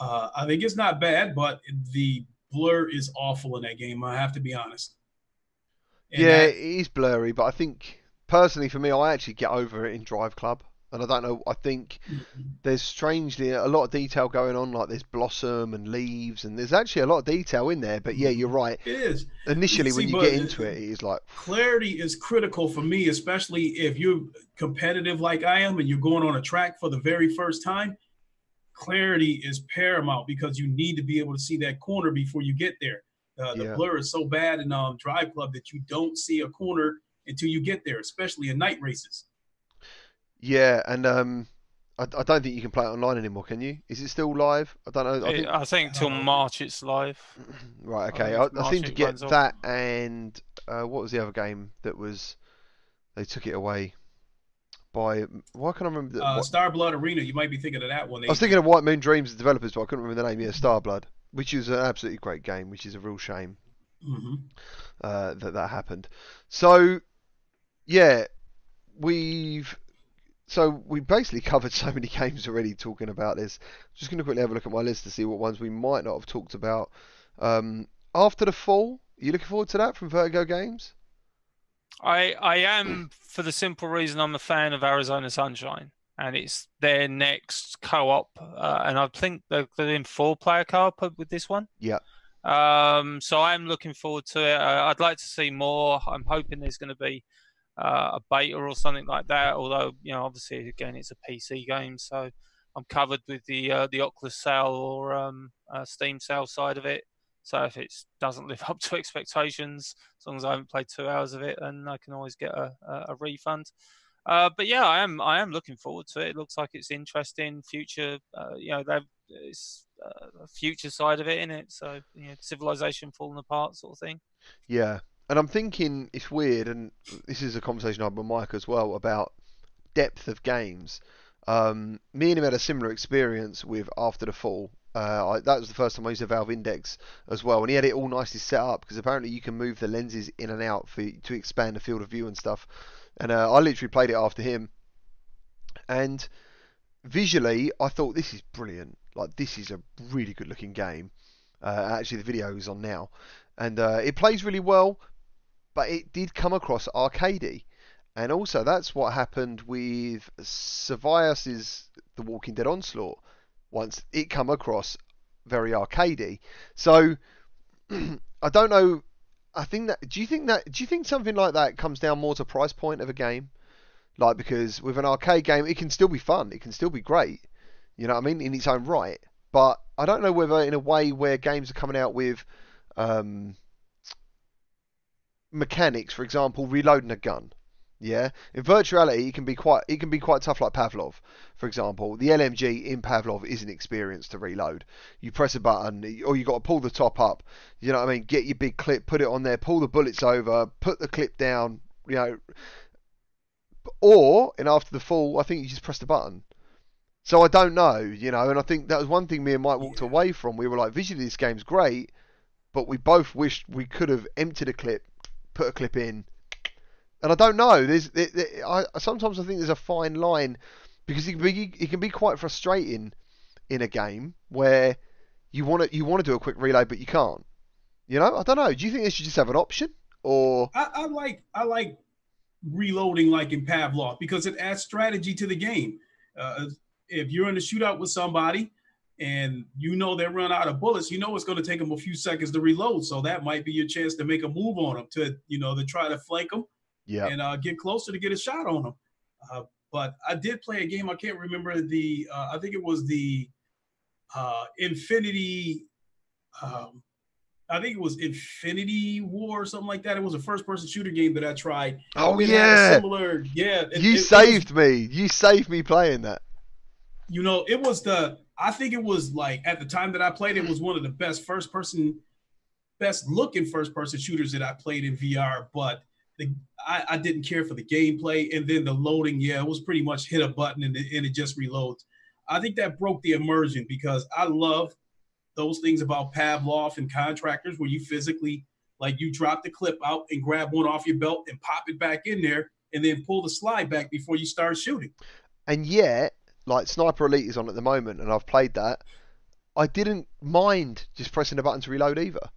Speaker 3: Uh, I think it's not bad, but the blur is awful in that game. I have to be honest.
Speaker 1: And yeah, that, it is blurry, but I think personally for me, I actually get over it in Drive Club and I don't know. I think mm-hmm. there's strangely a lot of detail going on, like there's blossom and leaves, and there's actually a lot of detail in there. But yeah, you're right.
Speaker 3: It is
Speaker 1: initially See, when you get into it, it is like
Speaker 3: clarity is critical for me, especially if you're competitive like I am, and you're going on a track for the very first time. Clarity is paramount because you need to be able to see that corner before you get there. Uh, the yeah. blur is so bad in um, Drive Club that you don't see a corner until you get there, especially in night races.
Speaker 1: Yeah, and um, I, I don't think you can play it online anymore. Can you? Is it still live? I don't know.
Speaker 2: I think, I think till March it's live.
Speaker 1: right. Okay. I, I, I seem to get that off. and uh, what was the other game that was? They took it away by why can't I remember?
Speaker 3: The, uh, Star Blood Arena. You might be thinking of that one.
Speaker 1: I was thinking of White Moon Dreams, the developers, but I couldn't remember the name. Yeah, Star Blood, which is an absolutely great game, which is a real shame
Speaker 3: mm-hmm.
Speaker 1: uh, that that happened. So, yeah, we've so we basically covered so many games already talking about this. Just going to quickly have a look at my list to see what ones we might not have talked about. Um, After the Fall, are you looking forward to that from Vertigo Games?
Speaker 2: I I am for the simple reason I'm a fan of Arizona Sunshine, and it's their next co-op, uh, and I think they're, they're in four-player co-op with this one.
Speaker 1: Yeah.
Speaker 2: Um, so I'm looking forward to it. I'd like to see more. I'm hoping there's going to be uh, a beta or something like that. Although you know, obviously, again, it's a PC game, so I'm covered with the uh, the Oculus sale or um, uh, Steam sale side of it. So if it doesn't live up to expectations, as long as I haven't played two hours of it, then I can always get a, a, a refund. Uh, but yeah, I am I am looking forward to it. It looks like it's interesting. Future, uh, you know, they've it's uh, a future side of it in it. So you know, civilization falling apart, sort of thing.
Speaker 1: Yeah, and I'm thinking it's weird, and this is a conversation I had with Mike as well about depth of games. Um, me and him had a similar experience with After the Fall. Uh, I, that was the first time I used a Valve Index as well, and he had it all nicely set up because apparently you can move the lenses in and out for to expand the field of view and stuff. And uh, I literally played it after him, and visually I thought this is brilliant. Like this is a really good looking game. Uh, actually, the video is on now, and uh, it plays really well but it did come across arcadey. And also, that's what happened with Survios's The Walking Dead Onslaught. Once it come across very arcadey. So I don't know. I think that. Do you think that? Do you think something like that comes down more to price point of a game? Like because with an arcade game, it can still be fun. It can still be great. You know what I mean in its own right. But I don't know whether in a way where games are coming out with um, mechanics, for example, reloading a gun. Yeah, in virtuality, it can be quite it can be quite tough, like Pavlov, for example. The LMG in Pavlov isn't experienced to reload. You press a button, or you got to pull the top up. You know what I mean? Get your big clip, put it on there, pull the bullets over, put the clip down. You know, or in After the Fall, I think you just press the button. So I don't know, you know, and I think that was one thing me and Mike walked yeah. away from. We were like, visually, this game's great, but we both wished we could have emptied a clip, put a clip in. And I don't know. There's, there, I sometimes I think there's a fine line because it can be it can be quite frustrating in a game where you want to you want to do a quick reload but you can't. You know, I don't know. Do you think they should just have an option or?
Speaker 3: I, I like I like reloading like in Pavlov because it adds strategy to the game. Uh, if you're in a shootout with somebody and you know they run out of bullets, you know it's going to take them a few seconds to reload. So that might be your chance to make a move on them to, you know, to try to flank them
Speaker 1: yeah.
Speaker 3: and uh, get closer to get a shot on them. Uh, but I did play a game. I can't remember the. Uh, I think it was the uh, Infinity. Um, I think it was Infinity War or something like that. It was a first-person shooter game that I tried.
Speaker 1: Oh yeah,
Speaker 3: similar. Yeah,
Speaker 1: it, you it, saved it me. You saved me playing that.
Speaker 3: You know, it was the I think it was like at the time that I played, it was one of the best first person best looking first person shooters that I played in VR, but the, I, I, didn't care for the gameplay. And then the loading, yeah, it was pretty much hit a button and and it just reloads. I think that broke the immersion because I love those things about Pavlov and contractors where you physically, like, you drop the clip out and grab one off your belt and pop it back in there and then pull the slide back before you start shooting.
Speaker 1: And yet, like Sniper Elite is on at the moment, and I've played that. I didn't mind just pressing the button to reload either,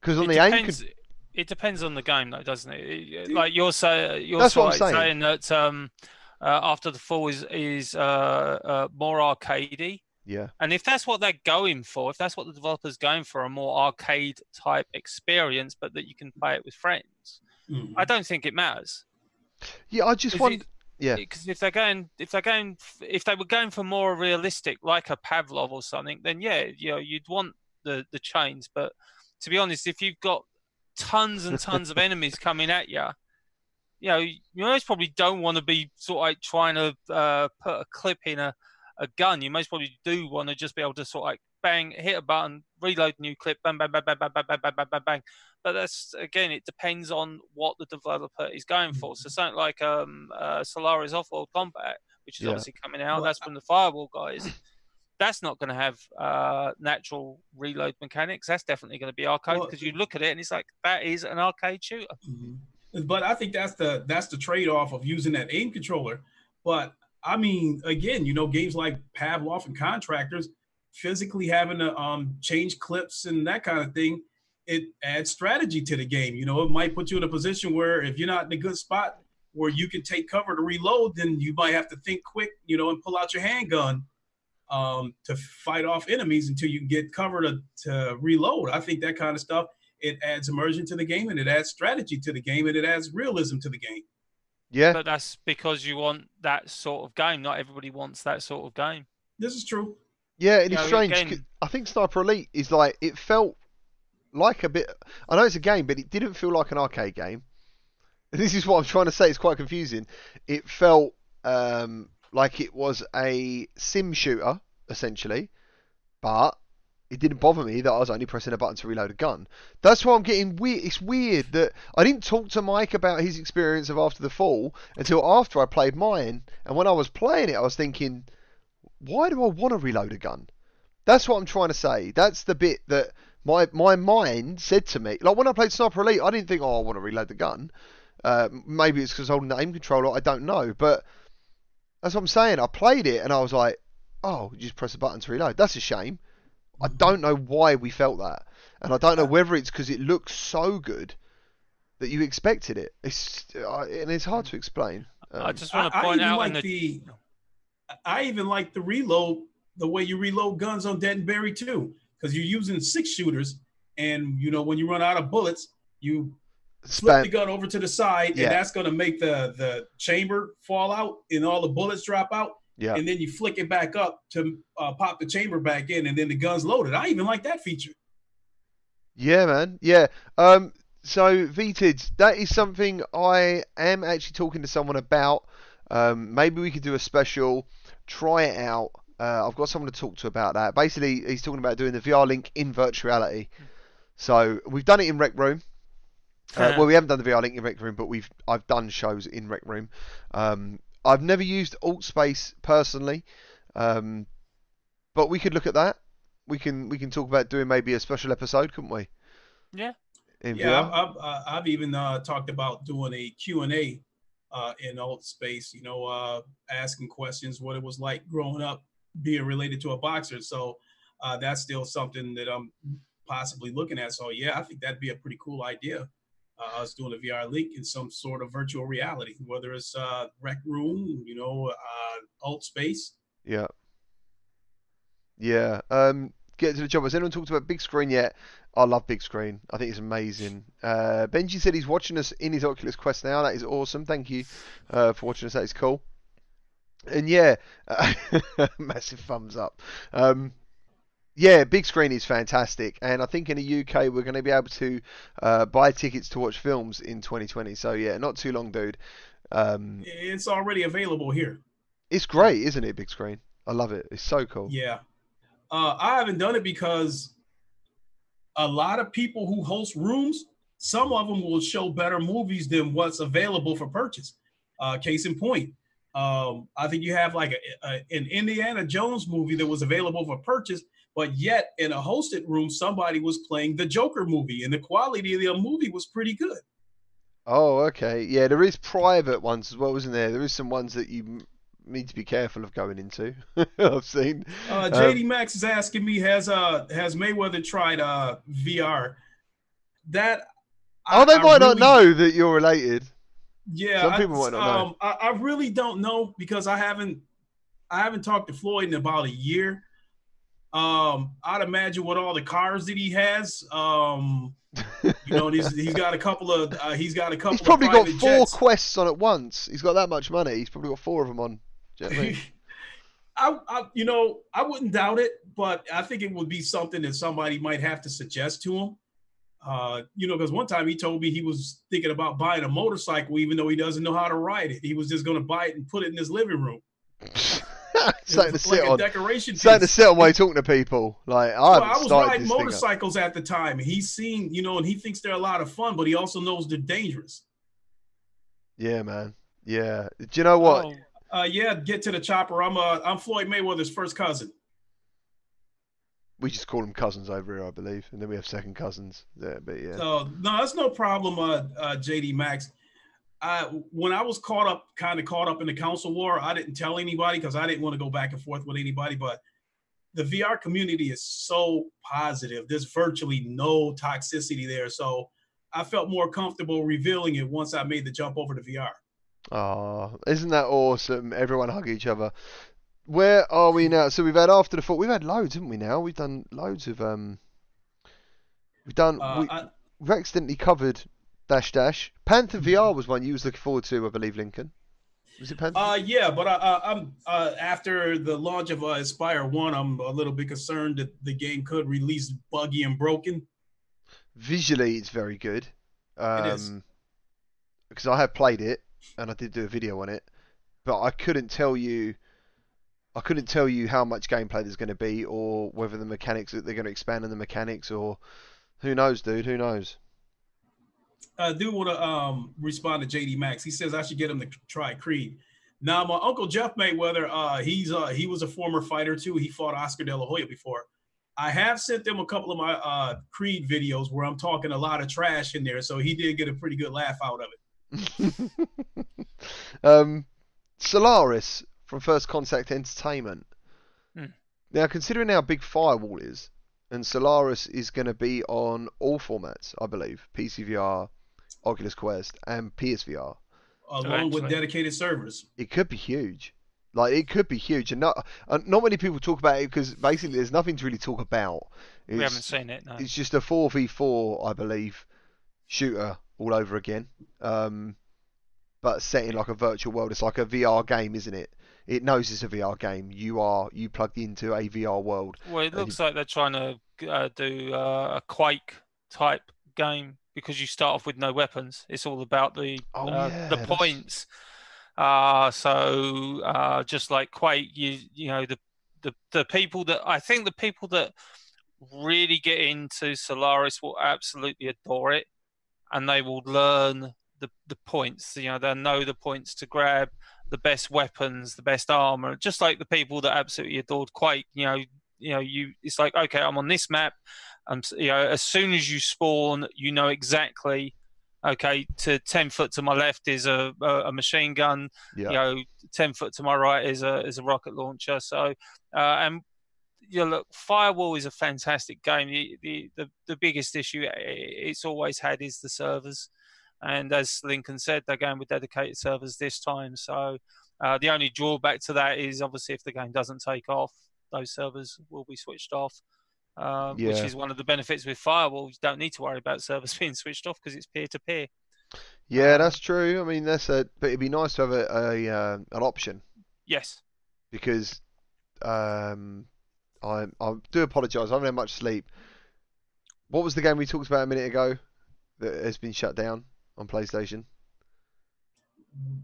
Speaker 1: because on
Speaker 2: it
Speaker 1: the
Speaker 2: depends,
Speaker 1: aim.
Speaker 2: It depends on the game, though, doesn't it? Like you're, say, you're
Speaker 1: That's what I'm
Speaker 2: saying.
Speaker 1: saying.
Speaker 2: that um, uh, after the fall is is uh, uh, more arcadey.
Speaker 1: Yeah.
Speaker 2: And if that's what they're going for, if that's what the developer's going for, a more arcade type experience, but that you can play it with friends,
Speaker 3: Mhm.
Speaker 2: I don't think it matters.
Speaker 1: Yeah, I just want.
Speaker 2: it-
Speaker 1: Yeah.
Speaker 2: Because if they're going, if they're going, if they were going for more realistic, like a Pavlov or something, then yeah, you know, you'd want the the chains. But to be honest, if you've got tons and tons of enemies coming at you, you know, you most probably don't want to be sort of like trying to uh, put a clip in a, a gun. You most probably do want to just be able to sort of like bang, hit a button, reload new clip, bang, bang, bang, bang, bang, bang, bang, bang, bang, bang, bang. But that's again, it depends on what the developer is going for. So something like um, uh, Solaris Offworld Combat, which is
Speaker 1: Yeah.
Speaker 2: obviously coming out,
Speaker 3: Well,
Speaker 2: that's from the Firewall guys. That's not going to have uh, natural reload mechanics. That's definitely going to be arcade
Speaker 3: Well,
Speaker 2: because you look at it and it's like that is an arcade shooter.
Speaker 3: Mhm. But I think that's the that's the trade off of using that aim controller. But I mean, again, you know, games like Pavlov and Contractors, physically having to um, change clips and that kind of thing, it adds strategy to the game. You know, it might put you in a position where if you're not in a good spot where you can take cover to reload, then you might have to think quick, you know, and pull out your handgun um, to fight off enemies until you can get cover to, to reload. I think that kind of stuff it adds immersion to the game and it adds strategy to the game and it adds realism to the game.
Speaker 1: Yeah.
Speaker 2: But that's because you want that sort of game. Not everybody wants that sort of game.
Speaker 3: This is true.
Speaker 1: Yeah, and
Speaker 2: You
Speaker 1: it's
Speaker 2: know,
Speaker 1: strange.
Speaker 2: again-
Speaker 1: I think Sniper Elite is like it felt like a bit. I know it's a game, but it didn't feel like an arcade game. This is what I'm trying to say. It's quite confusing. It felt um, like it was a sim shooter essentially, but it didn't bother me that I was only pressing a button to reload a gun. That's why I'm getting weird. It's weird that I didn't talk to Mike about his experience of After the Fall until after I played mine, and when I was playing it, I was thinking, why do I want to reload a gun? That's what I'm trying to say. That's the bit that my my mind said to me. Like when I played Sniper Elite, I didn't think, oh, I want to reload the gun. Uh, maybe it's because holding the aim controller. I don't know, but that's what I'm saying. I played it and I was like, oh, you just press a button to reload. That's a shame. I don't know why we felt that, and I don't know whether it's because it looks so good that you expected it. It's uh, and it's hard to explain.
Speaker 2: I
Speaker 1: Um,
Speaker 2: just want to
Speaker 3: I, I
Speaker 2: point out
Speaker 3: like
Speaker 2: the,
Speaker 3: the I even like the reload the way you reload guns on Dead and Buried 2, because you're using six shooters, and you know when you run out of bullets, you flip the gun over to the side,
Speaker 1: Yeah.
Speaker 3: and that's going to make the the chamber fall out and all the bullets drop out.
Speaker 1: Yeah.
Speaker 3: And then you flick it back up to uh, pop the chamber back in, and then the gun's loaded. I even like that feature.
Speaker 1: Yeah, man. Yeah. Um. So VTids, that is something I am actually talking to someone about. Um. Maybe we could do a special, try it out. Uh, I've got someone to talk to about that. Basically, he's talking about doing the VR link in virtuality. So we've done it in Rec Room. Uh, well, we haven't done the VR link in Rec Room, but we've I've done shows in Rec Room. Um, I've never used Alt Space personally, um, but we could look at that. We can we can talk about doing maybe a special episode, couldn't we?
Speaker 2: Yeah.
Speaker 1: In
Speaker 3: Yeah,
Speaker 1: VR?
Speaker 3: I've, I've, uh, I've even uh, talked about doing a Q&A uh, in alt space, you know, uh, asking questions, what it was like growing up, being related to a boxer. So uh, that's still something that I'm possibly looking at. So yeah, I think that'd be a pretty cool idea. Uh, us doing a VR link in some sort of virtual reality, whether it's uh, rec room, you know, uh, alt space.
Speaker 1: Yeah. Yeah. Um, get to the job. Has anyone talked about big screen yet? I love big screen. I think it's amazing. Uh, Benji said he's watching us in his Oculus Quest now. That is awesome. Thank you uh, for watching us. That is cool. And yeah, massive thumbs up. Um, yeah, big screen is fantastic, and I think in the UK we're going to be able to uh, buy tickets to watch films in 2020. So yeah, not too long, dude. Um,
Speaker 3: It's already available here.
Speaker 1: it's great, isn't it? Big screen. I love it. It's so cool.
Speaker 3: Yeah. Uh, I haven't done it because a lot of people who host rooms, some of them will show better movies than what's available for purchase. Uh, case in point, um, I think you have like a, a, an Indiana Jones movie that was available for purchase, but yet in a hosted room, somebody was playing the Joker movie, and the quality of the movie was pretty good.
Speaker 1: Oh, okay. Yeah, there is private ones as well, isn't there? There is some ones that you m- need to be careful of going into. I've seen.
Speaker 3: Uh,
Speaker 1: Um,
Speaker 3: JD Max is asking me, has uh has Mayweather tried uh VR? That
Speaker 1: Oh,
Speaker 3: I-
Speaker 1: they
Speaker 3: I
Speaker 1: might not
Speaker 3: really-
Speaker 1: know that you're related.
Speaker 3: Yeah,
Speaker 1: Some
Speaker 3: I-
Speaker 1: might not
Speaker 3: um, I, I really don't know because I haven't I haven't talked to Floyd in about a year. Um, I'd imagine with all the cars that he has, um, you know, he's, he's got a couple of uh, he's got a couple.
Speaker 1: He's probably
Speaker 3: of
Speaker 1: got four
Speaker 3: jets.
Speaker 1: quests on at once. He's got that much money. He's probably got four of them on. Do you know what I mean?
Speaker 3: I, I, you know, I wouldn't doubt it, but I think it would be something that somebody might have to suggest to him. Uh, you know, because one time he told me he was thinking about buying a motorcycle, even though he doesn't know how to ride it. He was just going to buy it and put it in his living room.
Speaker 1: Something to
Speaker 3: It's
Speaker 1: sit
Speaker 3: like
Speaker 1: on.
Speaker 3: a decoration
Speaker 1: Something to
Speaker 3: piece.
Speaker 1: sit on while you're talking to people. Like I
Speaker 3: Well, I was riding
Speaker 1: this thing up.
Speaker 3: motorcycles at the time. and He's seen, you know, and he thinks they're a lot of fun, but he also knows they're dangerous.
Speaker 1: Yeah, man. Yeah. Do you know what?
Speaker 2: Oh,
Speaker 3: Uh, yeah, get to the chopper. I'm uh, I'm Floyd Mayweather's first cousin.
Speaker 1: We just call them cousins over here, I believe, and then we have second cousins. Yeah, but yeah.
Speaker 3: So no, that's no problem, uh, uh, JD Max. I, when I was caught up, kind of caught up in the console war, I didn't tell anybody because I didn't want to go back and forth with anybody. But the VR community is so positive. There's virtually no toxicity there. So I felt more comfortable revealing it once I made the jump over to VR.
Speaker 1: Oh, isn't that awesome? Everyone hug each other. Where are we now? So we've had after the fall. We've had loads, haven't we? Now we've done loads of um. We've done.
Speaker 3: Uh,
Speaker 1: we,
Speaker 3: I,
Speaker 1: we've accidentally covered dash dash. Panther VR was one you was looking forward to, I believe, Lincoln. Was it Panther?
Speaker 3: Uh, yeah, but I, I'm uh, after the launch of uh, Espire One, I'm a little bit concerned that the game could release buggy and broken.
Speaker 1: Visually, it's very good. Um,
Speaker 3: It is.
Speaker 1: Because I have played it and I did do a video on it, but I couldn't tell you. I couldn't tell you how much gameplay there's going to be, or whether the mechanics that they're going to expand on the mechanics, or who knows, dude? Who knows?
Speaker 3: I do want to um, respond to JD Max. He says I should get him to try Creed. Now, my uncle Jeff Mayweather, uh, he's uh, he was a former fighter too. He fought Oscar De La Hoya before. I have sent them a couple of my uh, Creed videos where I'm talking a lot of trash in there, so he did get a pretty good laugh out of it.
Speaker 1: um, Solaris from First Contact Entertainment.
Speaker 2: Hmm.
Speaker 1: Now, considering how big Firewall is, and Solaris is going to be on all formats, I believe, PCVR, Oculus Quest, and PSVR.
Speaker 3: Along with dedicated servers.
Speaker 1: It could be huge. Like it could be huge, and not and not many people talk about it because basically there's nothing to really talk about. It's,
Speaker 2: we haven't seen it. No.
Speaker 1: it's just a 4v4, I believe, shooter all over again. Um, but set in like a virtual world. It's like a VR game, isn't it? It knows it's a VR game. You are you plugged into a VR world.
Speaker 2: Well, it
Speaker 1: and
Speaker 2: looks like they're trying to uh, do uh, a Quake type game because you start off with no weapons. It's all about the
Speaker 1: Oh,
Speaker 2: uh,
Speaker 1: yeah,
Speaker 2: the
Speaker 1: that's-
Speaker 2: points. Uh, so uh, just like Quake, you you know the, the the people that I think the people that really get into Solaris will absolutely adore it, and they will learn the the points. You know, they'll know the points to grab the best weapons, the best armor. Just like the people that absolutely adored Quake. You know, you know, you it's like okay, I'm on this map. Um, you know, as soon as you spawn, you know exactly. Okay, to ten foot to my left is a a, a machine gun.
Speaker 1: Yeah.
Speaker 2: You know, ten foot to my right is a is a rocket launcher. So, uh, and you know, look, Firewall is a fantastic game. The, the the the biggest issue it's always had is the servers, and as Lincoln said, they're going with dedicated servers this time. So, uh, the only drawback to that is obviously if the game doesn't take off, those servers will be switched off. Uh, Which is one of the benefits with Firewall. You don't need to worry about servers being switched off because it's peer to peer.
Speaker 1: Yeah, that's true. I mean, that's a but it'd be nice to have a, a uh, an option
Speaker 2: Yes.
Speaker 1: because um, I I do apologise. I haven't had much sleep. What was the game we talked about a minute ago that has been shut down on PlayStation?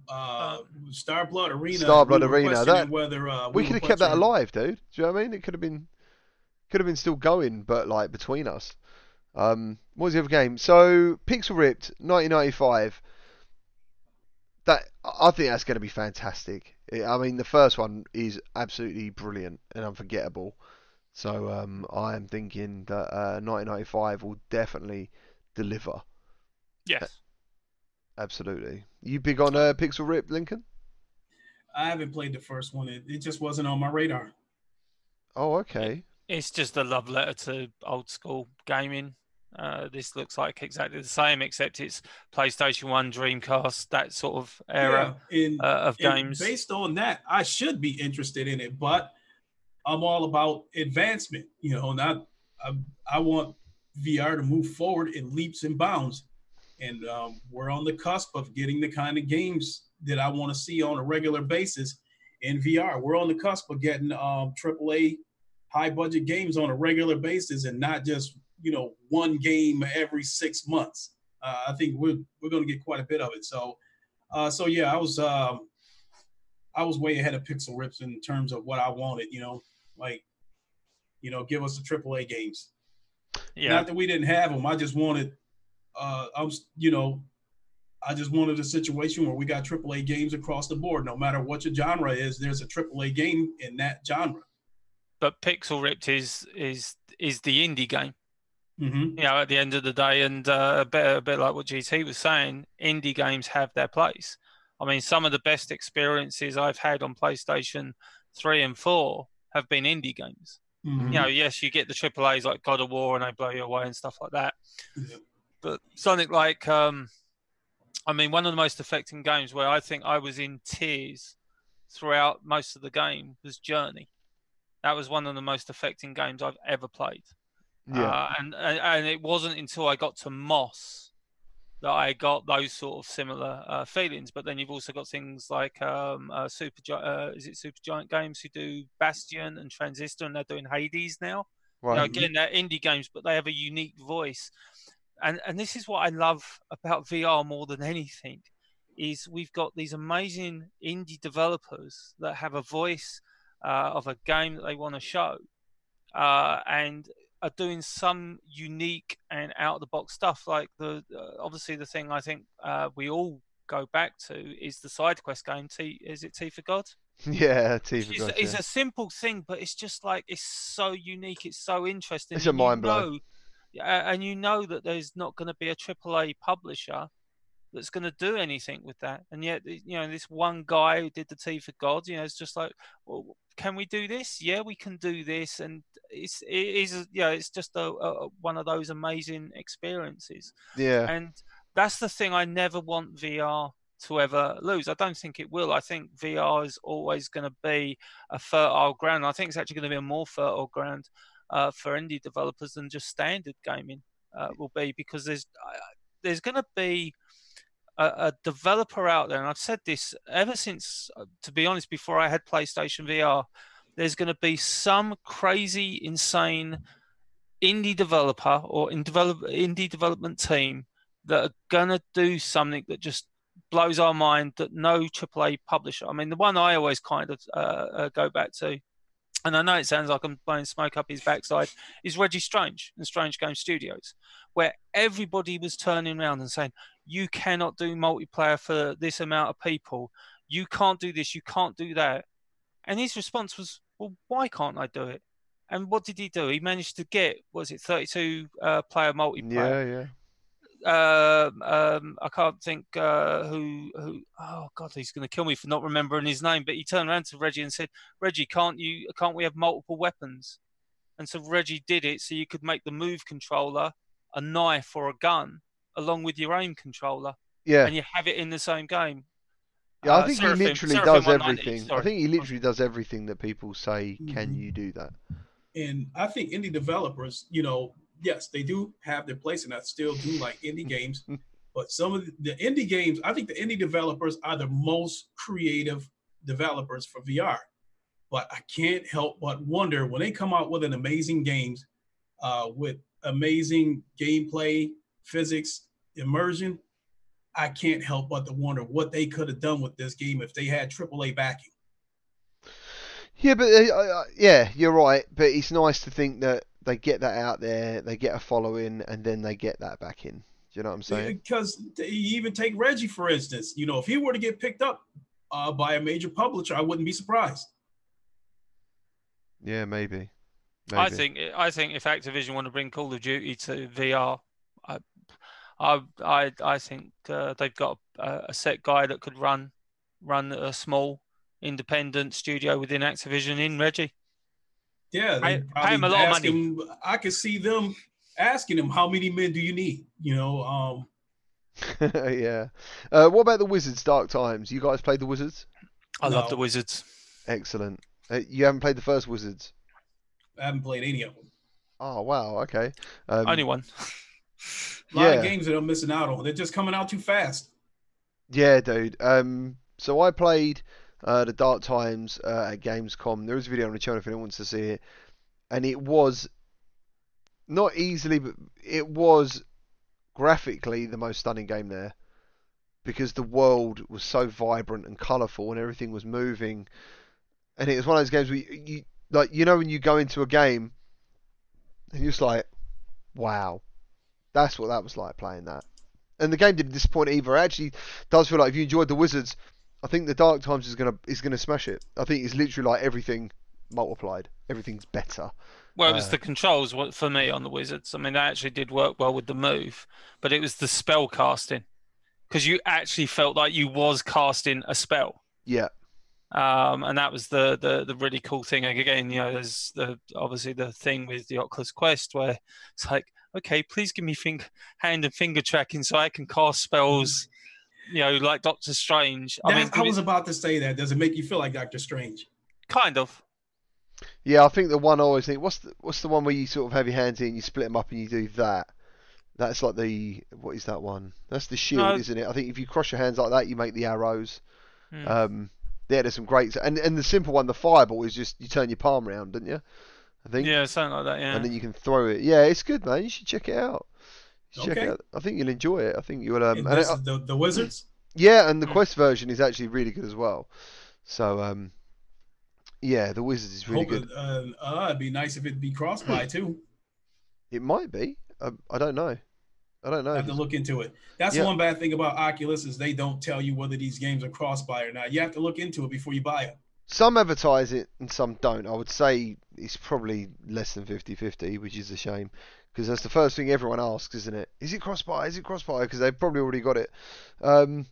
Speaker 3: Uh, Star Blood Arena.
Speaker 1: Star Blood
Speaker 3: we
Speaker 1: Arena, that-
Speaker 3: whether uh,
Speaker 1: we
Speaker 3: were
Speaker 1: could have kept that alive, dude. Do you know what I mean? It could have been could have been still going, but like between us. Um, what was the other game? So Pixel Ripped 1995. That I think that's going to be fantastic. I mean, the first one is absolutely brilliant and unforgettable. So um, I am thinking that uh, 1995 will definitely deliver.
Speaker 2: Yes.
Speaker 1: Absolutely. You big on uh, Pixel Ripped, Lincoln?
Speaker 3: I haven't played the first one. It, it just wasn't on my radar.
Speaker 1: Oh, okay.
Speaker 2: It's just a love letter to old school gaming. Uh, this looks like exactly the same, except it's PlayStation One, Dreamcast, that sort of era
Speaker 3: Yeah, and,
Speaker 2: uh, of games.
Speaker 3: based on that, I should be interested in it, but I'm all about advancement. You know, not I, I want VR to move forward in leaps and bounds, and um, we're on the cusp of getting the kind of games that I want to see on a regular basis in VR. We're on the cusp of getting um, AAA high budget games on a regular basis, and not just you know one game every six months. Uh, I think we're we're going to get quite a bit of it. So, uh, so yeah, I was um, I was way ahead of Pixel Rips in terms of what I wanted. You know, like you know, give us the AAA games.
Speaker 2: yeah,
Speaker 3: Not that we didn't have them. I just wanted, uh, I'm you know, I just wanted a situation where we got AAA games across the board. No matter what your genre is, there's a AAA game in that genre.
Speaker 2: but Pixel Ripped is is is the indie game.
Speaker 3: Mm-hmm.
Speaker 2: You know, at the end of the day, and uh, a bit a bit like what GT was saying, indie games have their place. I mean, some of the best experiences I've had on PlayStation three and four have been indie games.
Speaker 3: Mm-hmm.
Speaker 2: You know, yes, you get the AAA's like God of War and they blow you away and stuff like that.
Speaker 3: Yep.
Speaker 2: But something like, um, I mean, one of the most affecting games where I think I was in tears throughout most of the game was Journey. That was one of the most affecting games I've ever played.
Speaker 1: Yeah.
Speaker 2: Uh, and, and and it wasn't until I got to Moss that I got those sort of similar uh, feelings. But then you've also got things like um, uh, Super uh, is it Supergiant Games who do Bastion and Transistor, and they're doing Hades now.
Speaker 1: Right.
Speaker 2: again, they're indie games, but they have a unique voice. And and this is what I love about VR more than anything, is we've got these amazing indie developers that have a voice uh, of a game that they want to show, uh, and are doing some unique and out of the box stuff. Like the uh, obviously the thing I think uh, we all go back to is the side quest game. T is it Tea for God?
Speaker 1: Yeah, T for
Speaker 2: It's,
Speaker 1: God,
Speaker 2: it's
Speaker 1: yeah.
Speaker 2: a simple thing, but it's just like it's so unique. It's so interesting.
Speaker 1: It's a mind blow.
Speaker 2: Know- and you know that there's not going to be a AAA publisher that's going to do anything with that. And yet, you know, this one guy who did the Tea for God, you know, it's just like, well, can we do this? Yeah, we can do this, and it's it is yeah, it's just a, a one of those amazing experiences
Speaker 1: Yeah.
Speaker 2: and that's the thing I never want VR to ever lose. I don't think it will. I think VR is always going to be a fertile ground. I think it's actually going to be a more fertile ground uh, for indie developers than just standard gaming uh, will be because there's uh, there's going to be a, a developer out there, and I've said this ever since, uh, to be honest, before I had PlayStation VR. There's going to be some crazy, insane indie developer or in develop indie development team that are gonna do something that just blows our mind that no AAA publisher. I mean, the one I always kind of uh, uh, go back to, and I know it sounds like I'm blowing smoke up his backside, is Reggie Strange and Strange Game Studios, where everybody was turning around and saying, "You cannot do multiplayer for this amount of people. You can't do this. You can't do that." And his response was, "Well, why can't I do it?" And what did he do? He managed to get was it 32 uh, player multiplayer
Speaker 1: Yeah, yeah.
Speaker 2: Um, um, I can't think uh, who who. Oh God, he's going to kill me for not remembering his name. But he turned around to Reggie and said, "Reggie, can't you? Can't we have multiple weapons?" And so Reggie did it, so you could make the move controller a knife or a gun, along with your aim controller,
Speaker 1: Yeah.
Speaker 2: and you have it in the same game.
Speaker 1: Yeah, I
Speaker 2: Uh,
Speaker 1: think
Speaker 2: Seraphim-
Speaker 1: he literally
Speaker 2: Seraphim
Speaker 1: does
Speaker 2: 190,
Speaker 1: everything. I think he literally does everything that people say, can
Speaker 3: Mhm.
Speaker 1: you do that?
Speaker 3: And I think indie developers, you know, yes, they do have their place, and I still do like indie games. But some of the, the indie games, I think the indie developers are the most creative developers for VR. But I can't help but wonder when they come out with an amazing games, uh, with amazing gameplay, physics, immersion. I can't help but to wonder what they could have done with this game if they had AAA backing.
Speaker 1: Yeah, but uh, uh, yeah, you're right. But it's nice to think that they get that out there, they get a following, and then they get that back in. Do you know what I'm saying?
Speaker 3: Because you even take Reggie for instance. You know, if he were to get picked up uh, by a major publisher, I wouldn't be surprised.
Speaker 1: Yeah, maybe.
Speaker 2: I think I think if Activision want to bring Call of Duty to VR, I I I, I think uh, they've got a, a set guy that could run run a small independent studio within Activision in Reggie.
Speaker 3: Yeah,
Speaker 2: Pay-
Speaker 3: they'd
Speaker 2: him a
Speaker 3: probably
Speaker 2: lot of
Speaker 3: ask him- I could see them asking him, "How many men do you need?" You know, um,
Speaker 1: yeah. Uh, what about the Wizards Dark Times? You guys played the Wizards?
Speaker 2: I love the Wizards.
Speaker 1: Excellent. Uh, you haven't played the first Wizards?
Speaker 3: I haven't played any of them.
Speaker 1: Oh wow. Okay. Um,
Speaker 2: Only one.
Speaker 3: A lot
Speaker 1: Yeah.
Speaker 3: of games that I'm missing out on. They're just coming out too fast.
Speaker 1: Yeah, dude. Um, so I played uh, the Dark Times uh, at Gamescom. There is a video on the channel if anyone wants to see it, and it was not easily, but it was graphically the most stunning game there because the world was so vibrant and colourful and everything was moving, and it was one of those games where you, you like you know when you go into a game and you're just like, wow, that's what that was like playing that. And the game didn't disappoint either. It actually does feel like if you enjoyed the Wizards, I think the Dark Times is gonna is gonna smash it. I think it's literally like everything multiplied. Everything's better.
Speaker 2: Well, it was
Speaker 1: Uh,
Speaker 2: the controls for me on the Wizards. I mean, they actually did work well with the move, but it was the spell casting because you actually felt like you was casting a spell.
Speaker 1: Yeah,
Speaker 2: um, and that was the, the the really cool thing. Again, you know, there's the obviously the thing with the Oculus Quest where it's like, okay, please give me finger, hand and finger tracking so I can cast spells. You know, like Doctor Strange. I mean,
Speaker 3: I was about to say that. Does it make you feel like Doctor Strange?
Speaker 2: kind of.
Speaker 1: yeah. I think the one I always think what's the what's the one where you sort of have your hands in, and you split them up, and you do that. That's like the what is that one? That's the shield,
Speaker 2: No.
Speaker 1: isn't it? I think if you cross your hands like that, you make the arrows.
Speaker 2: Hmm.
Speaker 1: Um, yeah, there's some great and and the simple one, the fireball, is just you turn your palm round, don't you? I think.
Speaker 2: Yeah, something like that. Yeah.
Speaker 1: and then you can throw it. Yeah, it's good, man. You should check it out. You Check
Speaker 3: Okay.
Speaker 1: it. I think you'll enjoy it. I think you'll. Um,
Speaker 3: And
Speaker 1: it-
Speaker 3: the, the Wizards?
Speaker 1: yeah, and the. Quest version is actually really good as well. So, um, yeah, the Wizards is really
Speaker 3: Hope
Speaker 1: good.
Speaker 3: it, uh, uh, it'd be nice if it'd be crossbuy too.
Speaker 1: It might be. Um, I don't know. I don't know.
Speaker 3: I have to look into it. That's
Speaker 1: Yeah.
Speaker 3: one bad thing about Oculus is they don't tell you whether these games are crossbuy or not. You have to look into it before you buy it.
Speaker 1: Some advertise it and some don't. I would say it's probably less than 50-50, which is a shame because that's the first thing everyone asks, isn't it? Is it crossbuy? Is it crossbuy? Because they've probably already got it. Um,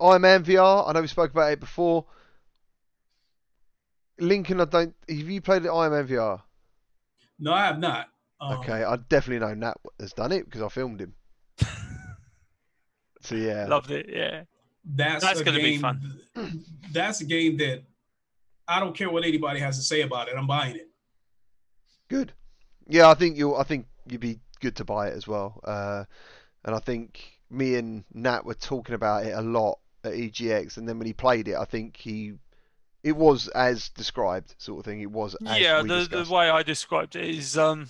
Speaker 1: Iron Man VR. I know we spoke about it before. Lincoln, I don't. Have you played Iron Man VR?
Speaker 3: No, I have not. Um,
Speaker 1: Okay, I definitely know Nat has done it because I filmed him. so yeah,
Speaker 2: Loved it. Yeah.
Speaker 3: That's,
Speaker 2: That's
Speaker 3: a
Speaker 2: gonna be
Speaker 3: game-
Speaker 2: fun.
Speaker 3: That's a game that I don't care what anybody has to say about it. I'm buying it.
Speaker 1: good. Yeah, I think you'll. I think you'd be good to buy it as well. Uh, and I think me and Nat were talking about it a lot at EGX, and then when he played it, I think he. It was as described, sort of thing. It was as
Speaker 2: yeah the, the way i described it is um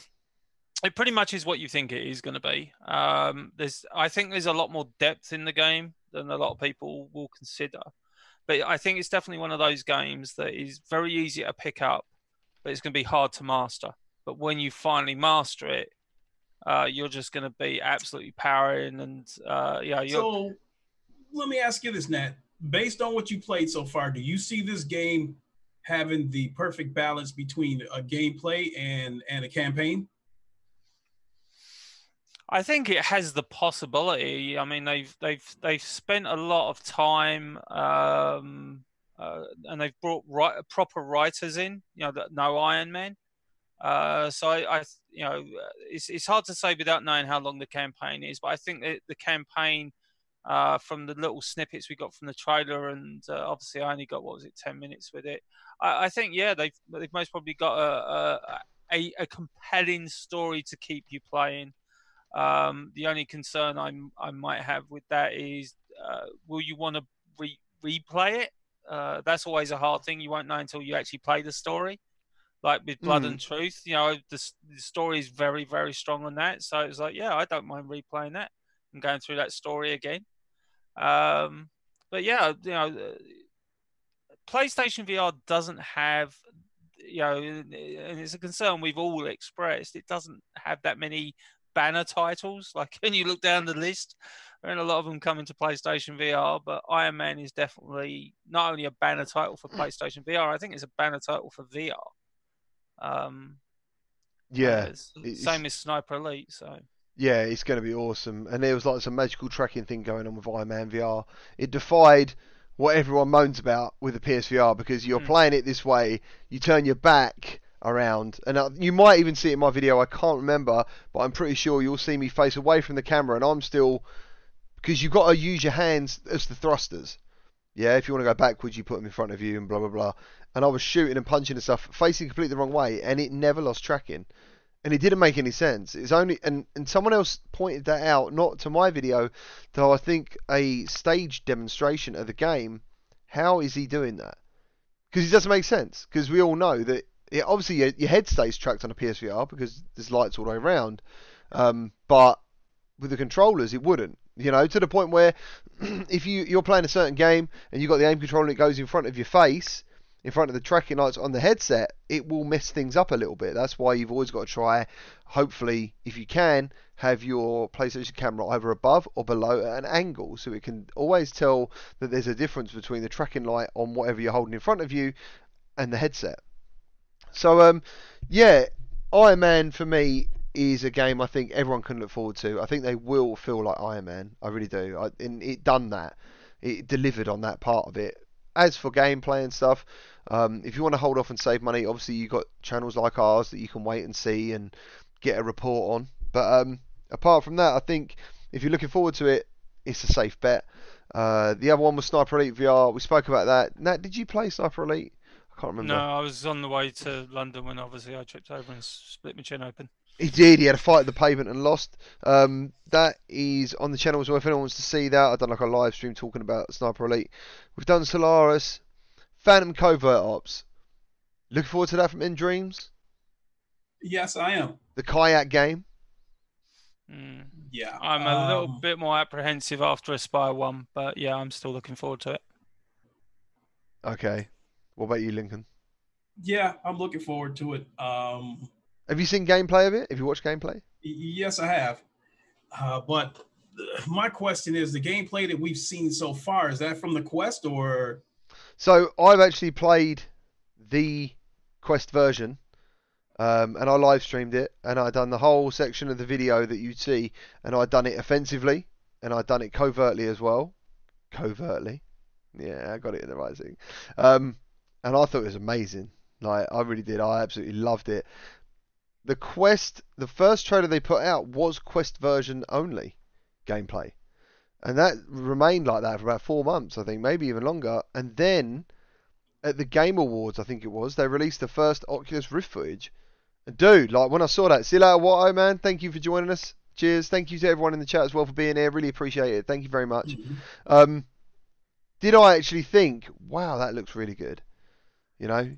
Speaker 2: it pretty much is what you think it is going to be um there's i think there's a lot more depth in the game than a lot of people will consider but i think it's definitely one of those games that is very easy to pick up but it's going to be hard to master but when you finally master it uh, you're just going to be absolutely powering and uh, yeah you're,
Speaker 3: So let me ask you this, Nat. Based on what you played so far, do you see this game having the perfect balance between a gameplay and and a campaign?
Speaker 2: I think it has the possibility. I mean, they've they've they've spent a lot of time, um, uh, and they've brought right, proper writers in. You know, that know Iron Man. Uh, so I, I, you know, it's it's hard to say without knowing how long the campaign is. But I think that the campaign, uh, from the little snippets we got from the trailer, and uh, obviously I only got what was it, ten minutes with it. I, I think yeah, they've they've most probably got a a, a, compelling story to keep you playing. Um, the only concern I I might have with that is, uh, will you want to re- replay it? Uh, that's always a hard thing. You won't know until you actually play the story. Like with Blood and Truth, you know, the, the story is very, very strong on that. So it's like, yeah, I don't mind replaying that and going through that story again. Um, but yeah, you know, uh, PlayStation VR doesn't have you know, and it's a concern we've all expressed. It doesn't have that many banner titles. Like when you look down the list, and a lot of them come into PlayStation VR, but Iron Man is definitely not only a banner title for PlayStation VR. I think it's a banner title for VR. Um,
Speaker 1: Yeah,
Speaker 2: same as Sniper Elite. So
Speaker 1: Yeah, it's going to be awesome. And there was like some magical tracking thing going on with Iron Man VR. It defied what everyone moans about with the PSVR because you're
Speaker 2: Mm.
Speaker 1: playing it this way, you turn your back around, and uh, you might even see it in my video. I can't remember, but I'm pretty sure you'll see me face away from the camera, and I'm still because you've got to use your hands as the thrusters. Yeah, if you want to go backwards, you put them in front of you, and blah blah blah. And I was shooting and punching and stuff, facing completely the wrong way, and it never lost tracking and it didn't make any sense. It's only and and someone else pointed that out, not to my video, though I think a stage demonstration of the game. How is he doing that? Because it doesn't make sense. Because we all know that it, obviously your, your head stays tracked on a PSVR because there's lights all the way around, um, but with the controllers it wouldn't. You know, to the point where if you you're playing a certain game and you've got the aim controller and it goes in front of your face, in front of the tracking lights on the headset, it will mess things up a little bit. That's why you've always got to try, hopefully, if you can, have your PlayStation camera either above or below at an angle so it can always tell that there's a difference between the tracking light on whatever you're holding in front of you and the headset. So, um, yeah, Iron Man for me is a game I think everyone can look forward to. I think they will feel like Iron Man. I really do. I, and it done that. It delivered on that part of it. As for gameplay and stuff, um, if you want to hold off and save money, obviously you've got channels like ours that you can wait and see and get a report on. But um, apart from that, I think if you're looking forward to it, it's a safe bet. Uh, the other one was Sniper Elite VR. We spoke about that. Nat, did you play Sniper Elite? I can't remember.
Speaker 2: no, I was on the way to London when obviously I tripped over and split my chin open.
Speaker 1: He did. He had a fight at the pavement and lost. Um, that is on the channel as well. If anyone wants to see that, I've done like a live stream talking about Sniper Elite. We've done Solaris, Phantom Covert Ops. Looking forward to that from nDreams.
Speaker 3: Yes, I am.
Speaker 1: The kayak game.
Speaker 2: Mm.
Speaker 3: Yeah.
Speaker 2: I'm a little
Speaker 3: um,
Speaker 2: bit more apprehensive after Espire One, but yeah, I'm still looking forward to it.
Speaker 1: Okay. What about you, Lincoln?
Speaker 3: Yeah, I'm looking forward to it. Um,
Speaker 1: Have you seen gameplay of it? Have you watched gameplay?
Speaker 3: yes, I have. Uh, but my question is the gameplay that we've seen so far, is that from the Quest or?
Speaker 1: So I've actually played the Quest version, um, and I live streamed it, and I done the whole section of the video that you'd see, and I done it offensively, and I done it covertly as well, covertly. Yeah, I got it in the right thing. Um, and I thought it was amazing. Like I really did. I absolutely loved it. The Quest, the first trailer they put out was Quest version only gameplay. And that remained like that for about four months, I think, maybe even longer. And then at the Game Awards, I think it was, they released the first Oculus Rift footage. And dude, like when I saw that, see you later, Watto, man. Thank you for joining us. Cheers. Thank you to everyone in the chat as well for being here. Really appreciate it. Thank you very much. Um, did I actually think, wow, that looks really good? You know,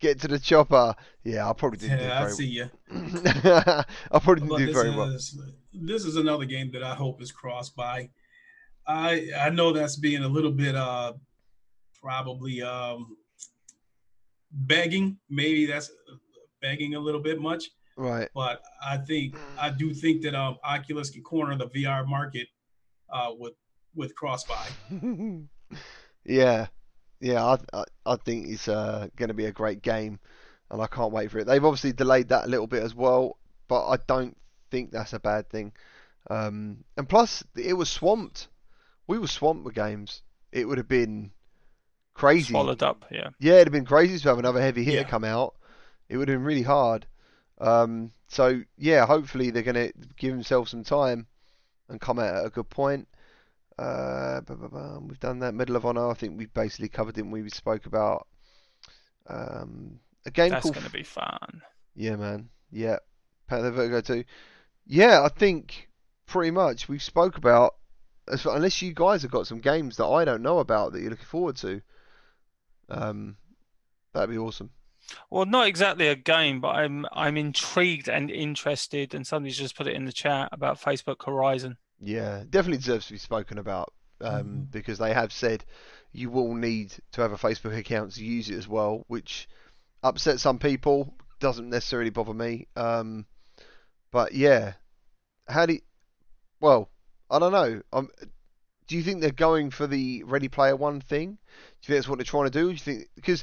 Speaker 1: get to the chopper. Yeah, I probably didn't
Speaker 3: Yeah, I
Speaker 1: do
Speaker 3: see you.
Speaker 1: very well. I probably didn't
Speaker 3: But
Speaker 1: do very well.
Speaker 3: is this is another game that I hope is crossed by. I I know that's being a little bit uh probably um begging. Maybe that's begging a little bit much,
Speaker 1: Right.
Speaker 3: but I think I do think that um Oculus can corner the VR market uh with with cross crossbuy.
Speaker 1: yeah, yeah. I, I I think it's uh, going to be a great game, and I can't wait for it. They've obviously delayed that a little bit as well, but I don't think that's a bad thing. Um, and plus, it was swamped. We were swamped with games. It would have been crazy.
Speaker 2: Swallowed up, yeah.
Speaker 1: Yeah, it'd have been crazy to have another heavy hitter
Speaker 3: Yeah.
Speaker 1: come out. It would have been really hard. Um, so yeah, hopefully they're gonna give themselves some time and come out at a good point. Uh, bu- bu- bum, we've done that. Medal of Honor. I think we basically covered it. We spoke about um, a game
Speaker 2: That's
Speaker 1: called
Speaker 2: going to be fun.
Speaker 1: yeah, man. Yeah. Panther Vertigo 2. Yeah, I think pretty much we spoke about as far, unless you guys have got some games that I don't know about that you're looking forward to. Um, that'd be awesome.
Speaker 2: Well, not exactly a game, but I'm I'm intrigued and interested, and somebody's just put it in the chat about Facebook Horizon.
Speaker 1: Yeah, definitely deserves to be spoken about um,
Speaker 3: Mhm.
Speaker 1: because they have said you will need to have a Facebook account to use it as well, which upset some people. Doesn't necessarily bother me. Um, but yeah, how do you, well, I don't know. Um, do you think they're going for the Ready Player One thing? Do you think that's what they're trying to do? Do you think because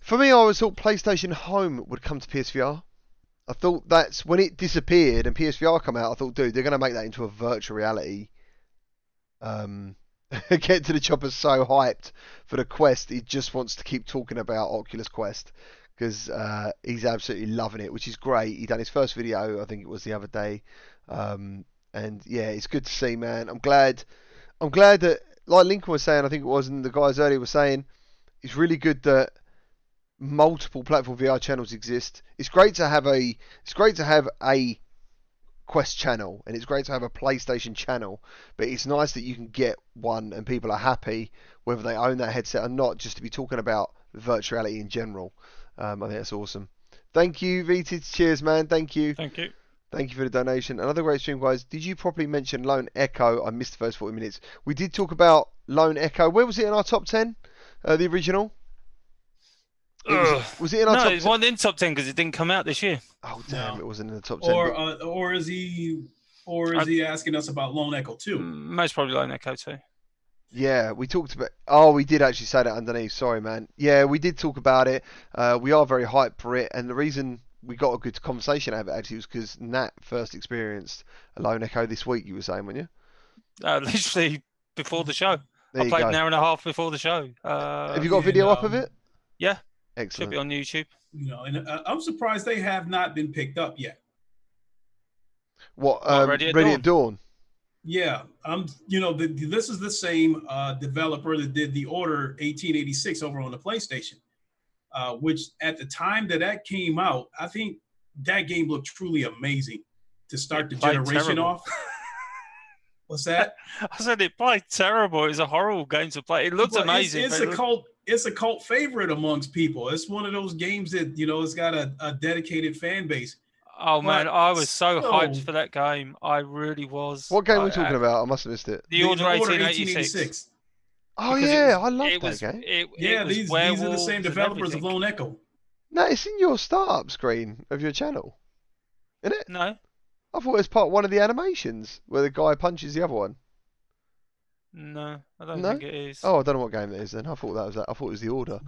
Speaker 1: for me, I always thought PlayStation Home would come to PSVR. I thought that's when it disappeared and PSVR come out. I thought, dude, they're going to make that into a virtual reality. Um, get to the chopper so hyped for the Quest, he just wants to keep talking about Oculus Quest because uh, he's absolutely loving it, which is great. He done his first video, I think it was the other day, um, and yeah, it's good to see, man. I'm glad. I'm glad that, like Lincoln was saying, I think it was, and the guys earlier were saying, it's really good that multiple platform VR channels exist. It's great to have a. It's great to have a Quest channel, and it's great to have a PlayStation channel. But it's nice that you can get one, and people are happy whether they own that headset or not, just to be talking about virtuality in general. Um, I think that's awesome. Thank you, Vited. Cheers, man. Thank you.
Speaker 2: Thank you.
Speaker 1: Thank you for the donation. Another great stream, guys. Did you properly mention Lone Echo? I missed the first 40 minutes. We did talk about Lone Echo. Where was it in our top 10? Uh, the original? It was, was it in our
Speaker 2: No,
Speaker 1: top
Speaker 2: it
Speaker 1: 10?
Speaker 2: wasn't in top ten because it didn't come out this year.
Speaker 1: Oh, damn.
Speaker 3: No.
Speaker 1: It wasn't in the top 10.
Speaker 3: Or
Speaker 1: but-
Speaker 3: uh, or is he or is
Speaker 2: I-
Speaker 3: he asking us about Lone Echo too?
Speaker 2: Mm, Most probably Lone Echo too.
Speaker 1: Yeah, we talked about. Oh, we did actually say that underneath. Sorry, man. Yeah, we did talk about it. Uh, we are very hyped for it, and the reason we got a good conversation out of it actually was because Nat first experienced a Lone Echo this week. You were saying, weren't you?
Speaker 2: Uh, literally before the show.
Speaker 1: There
Speaker 2: I played
Speaker 1: go.
Speaker 2: an hour and a half before the show. Uh,
Speaker 1: Have you got a
Speaker 3: and,
Speaker 1: video up of
Speaker 3: um,
Speaker 1: it?
Speaker 2: yeah. Should be on YouTube.
Speaker 3: You know, and uh, I'm surprised they have not been picked up yet.
Speaker 1: What?
Speaker 2: What,
Speaker 1: Um,
Speaker 2: Ready
Speaker 1: Ready,
Speaker 2: at
Speaker 1: at Dawn.
Speaker 3: Yeah, I'm. you know, the, the- this is the same uh, developer that did the Order 1886 over on the PlayStation, uh, which at the time that that came out, I think that game looked truly amazing to start the
Speaker 2: It played
Speaker 3: generation
Speaker 2: terrible.
Speaker 3: off. What's that?
Speaker 2: I said it played terrible. It was a horrible game to play. It looked
Speaker 3: Well,
Speaker 2: amazing.
Speaker 3: It's, it's
Speaker 2: but it
Speaker 3: a
Speaker 2: looked-
Speaker 3: cult. It's a cult favorite amongst people. It's one of those games that you know it's got a, a dedicated fan base.
Speaker 2: Oh man, I was so hyped for that game. I really was.
Speaker 1: What game are
Speaker 2: I-
Speaker 1: we uh, talking
Speaker 2: I-
Speaker 1: about? I must have missed it.
Speaker 2: The Order 1886.
Speaker 1: Oh
Speaker 2: Because it
Speaker 1: yeah,
Speaker 2: was-
Speaker 1: I love
Speaker 2: it
Speaker 1: that
Speaker 2: was,
Speaker 1: game.
Speaker 2: It,
Speaker 3: Yeah,
Speaker 2: it was
Speaker 3: these these are the same developers of. Lone Echo.
Speaker 1: No, it's in your startup screen of your channel, isn't it?
Speaker 2: No,
Speaker 1: I thought it was part one of the animations where the guy punches the other one.
Speaker 2: No, I don't
Speaker 1: No?
Speaker 2: think it is.
Speaker 1: Oh, I don't know what game it is then. I thought that was that. I thought it was the Order.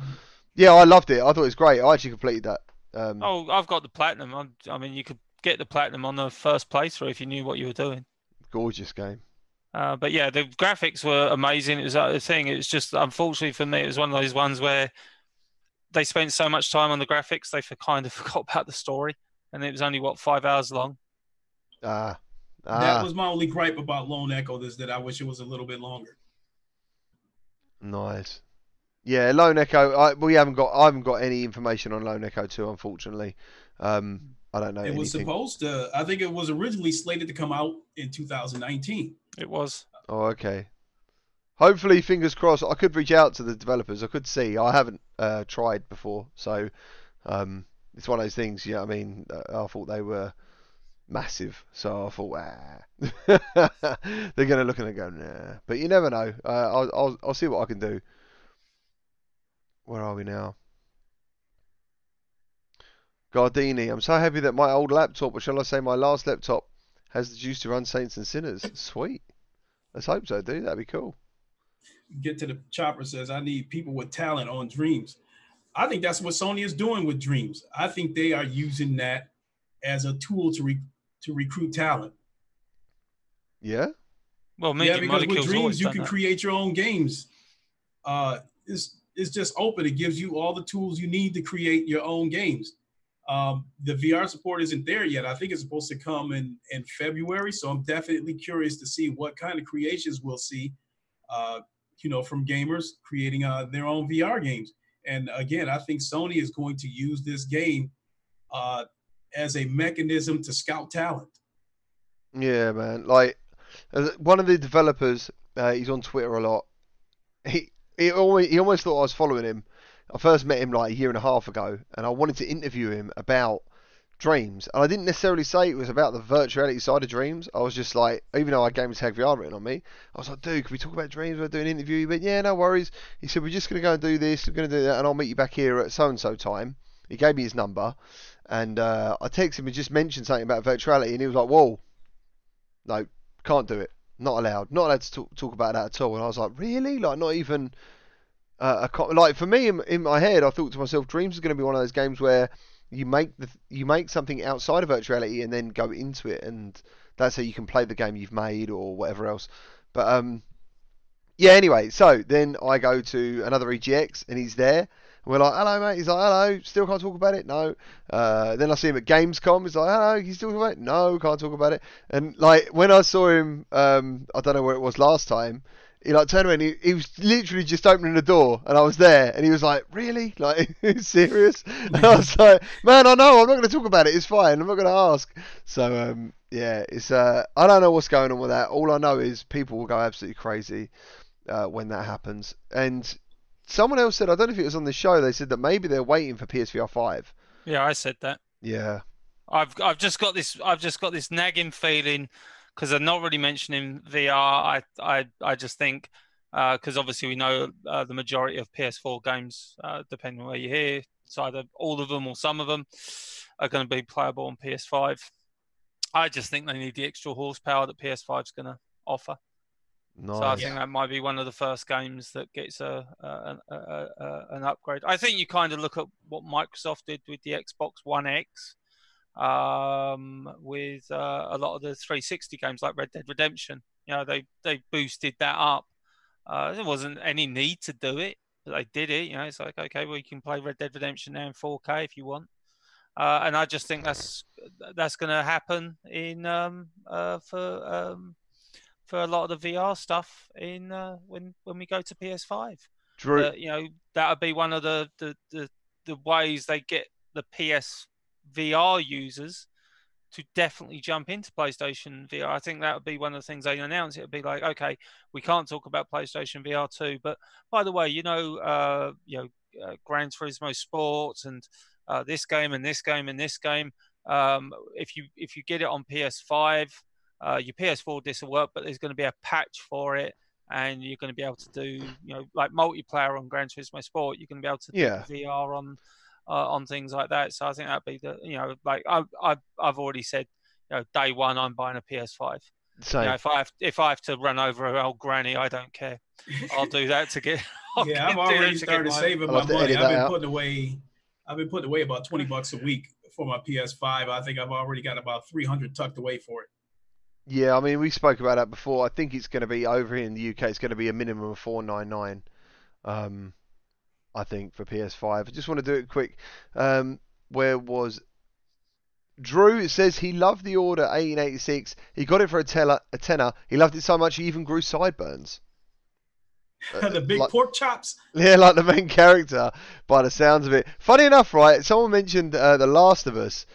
Speaker 1: Yeah, I loved it. I thought it was great. I actually completed that. Um,
Speaker 2: Oh, I've got the platinum. I'm, I mean, you could get the platinum on the first playthrough if you knew what you were doing.
Speaker 1: gorgeous game.
Speaker 2: Uh, but yeah, the graphics were amazing. It was uh, the thing. It was just unfortunately for me, it was one of those ones where they spent so much time on the graphics, they for kind of forgot about the story, and it was only what five hours long.
Speaker 1: Ah,
Speaker 3: That
Speaker 1: ah,
Speaker 3: was my only gripe about Lone Echo. Is that I wish it was a little bit longer.
Speaker 1: nice. Yeah, Lone Echo. I, we haven't got. I haven't got any information on Lone Echo 2, unfortunately. Um, I don't know
Speaker 3: It was supposed to. I think it was originally slated to come out in 2019.
Speaker 2: It was.
Speaker 1: Oh, okay. Hopefully, fingers crossed. I could reach out to the developers. I could see. I haven't uh, tried before, so um, it's one of those things. Yeah, you know I mean, uh, I thought they were massive, so I thought, ah. they're gonna look and go, nah. But you never know. Uh, I'll, I'll I'll see what I can do. Where are we now? Gardini, I'm so happy that my old laptop, or shall I say my last laptop, has the juice to run Saints and Sinners. Sweet. Let's hope so, dude. That'd be cool.
Speaker 3: Get to the chopper says, I need people with talent on Dreams. I think that's what Sony is doing with Dreams. I think they are using that as a tool to re- to recruit talent.
Speaker 1: Yeah.
Speaker 2: Well,
Speaker 3: yeah, because with Dreams you can
Speaker 2: that.
Speaker 3: create your own games. Uh, it's it's just open. It gives you all the tools you need to create your own games. Um, the VR support isn't there yet. I think it's supposed to come in in February. So I'm definitely curious to see what kind of creations we'll see. Uh, you know, from gamers creating uh, their own VR games. And again, I think Sony is going to use this game uh, as a mechanism to scout talent.
Speaker 1: Yeah, man. Like uh, one of the developers, uh, he's on Twitter a lot. He he always he almost thought I was following him. I first met him like a year and a half ago, and I wanted to interview him about Dreams, and I didn't necessarily say it was about the virtuality side of Dreams. I was just like, even though I had GamertagVR written on me, I was like, dude, can we talk about Dreams? We're doing an interview. He went, yeah, no worries. He said, we're just going to go and do this, we're going to do that, and I'll meet you back here at so and so time. He gave me his number, and uh, I texted him and just mentioned something about virtuality, and he was like, whoa, no, can't do it. Not allowed. Not allowed to talk, talk about that at all. And I was like, really? Like, not even. Uh, a, like for me in, in my head, I thought to myself, Dreams is going to be one of those games where you make the you make something outside of virtuality and then go into it, and that's how you can play the game you've made or whatever else. But um, yeah. Anyway, so then I go to another EGX and he's there. And we're like, hello, mate. He's like, hello. Still can't talk about it. No. Uh, then I see him at Gamescom. He's like, hello. He's you still talk about it? No, can't talk about it. And like when I saw him, um, I don't know where it was last time he like turned around. He, he was literally just opening the door, and I was there, and he was like, "Really? Like, serious?" And I was like, "Man, I know. I'm not going to talk about it. It's fine. I'm not going to ask." So, um, yeah, it's uh, I don't know what's going on with that. All I know is people will go absolutely crazy uh, when that happens. And someone else said, I don't know if it was on the show, they said that maybe they're waiting for PSVR five.
Speaker 2: Yeah, I said that.
Speaker 1: Yeah.
Speaker 2: I've I've just got this I've just got this nagging feeling because I'm not really mentioning VR. I I I just think because uh, obviously we know uh, the majority of PS4 games, uh, depending on where you hear, it's either all of them or some of them are going to be playable on PS5. I just think they need the extra horsepower that PS5 is going to offer. Nice. So I think that might be one of the first games that gets a, a, a, an upgrade. I think you kind of look at what Microsoft did with the Xbox One X um, with uh, a lot of the 360 games like Red Dead Redemption. You know, they they boosted that up. Uh, there wasn't any need to do it, but they did it. You know, it's like okay, well, you can play Red Dead Redemption now in 4K if you want. Uh, and I just think that's that's going to happen in um, uh, for um, for a lot of the VR stuff in uh, when when we go to PS5.
Speaker 1: Drew,
Speaker 2: you know, that would be one of the, the the the ways they get the PS VR users to definitely jump into PlayStation VR. I think that would be one of the things they announce. It would be like, okay, we can't talk about PlayStation VR two, but by the way, you know, uh, you know, uh, Gran Turismo Sports and uh, this game and this game and this game. Um, if you if you get it on PS5, uh, your PS4 disc will work, but there's going to be a patch for it, and you're going to be able to do you know like multiplayer on Gran Turismo Sport. You're going to be able to
Speaker 1: yeah.
Speaker 2: do VR on uh, on things like that. So I think that'd be the you know like I I I've already said you know day one I'm buying a PS5. So you know, if I have if I have to run over an old granny, I don't care. I'll do that to get.
Speaker 3: I'll yeah, I've already started saving my money. I've been out. putting away. I've been putting away about twenty bucks a week for my PS5. I think I've already got about three hundred tucked away for it.
Speaker 1: Yeah, I mean we spoke about that before. I think it's going to be over here in the UK. It's going to be a minimum of four nine nine. Um, I think, for PS5. I just want to do it quick. Um, where was Drew? It says he loved the order 1886. He got it for a, teller, a tenner. He loved it so much he even grew sideburns.
Speaker 3: the big like, pork chops.
Speaker 1: Yeah, like the main character, by the sounds of it. Funny enough, right? Someone mentioned uh, The Last of Us.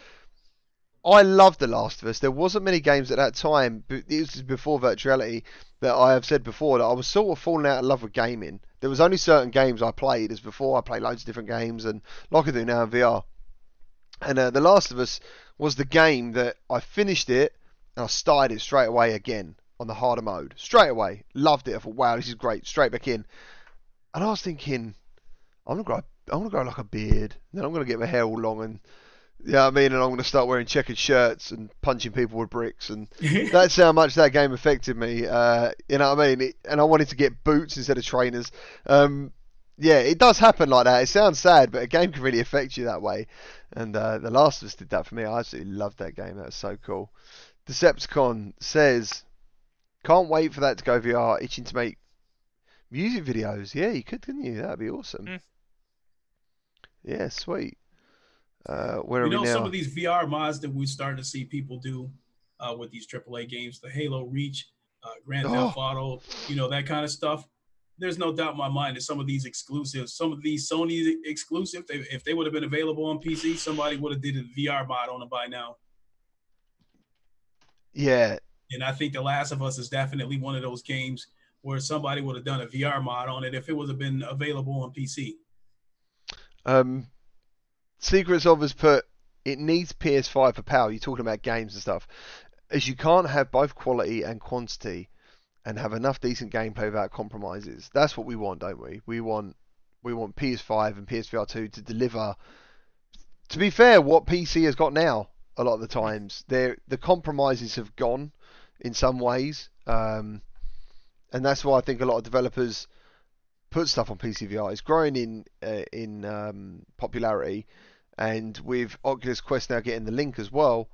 Speaker 1: I loved The Last of Us. There wasn't many games at that time. This was before virtuality that I have said before that I was sort of falling out of love with gaming. There was only certain games I played as before. I played loads of different games and like I do now in VR. And uh, The Last of Us was the game that I finished it and I started it straight away again on the harder mode. Straight away. Loved it. I thought, wow, this is great. Straight back in. And I was thinking, I'm gonna grow I'm gonna grow like a beard. Then I'm gonna get my hair all long and yeah, I mean, and I'm going to start wearing checkered shirts and punching people with bricks, and that's how much that game affected me. Uh, you know what I mean? It, and I wanted to get boots instead of trainers. Um, yeah, it does happen like that. It sounds sad, but a game can really affect you that way. And uh, The Last of Us did that for me. I absolutely loved that game. That was so cool. Decepticon says, "Can't wait for that to go VR. Itching to make music videos. Yeah, you could, couldn't you? That'd be awesome. Mm. Yeah, sweet." Uh, where
Speaker 3: you
Speaker 1: know
Speaker 3: some of these VR mods that we're starting to see people do uh, with these AAA games, the Halo Reach, uh, Grand oh. Theft Auto, you know that kind of stuff. There's no doubt in my mind that some of these exclusives, some of these Sony exclusive, they, if they would have been available on PC, somebody would have did a VR mod on them by now.
Speaker 1: Yeah.
Speaker 3: And I think The Last of Us is definitely one of those games where somebody would have done a VR mod on it if it would have been available on PC.
Speaker 1: Um, Secrets of has put it needs PS5 for power. You're talking about games and stuff. As you can't have both quality and quantity and have enough decent gameplay without compromises. That's what we want, don't we? We want we want PS5 and PSVR 2 to deliver. To be fair, what PC has got now, a lot of the times, the compromises have gone in some ways, um, and that's why I think a lot of developers put stuff on PCVR. It's growing in uh, in um, popularity, and with Oculus Quest now getting the link as well,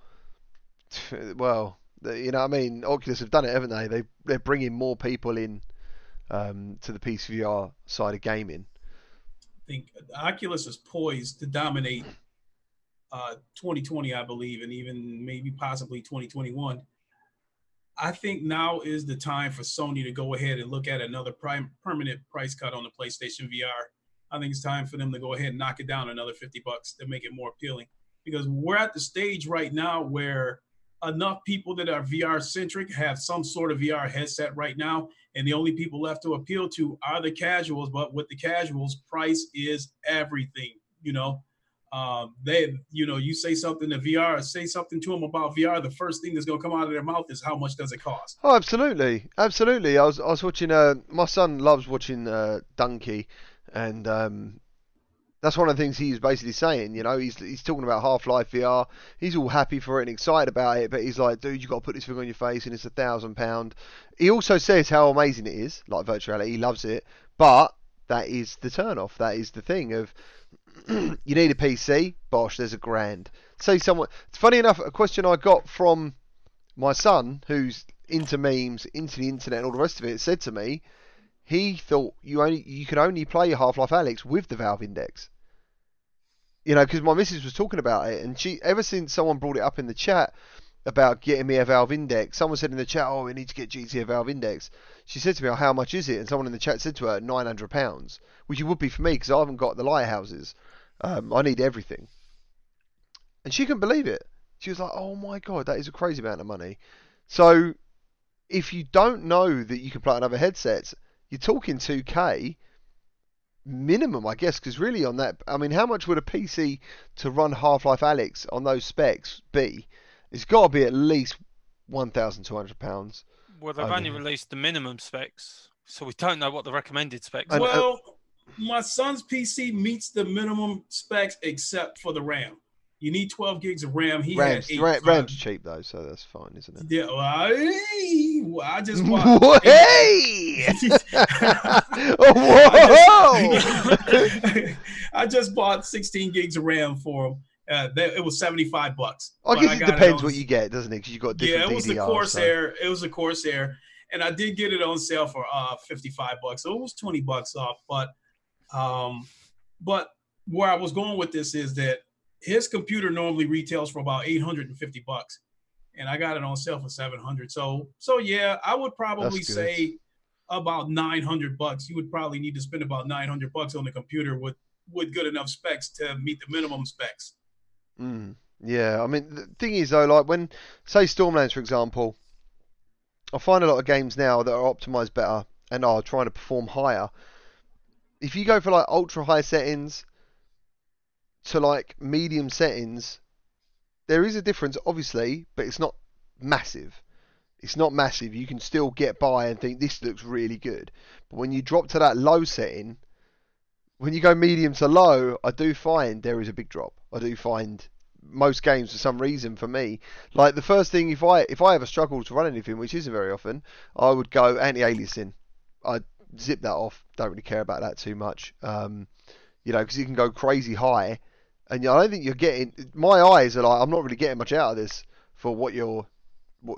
Speaker 1: well, you know, what I mean, Oculus have done it, haven't they? They they're bringing more people in um, to the PCVR side of gaming.
Speaker 3: I think Oculus is poised to dominate uh, 2020, I believe, and even maybe possibly 2021. I think now is the time for Sony to go ahead and look at another prime, permanent price cut on the PlayStation VR. I think it's time for them to go ahead and knock it down another 50 bucks to make it more appealing. Because we're at the stage right now where enough people that are VR centric have some sort of VR headset right now, and the only people left to appeal to are the casuals. But with the casuals, price is everything. You know, um, they, you know, you say something to VR, say something to them about VR. The first thing that's going to come out of their mouth is how much does it cost?
Speaker 1: Oh, absolutely, absolutely. I was I was watching. Uh, my son loves watching uh, Dunkey, and um, that's one of the things he's basically saying. You know, he's he's talking about Half Life VR. He's all happy for it and excited about it, but he's like, dude, you got to put this thing on your face, and it's a thousand pound. He also says how amazing it is, like virtuality. He loves it, but that is the turn off. That is the thing of you need a PC. Bosh, there's a grand. Say someone. It's funny enough. A question I got from my son, who's into memes, into the internet, and all the rest of it, said to me, he thought you only you can only play Half Life Alyx with the Valve Index you know, because my missus was talking about it, and she ever since someone brought it up in the chat about getting me a Valve Index, someone said in the chat, "Oh, we need to get GT a Valve Index." She said to me, "Oh, how much is it?" And someone in the chat said to her, nine hundred pounds, which it would be for me because I haven't got the lighthouses. Um, I need everything, and she couldn't believe it. She was like, "Oh my god, that is a crazy amount of money." So, if you don't know that you can play on other headsets, you're talking 2K minimum, I guess, because really on that, I mean, how much would a PC to run Half-Life Alyx on those specs be? It's got to be at least one thousand two hundred pounds.
Speaker 2: Well, they've only released the minimum specs, so we don't know what the recommended specs.
Speaker 3: are. Uh, well, my son's PC meets the minimum specs except for the RAM. You need 12 gigs of RAM. He
Speaker 1: Ram's,
Speaker 3: had
Speaker 1: eight. Ram's cheap though, so that's fine, isn't it?
Speaker 3: Yeah, well, I, I just bought.
Speaker 1: hey! Whoa!
Speaker 3: I just bought 16 gigs of RAM for him. Uh, it was 75 bucks.
Speaker 1: I guess it depends it on, what you get, doesn't it? Because you got different.
Speaker 3: Yeah, it was
Speaker 1: DDR,
Speaker 3: the Corsair. So. It was a Corsair, and I did get it on sale for uh 55 bucks. So it was 20 bucks off. But, um, but where I was going with this is that his computer normally retails for about 850 bucks and I got it on sale for 700. So so yeah, I would probably say about 900 bucks. You would probably need to spend about 900 bucks on the computer with with good enough specs to meet the minimum specs.
Speaker 1: Mm, yeah, I mean the thing is though, like when say Stormlands for example, I find a lot of games now that are optimized better and are trying to perform higher. If you go for like ultra high settings to like medium settings, there is a difference, obviously, but it's not massive. It's not massive. You can still get by and think this looks really good. But when you drop to that low setting, when you go medium to low, I do find there is a big drop. I do find most games for some reason for me, like the first thing if I if I ever struggle to run anything, which isn't very often, I would go anti-aliasing. I zip that off. Don't really care about that too much. Um, you know, because you can go crazy high and I don't think you're getting. My eyes are like I'm not really getting much out of this for what you're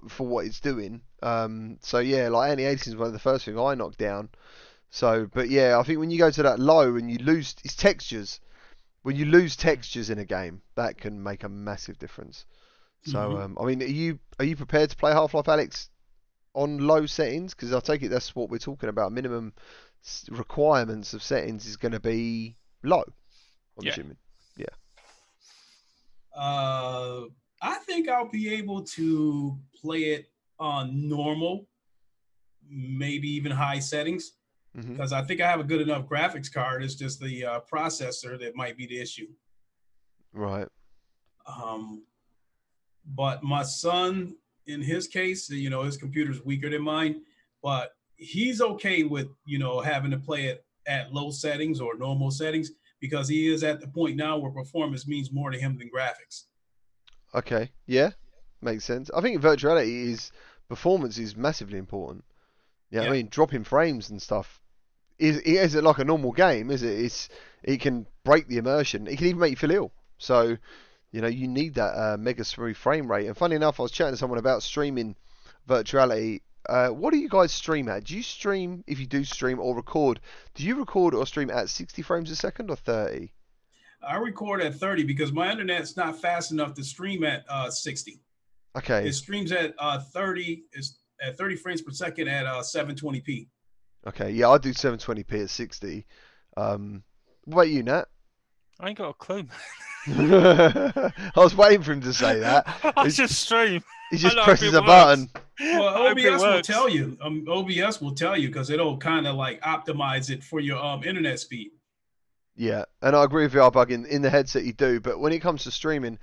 Speaker 1: for what it's doing. Um, so yeah, like anti-aliasing is one of the first things I knocked down. So, but yeah, I think when you go to that low and you lose, it's textures. When you lose textures in a game, that can make a massive difference. So, mm-hmm. um, I mean, are you are you prepared to play Half-Life Alyx on low settings? Because I take it that's what we're talking about. Minimum requirements of settings is going to be low. I'm yeah. assuming.
Speaker 3: Uh, I think I'll be able to play it on normal, maybe even high settings, because mm-hmm. I think I have a good enough graphics card. It's just the uh, processor that might be the issue.
Speaker 1: Right.
Speaker 3: Um, but my son, in his case, you know, his computer's weaker than mine, but he's okay with you know having to play it at low settings or normal settings because he is at the point now where performance means more to him than graphics.
Speaker 1: Okay, yeah, makes sense. I think virtuality is performance is massively important. Yeah,
Speaker 3: Yeah.
Speaker 1: I mean dropping frames and stuff is it isn't like a normal game, is it? It's it can break the immersion. It can even make you feel ill. So, you know, you need that uh, mega smooth frame rate. And funny enough, I was chatting to someone about streaming virtuality. Uh, what do you guys stream at? Do you stream if you do stream or record? Do you record or stream at 60 frames a second or 30?
Speaker 3: I record at 30 because my internet's not fast enough to stream at uh, 60.
Speaker 1: Okay,
Speaker 3: It streams at uh, 30 is at 30 frames per second at uh, 720p.
Speaker 1: okay, yeah, I do 720p at 60. Um, what about you, Nat?
Speaker 2: I ain't got a clue.
Speaker 1: I was waiting for him to say that.
Speaker 2: I just stream.
Speaker 1: He just
Speaker 2: know if
Speaker 1: presses a
Speaker 2: works.
Speaker 1: button.
Speaker 3: Well,
Speaker 2: I hope it
Speaker 3: OBS will tell you. Um, OBS will tell you because it'll kind of like optimize it for your um internet speed.
Speaker 1: Yeah, and I agree with you, bug in, in the headset you do, but when it comes to streaming,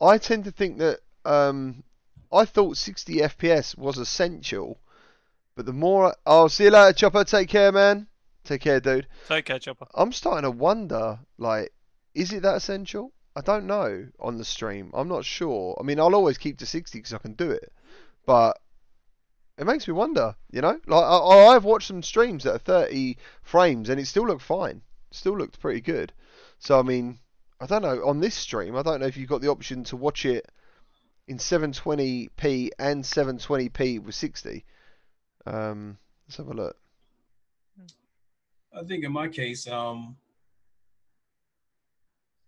Speaker 1: I tend to think that um, I thought 60 FPS was essential, but the more I, oh, see you later, Chopper. Take care, man. Take care, dude.
Speaker 2: Take care, Chopper.
Speaker 1: I'm starting to wonder, like, is it that essential? I don't know on the stream. I'm not sure. I mean, I'll always keep to 60 because I can do it, but it makes me wonder. You know, like I, I've watched some streams that are 30 frames and it still looked fine. Still looked pretty good. So I mean, I don't know on this stream. I don't know if you've got the option to watch it in 720p and 720p with 60. Um, let's have a look.
Speaker 3: I think in my case, um,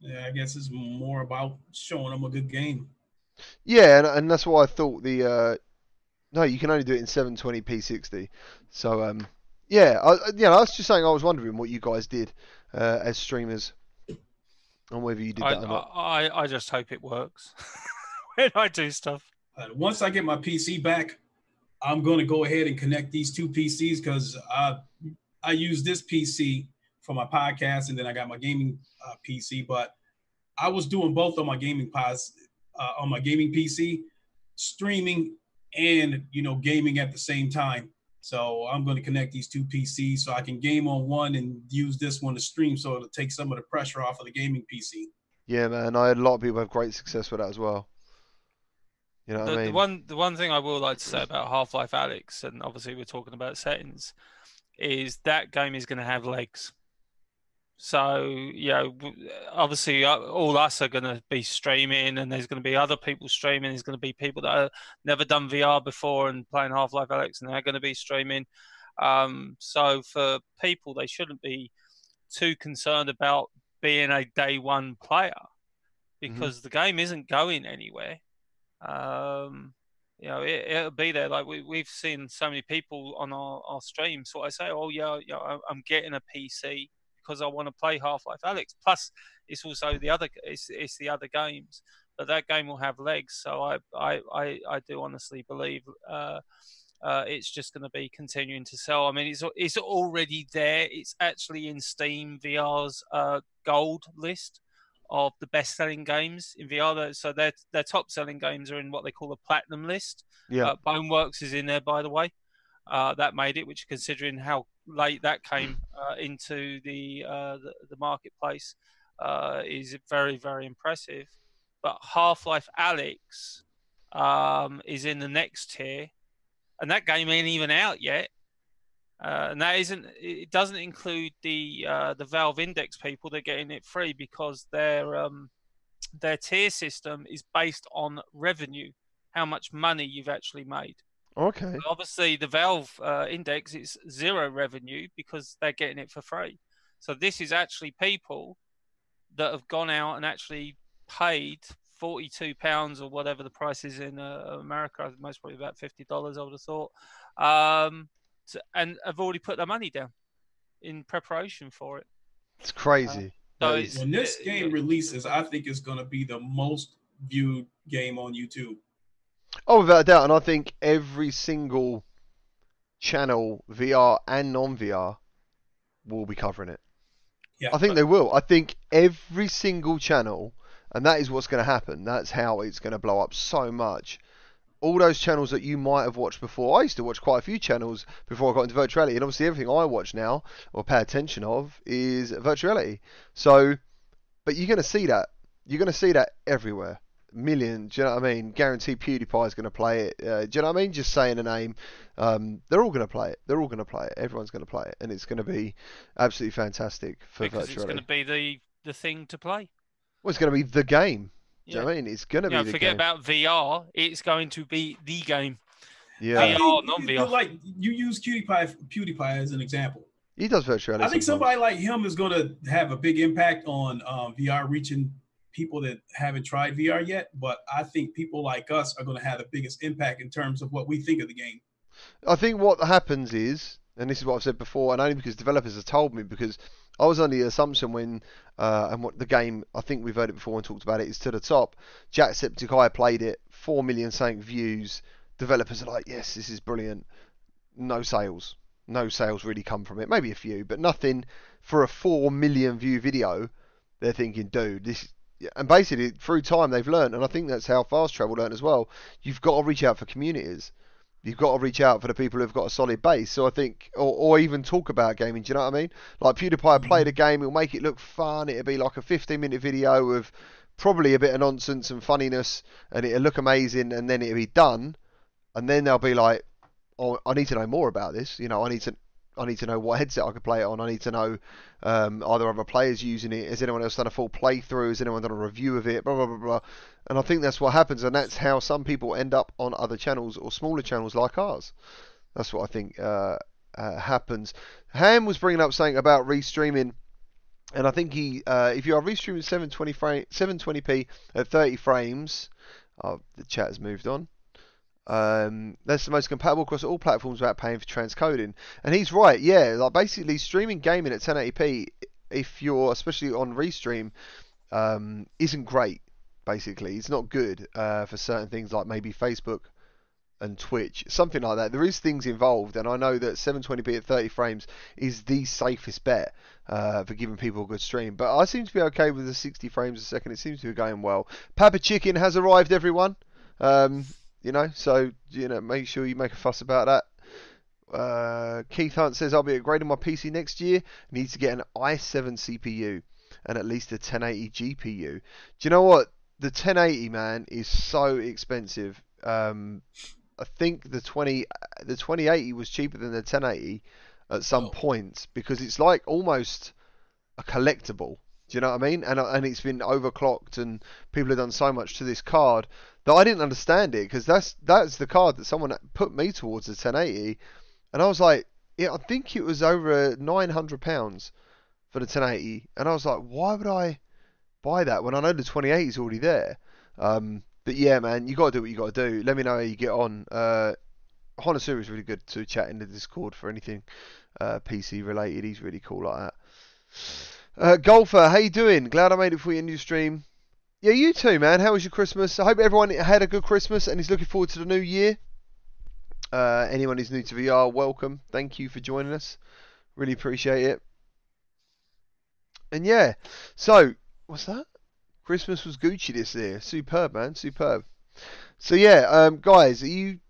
Speaker 3: yeah, I guess it's more about showing them a good game.
Speaker 1: Yeah, and, and that's why I thought the uh, no, you can only do it in 720p 60. So um, yeah, I, I- you know, I was just saying I was wondering what you guys did uh, as streamers, and whether you did
Speaker 2: I,
Speaker 1: that or not.
Speaker 2: I, I just hope it works when I do stuff.
Speaker 3: Uh, once I get my PC back, I'm going to go ahead and connect these two PCs because I I use this PC for my podcast and then I got my gaming uh, PC. But I was doing both on my gaming pos uh, on my gaming PC, streaming and you know gaming at the same time. So I'm going to connect these two PCs so I can game on one and use this one to stream, so it'll take some of the pressure off of the gaming PC.
Speaker 1: Yeah, man, I had a lot of people have great success with that as well. You know what
Speaker 2: The,
Speaker 1: I
Speaker 2: the one the one thing I will like to say about Half Life Alyx, and obviously we're talking about settings, is that game is going to have legs. So you know, obviously uh, all us are going to be streaming, and there's going to be other people streaming. There's going to be people that have never done VR before and playing Half Life Alyx, and they're going to be streaming. Um, so for people, they shouldn't be too concerned about being a day one player because the game isn't going anywhere. Um, you know, it, it'll be there. Like we, we've seen so many people on our, our streams. So I say, oh yeah, yeah, I'm getting a PC because I want to play Half Life Alyx. Plus, it's also the other, it's, it's the other games. But that game will have legs. So I, I, I, I do honestly believe. Uh, uh, it's just going to be continuing to sell. I mean, it's it's already there. It's actually in Steam VR's uh, gold list of the best-selling games in VR. So their their top-selling games are in what they call the platinum list.
Speaker 1: Yeah,
Speaker 2: Uh, Boneworks is in there, by the way. Uh, that made it, which considering how late that came uh, into the, uh, the the marketplace, uh, is very very impressive. But Half Life Alyx um, is in the next tier, and that game ain't even out yet. Uh, and that isn't. It doesn't include the uh, the Valve Index people. They're getting it free because their um, their tier system is based on revenue, how much money you've actually made.
Speaker 1: Okay.
Speaker 2: Obviously, the Valve uh, Index is zero revenue because they're getting it for free. So this is actually people that have gone out and actually paid forty-two pounds or whatever the price is in uh, America. Most probably about fifty dollars. I would have thought, um, to, and have already put their money down in preparation for it.
Speaker 1: It's crazy.
Speaker 2: So it's-
Speaker 3: When this
Speaker 2: uh,
Speaker 3: game
Speaker 2: yeah.
Speaker 3: releases, I think it's going to be the most viewed game on YouTube.
Speaker 1: Oh, without a doubt, and I think every single channel, VR and non-VR, will be covering it.
Speaker 3: Yeah,
Speaker 1: I think they will. I think every single channel and that is what's going to happen. That's how it's going to blow up so much. All those channels that you might have watched before, I used to watch quite a few channels before I got into virtuality, and obviously everything I watch now or pay attention of is virtuality. So, but you're going to see that. You're going to see that everywhere. Million, do you know what I mean? Guarantee PewDiePie is going to play it. Uh, do you know what I mean? Just saying a name, um, they're all going to play it. They're all going to play it. Everyone's going to play it, and it's going to be absolutely fantastic for
Speaker 2: because
Speaker 1: virtuality.
Speaker 2: it's going to be the the thing to play.
Speaker 1: Well, it's going to be the game. Do you
Speaker 2: Yeah.
Speaker 1: know what I mean? It's going to
Speaker 2: You
Speaker 1: be the
Speaker 2: forget
Speaker 1: game.
Speaker 2: about VR. It's going to be the game.
Speaker 1: yeah,
Speaker 3: I
Speaker 2: VR, non-VR.
Speaker 3: Like you use PewDiePie, PewDiePie as an example.
Speaker 1: he does virtuality.
Speaker 3: I think
Speaker 1: sometimes.
Speaker 3: somebody like him is going to have a big impact on um, VR reaching people that haven't tried VR yet. But I think people like us are going to have the biggest impact in terms of what we think of the game.
Speaker 1: I think what happens is, and this is what I've said before, and only because developers have told me, because I was under the assumption when, uh, and what the game, I think we've heard it before and talked about it, is to the top. Jacksepticeye played it, 4 million something views. Developers are like, yes, this is brilliant. No sales. No sales really come from it. Maybe a few, but nothing for a 4 million view video. They're thinking, dude, this. And basically, through time, they've learned, and I think that's how Fast Travel learned as well. You've got to reach out for communities you've got to reach out for the people who've got a solid base. So I think, or, or even talk about gaming. Do you know what I mean? Like PewDiePie mm-hmm. played a game, it'll make it look fun. It'll be like a 15 minute video of probably a bit of nonsense and funniness, and it'll look amazing, and then it'll be done, and then they'll be like, "Oh, I need to know more about this. You know, I need to." I need to know what headset I could play it on. I need to know um, are there other players using it? Has anyone else done a full playthrough? Has anyone done a review of it? Blah blah blah blah. And I think that's what happens, and that's how some people end up on other channels or smaller channels like ours. That's what I think uh, uh, happens. Ham was bringing up something about restreaming, and I think he, uh, if you are restreaming 720 frame, 720p at 30 frames, oh, the chat has moved on. Um, that's the most compatible across all platforms without paying for transcoding. And he's right, yeah. Like basically, streaming gaming at 1080p, if you're especially on Restream, um, isn't great. Basically, it's not good uh, for certain things like maybe Facebook and Twitch, something like that. There is things involved, and I know that 720p at 30 frames is the safest bet uh, for giving people a good stream. But I seem to be okay with the 60 frames a second. It seems to be going well. Papa Chicken has arrived, everyone. Um, you know, so you know, make sure you make a fuss about that. Uh, Keith Hunt says I'll be upgrading my PC next year. Needs to get an i7 CPU and at least a 1080 GPU. Do you know what? The 1080 man is so expensive. Um, I think the 20 the 2080 was cheaper than the 1080 at some
Speaker 3: Oh.
Speaker 1: points because it's like almost a collectible. Do you know what I mean? And and it's been overclocked and people have done so much to this card that I didn't understand it because that's that's the card that someone put me towards the 1080, and I was like, yeah, I think it was over 900 pounds for the 1080, and I was like, why would I buy that when I know the 2080 is already there? Um, but yeah, man, you got to do what you got to do. Let me know how you get on. Uh, Honasuru is really good to chat in the Discord for anything uh, PC related. He's really cool like that. Uh, Golfer, how you doing? Glad I made it for your stream. Yeah, you too, man. How was your Christmas? I hope everyone had a good Christmas and is looking forward to the new year. Uh, anyone who's new to VR, welcome. Thank you for joining us. Really appreciate it. And yeah, so what's that? Christmas was Gucci this year. Superb, man. Superb. So yeah, um, guys, are you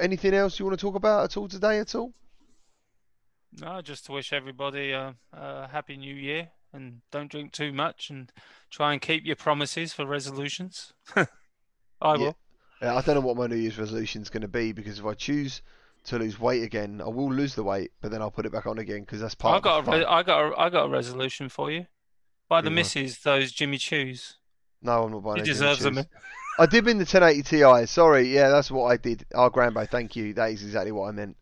Speaker 1: anything else you want to talk about at all today at all?
Speaker 2: No, just to wish everybody a, a happy new year and don't drink too much and try and keep your promises for resolutions. I
Speaker 1: Yeah.
Speaker 2: will.
Speaker 1: Yeah, I don't know what my New Year's resolution is going to be because if I choose to lose weight again, I will lose the weight, but then I'll put it back on again because that's part
Speaker 2: I
Speaker 1: of the
Speaker 2: got a re-. I got a, I got a resolution for you. Buy the
Speaker 1: one.
Speaker 2: those Jimmy Choos.
Speaker 1: No, I'm not buying
Speaker 2: He deserves them.
Speaker 1: I did win the 1080 Ti. Sorry, yeah, that's what I did. Oh, Grambo, thank you. That is exactly what I meant.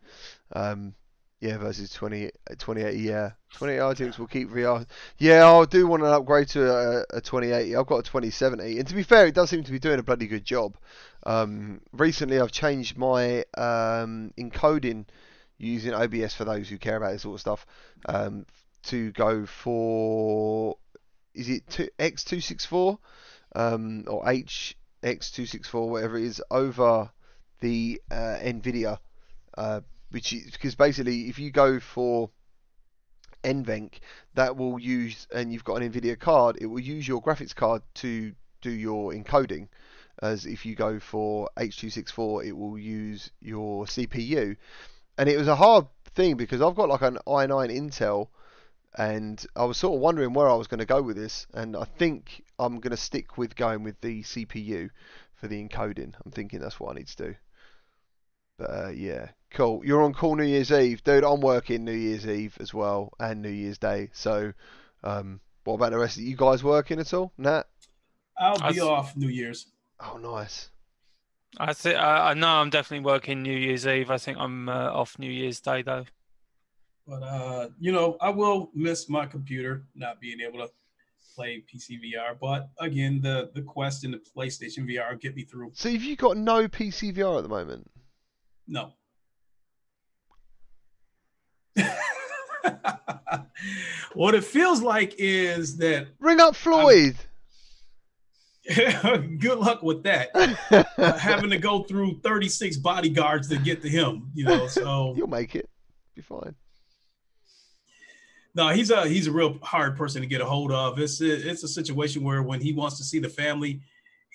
Speaker 1: Um, yeah, versus 20, 2080. Yeah, 2080 RTX will keep VR. Yeah, I do want to upgrade to a, a 2080. I've got a 2070, and to be fair, it does seem to be doing a bloody good job. Um, recently, I've changed my um, encoding using OBS for those who care about this sort of stuff um, to go for is it two, X264 um, or HX264, whatever it is, over the uh, NVIDIA, uh, which is because basically if you go for NVENC, that will use, and you've got an NVIDIA card, it will use your graphics card to do your encoding. As if you go for H.264, it will use your CPU, and it was a hard thing because I've got like an i9 Intel, and I was sort of wondering where I was going to go with this, and I think I'm going to stick with going with the CPU for the encoding. I'm thinking that's what I need to do. But uh, yeah, cool. You're on call New Year's Eve, dude. I'm working New Year's Eve as well and New Year's Day. So, um, what about the rest of you guys working at all? Nat?
Speaker 3: I'll be
Speaker 2: s-
Speaker 3: off New Year's.
Speaker 1: Oh, nice.
Speaker 2: I think I I know I'm definitely working New Year's Eve. I think I'm uh, off New Year's Day though.
Speaker 3: But uh, you know, I will miss my computer not being able to play PC VR. But again, the the Quest and the PlayStation VR get me through.
Speaker 1: So, have you got no PC VR at the moment?
Speaker 3: No. what it feels like is that
Speaker 1: Ring up Floyd.
Speaker 3: good luck with that. Uh, having to go through 36 bodyguards to get to him, you know. So
Speaker 1: You'll make it. Be fine.
Speaker 3: no, he's a he's a real hard person to get a hold of. It's a, it's a situation where when he wants to see the family,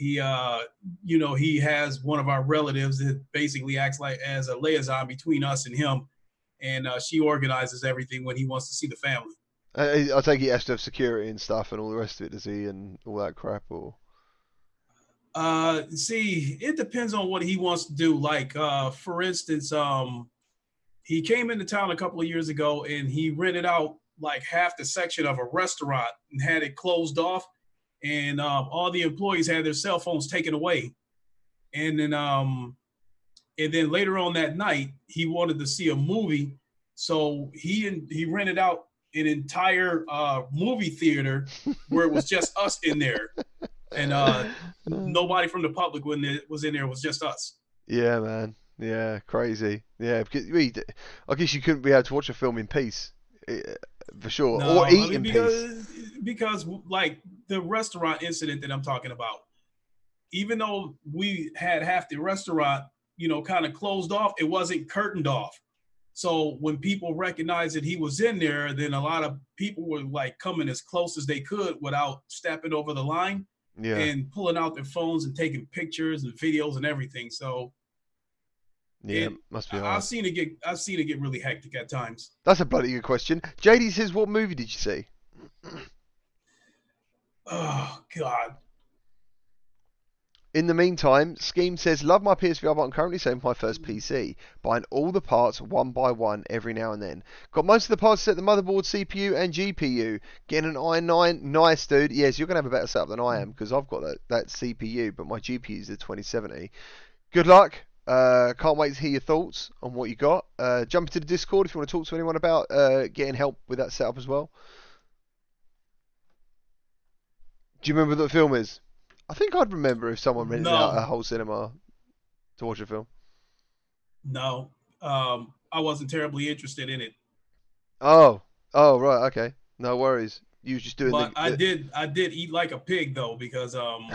Speaker 3: he uh you know he has one of our relatives that basically acts like as a liaison between us and him, and uh, she organizes everything when he wants to see the family.
Speaker 1: I, I take he has to have security and stuff and all the rest of it, does he? And all that crap, or
Speaker 3: Uh, see, it depends on what he wants to do. Like, uh, for instance, um, he came into town a couple of years ago and he rented out like half the section of a restaurant and had it closed off, and um, all the employees had their cell phones taken away. And then, um, and then later on that night, he wanted to see a movie, so he and he rented out an entire uh, movie theater where it was just us in there, and uh, nobody from the public when it was in there it was just us.
Speaker 1: Yeah, man. Yeah, crazy. Yeah, because we, I guess you couldn't be able to watch a film in peace, for sure,
Speaker 3: No,
Speaker 1: or
Speaker 3: I mean, because because like the restaurant incident that I'm talking about, even though we had half the restaurant, you know, kind of closed off, it wasn't curtained off. So when people recognized that he was in there, then a lot of people were like coming as close as they could without stepping over the line
Speaker 1: Yeah,
Speaker 3: and pulling out their phones and taking pictures and videos and everything. So
Speaker 1: yeah,
Speaker 3: it-
Speaker 1: must be hard.
Speaker 3: I've seen it get I've seen it get really hectic at times.
Speaker 1: That's a bloody good question. JD says, "What movie did you see?"
Speaker 3: Oh God.
Speaker 1: In the meantime, Scheme says, Love my PSVR, but I'm currently saving my first PC, buying all the parts one by one every now and then. Got most of the parts set the motherboard, CPU, and GPU. Getting an i9, nice dude. Yes, you're going to have a better setup than I am because I've got that, that CPU, but my GPU is the 2070. Good luck. Uh, can't wait to hear your thoughts on what you got. Uh, jump into the Discord if you want to talk to anyone about uh, getting help with that setup as well. Do you remember what the film is? I think I'd remember if someone rented
Speaker 3: No.
Speaker 1: out a whole cinema to watch a film.
Speaker 3: No, um, I wasn't terribly interested in it,
Speaker 1: Oh, oh, right, okay, no worries. You was just doing
Speaker 3: but
Speaker 1: the.
Speaker 3: I did I did eat like a pig though because um,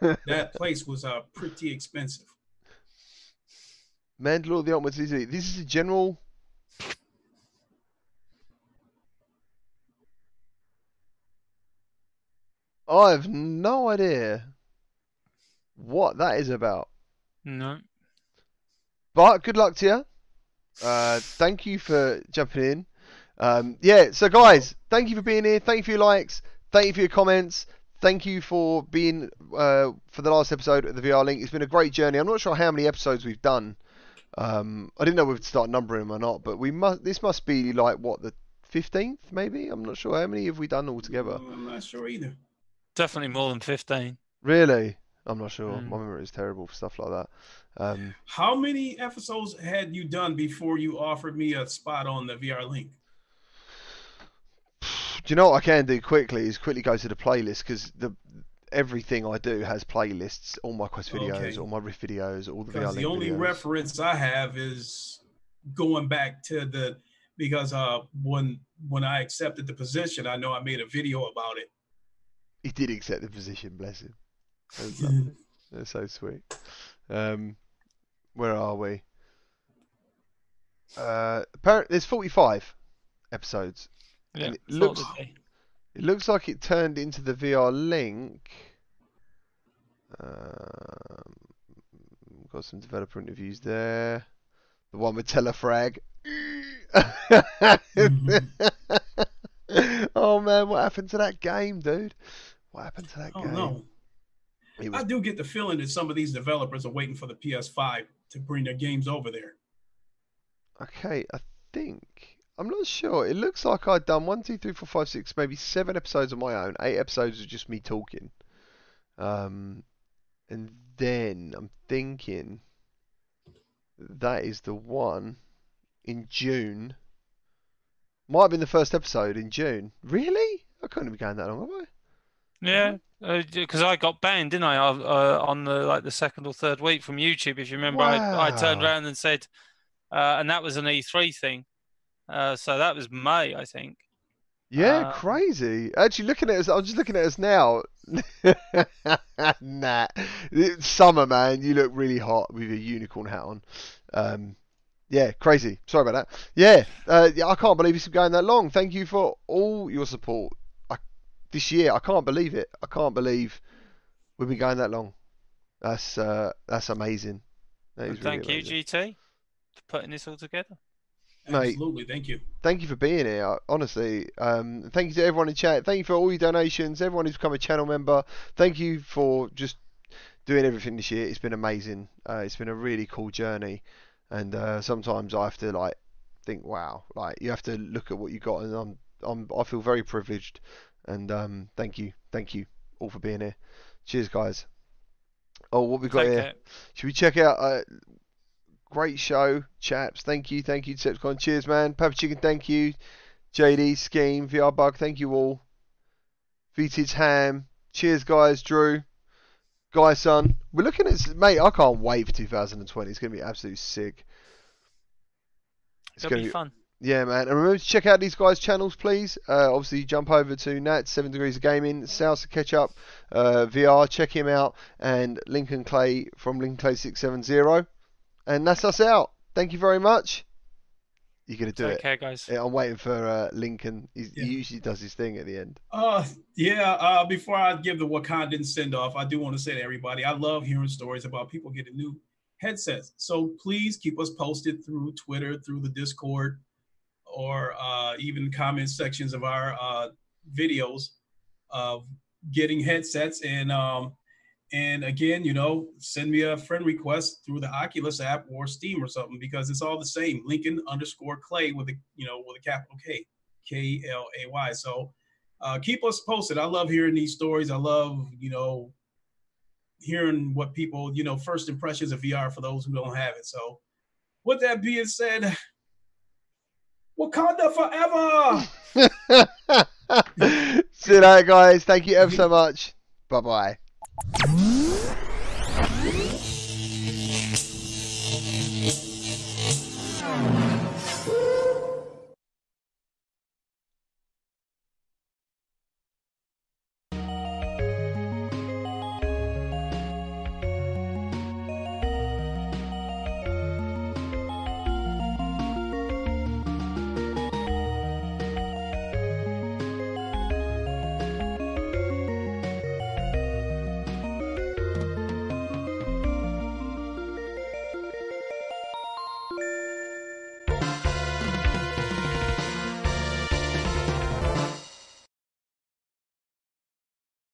Speaker 3: that place was uh, pretty expensive.
Speaker 1: Mandalore the Ultimate City. This is a general. I have no idea what that is about.
Speaker 2: No.
Speaker 1: But good luck to you. Uh, thank you for jumping in. Um, yeah, so guys, thank you for being here. Thank you for your likes. Thank you for your comments. Thank you for being uh, for the last episode of the VR Link. It's been a great journey. I'm not sure how many episodes we've done. Um, I didn't know we'd start numbering them or not, but we must. This must be like what the 15th, maybe. I'm not sure how many have we done altogether.
Speaker 3: I'm not sure either.
Speaker 2: Definitely more than 15.
Speaker 1: Really, I'm not sure.
Speaker 2: Mm.
Speaker 1: My memory is terrible for stuff like that. Um,
Speaker 3: How many episodes had you done before you offered me a spot on the VR link?
Speaker 1: Do you know what I can do quickly is quickly go to the playlist because the everything I do has playlists. All my quest videos,
Speaker 3: Okay.
Speaker 1: all my riff videos, all the
Speaker 3: Because
Speaker 1: VR
Speaker 3: the only
Speaker 1: videos.
Speaker 3: reference I have is going back to the because uh when when I accepted the position, I know I made a video about it.
Speaker 1: He did accept the position, bless him. That's lovely. That's so sweet. Um, where are we? Uh, apparently there's 45 episodes.
Speaker 2: Yeah.
Speaker 1: it looks-
Speaker 2: it'd be.
Speaker 1: It looks like it turned into the VR link. Um, got some developer interviews there. The one with Telefrag. oh man, what happened to that game, dude? What happened to that
Speaker 3: Oh
Speaker 1: game?
Speaker 3: no.
Speaker 1: It
Speaker 3: I do get the feeling that some of these developers are waiting for the PS5 to bring their games over there.
Speaker 1: okay. I think I'm not sure. It looks like I'd done one, two, three, four, five, six, maybe seven episodes of my own. Eight episodes of just me talking. Um, and then I'm thinking that is the one in June. Might have been the first episode in June. Really? I couldn't be going that long, have I?
Speaker 2: Yeah, because I got banned, didn't I, uh, on the like the second or third week from YouTube. If you remember, I, I turned around and said, uh, and that was an E3 thing. Uh, so that was May, I think.
Speaker 1: Yeah,
Speaker 2: Uh,
Speaker 1: crazy. Actually, looking at us, I'm just looking at us now. nah, it's summer, man. You look really hot with your unicorn hat on. Um, yeah, crazy. Sorry about that. Yeah, uh, yeah, I can't believe it's been going that long. Thank you for all your support. I, this year, I can't believe it. I can't believe we've been going that long. That's uh, that's amazing. That is
Speaker 2: And
Speaker 1: really
Speaker 2: thank you. GT, for putting this all together.
Speaker 1: Mate.
Speaker 3: Absolutely. Thank you.
Speaker 1: thank you for being here. Honestly, um, thank you to everyone in chat. Thank you for all your donations. Everyone who's become a channel member. Thank you for just doing everything this year. It's been amazing. Uh, it's been a really cool journey, and uh, sometimes I have to like think, wow, like you have to look at what you got, and I'm, I'm, I feel very privileged. And um, thank you, thank you all for being here. Cheers, guys. Oh, what we got
Speaker 2: Take
Speaker 1: here?
Speaker 2: care.
Speaker 1: Should we check out? Uh, great show, chaps. Thank you, thank you, Decepticon. Cheers, man. Pepper Chicken, thank you. JD, Scheme, VR Bug, thank you all. VT's Ham. Cheers, guys. Drew, Guy Son. We're looking at, mate. I can't wait for 2020. It's gonna be absolutely sick. It's gonna
Speaker 2: be
Speaker 1: be
Speaker 2: fun.
Speaker 1: yeah, man. And remember to check out these guys' channels, please. Uh, obviously, jump over to Nat, 7 Degrees of Gaming, South of Ketchup, uh, VR. Check him out. And Lincoln Clay from Lincoln Clay 670. And that's us out. Thank you very much. You're going to do
Speaker 2: Take
Speaker 1: it.
Speaker 2: care, guys.
Speaker 1: Yeah, I'm waiting for uh, Lincoln. He's,
Speaker 3: Yeah.
Speaker 1: He usually does his thing at the end.
Speaker 3: Uh, yeah. Uh, before I give the Wakandan send off, I do want to say to everybody, I love hearing stories about people getting new headsets. So please keep us posted through Twitter, through the Discord, or uh, even comment sections of our uh, videos of getting headsets. And um, and again, you know, send me a friend request through the Oculus app or Steam or something because it's all the same. Lincoln underscore Klay with a you know with a capital K, K L A Y. So uh, keep us posted. I love hearing these stories. I love you know hearing what people you know first impressions of VR for those who don't have it. So with that being said, Wakanda forever.
Speaker 1: See you guys. Thank you ever so much. Bye bye. Mm-hmm.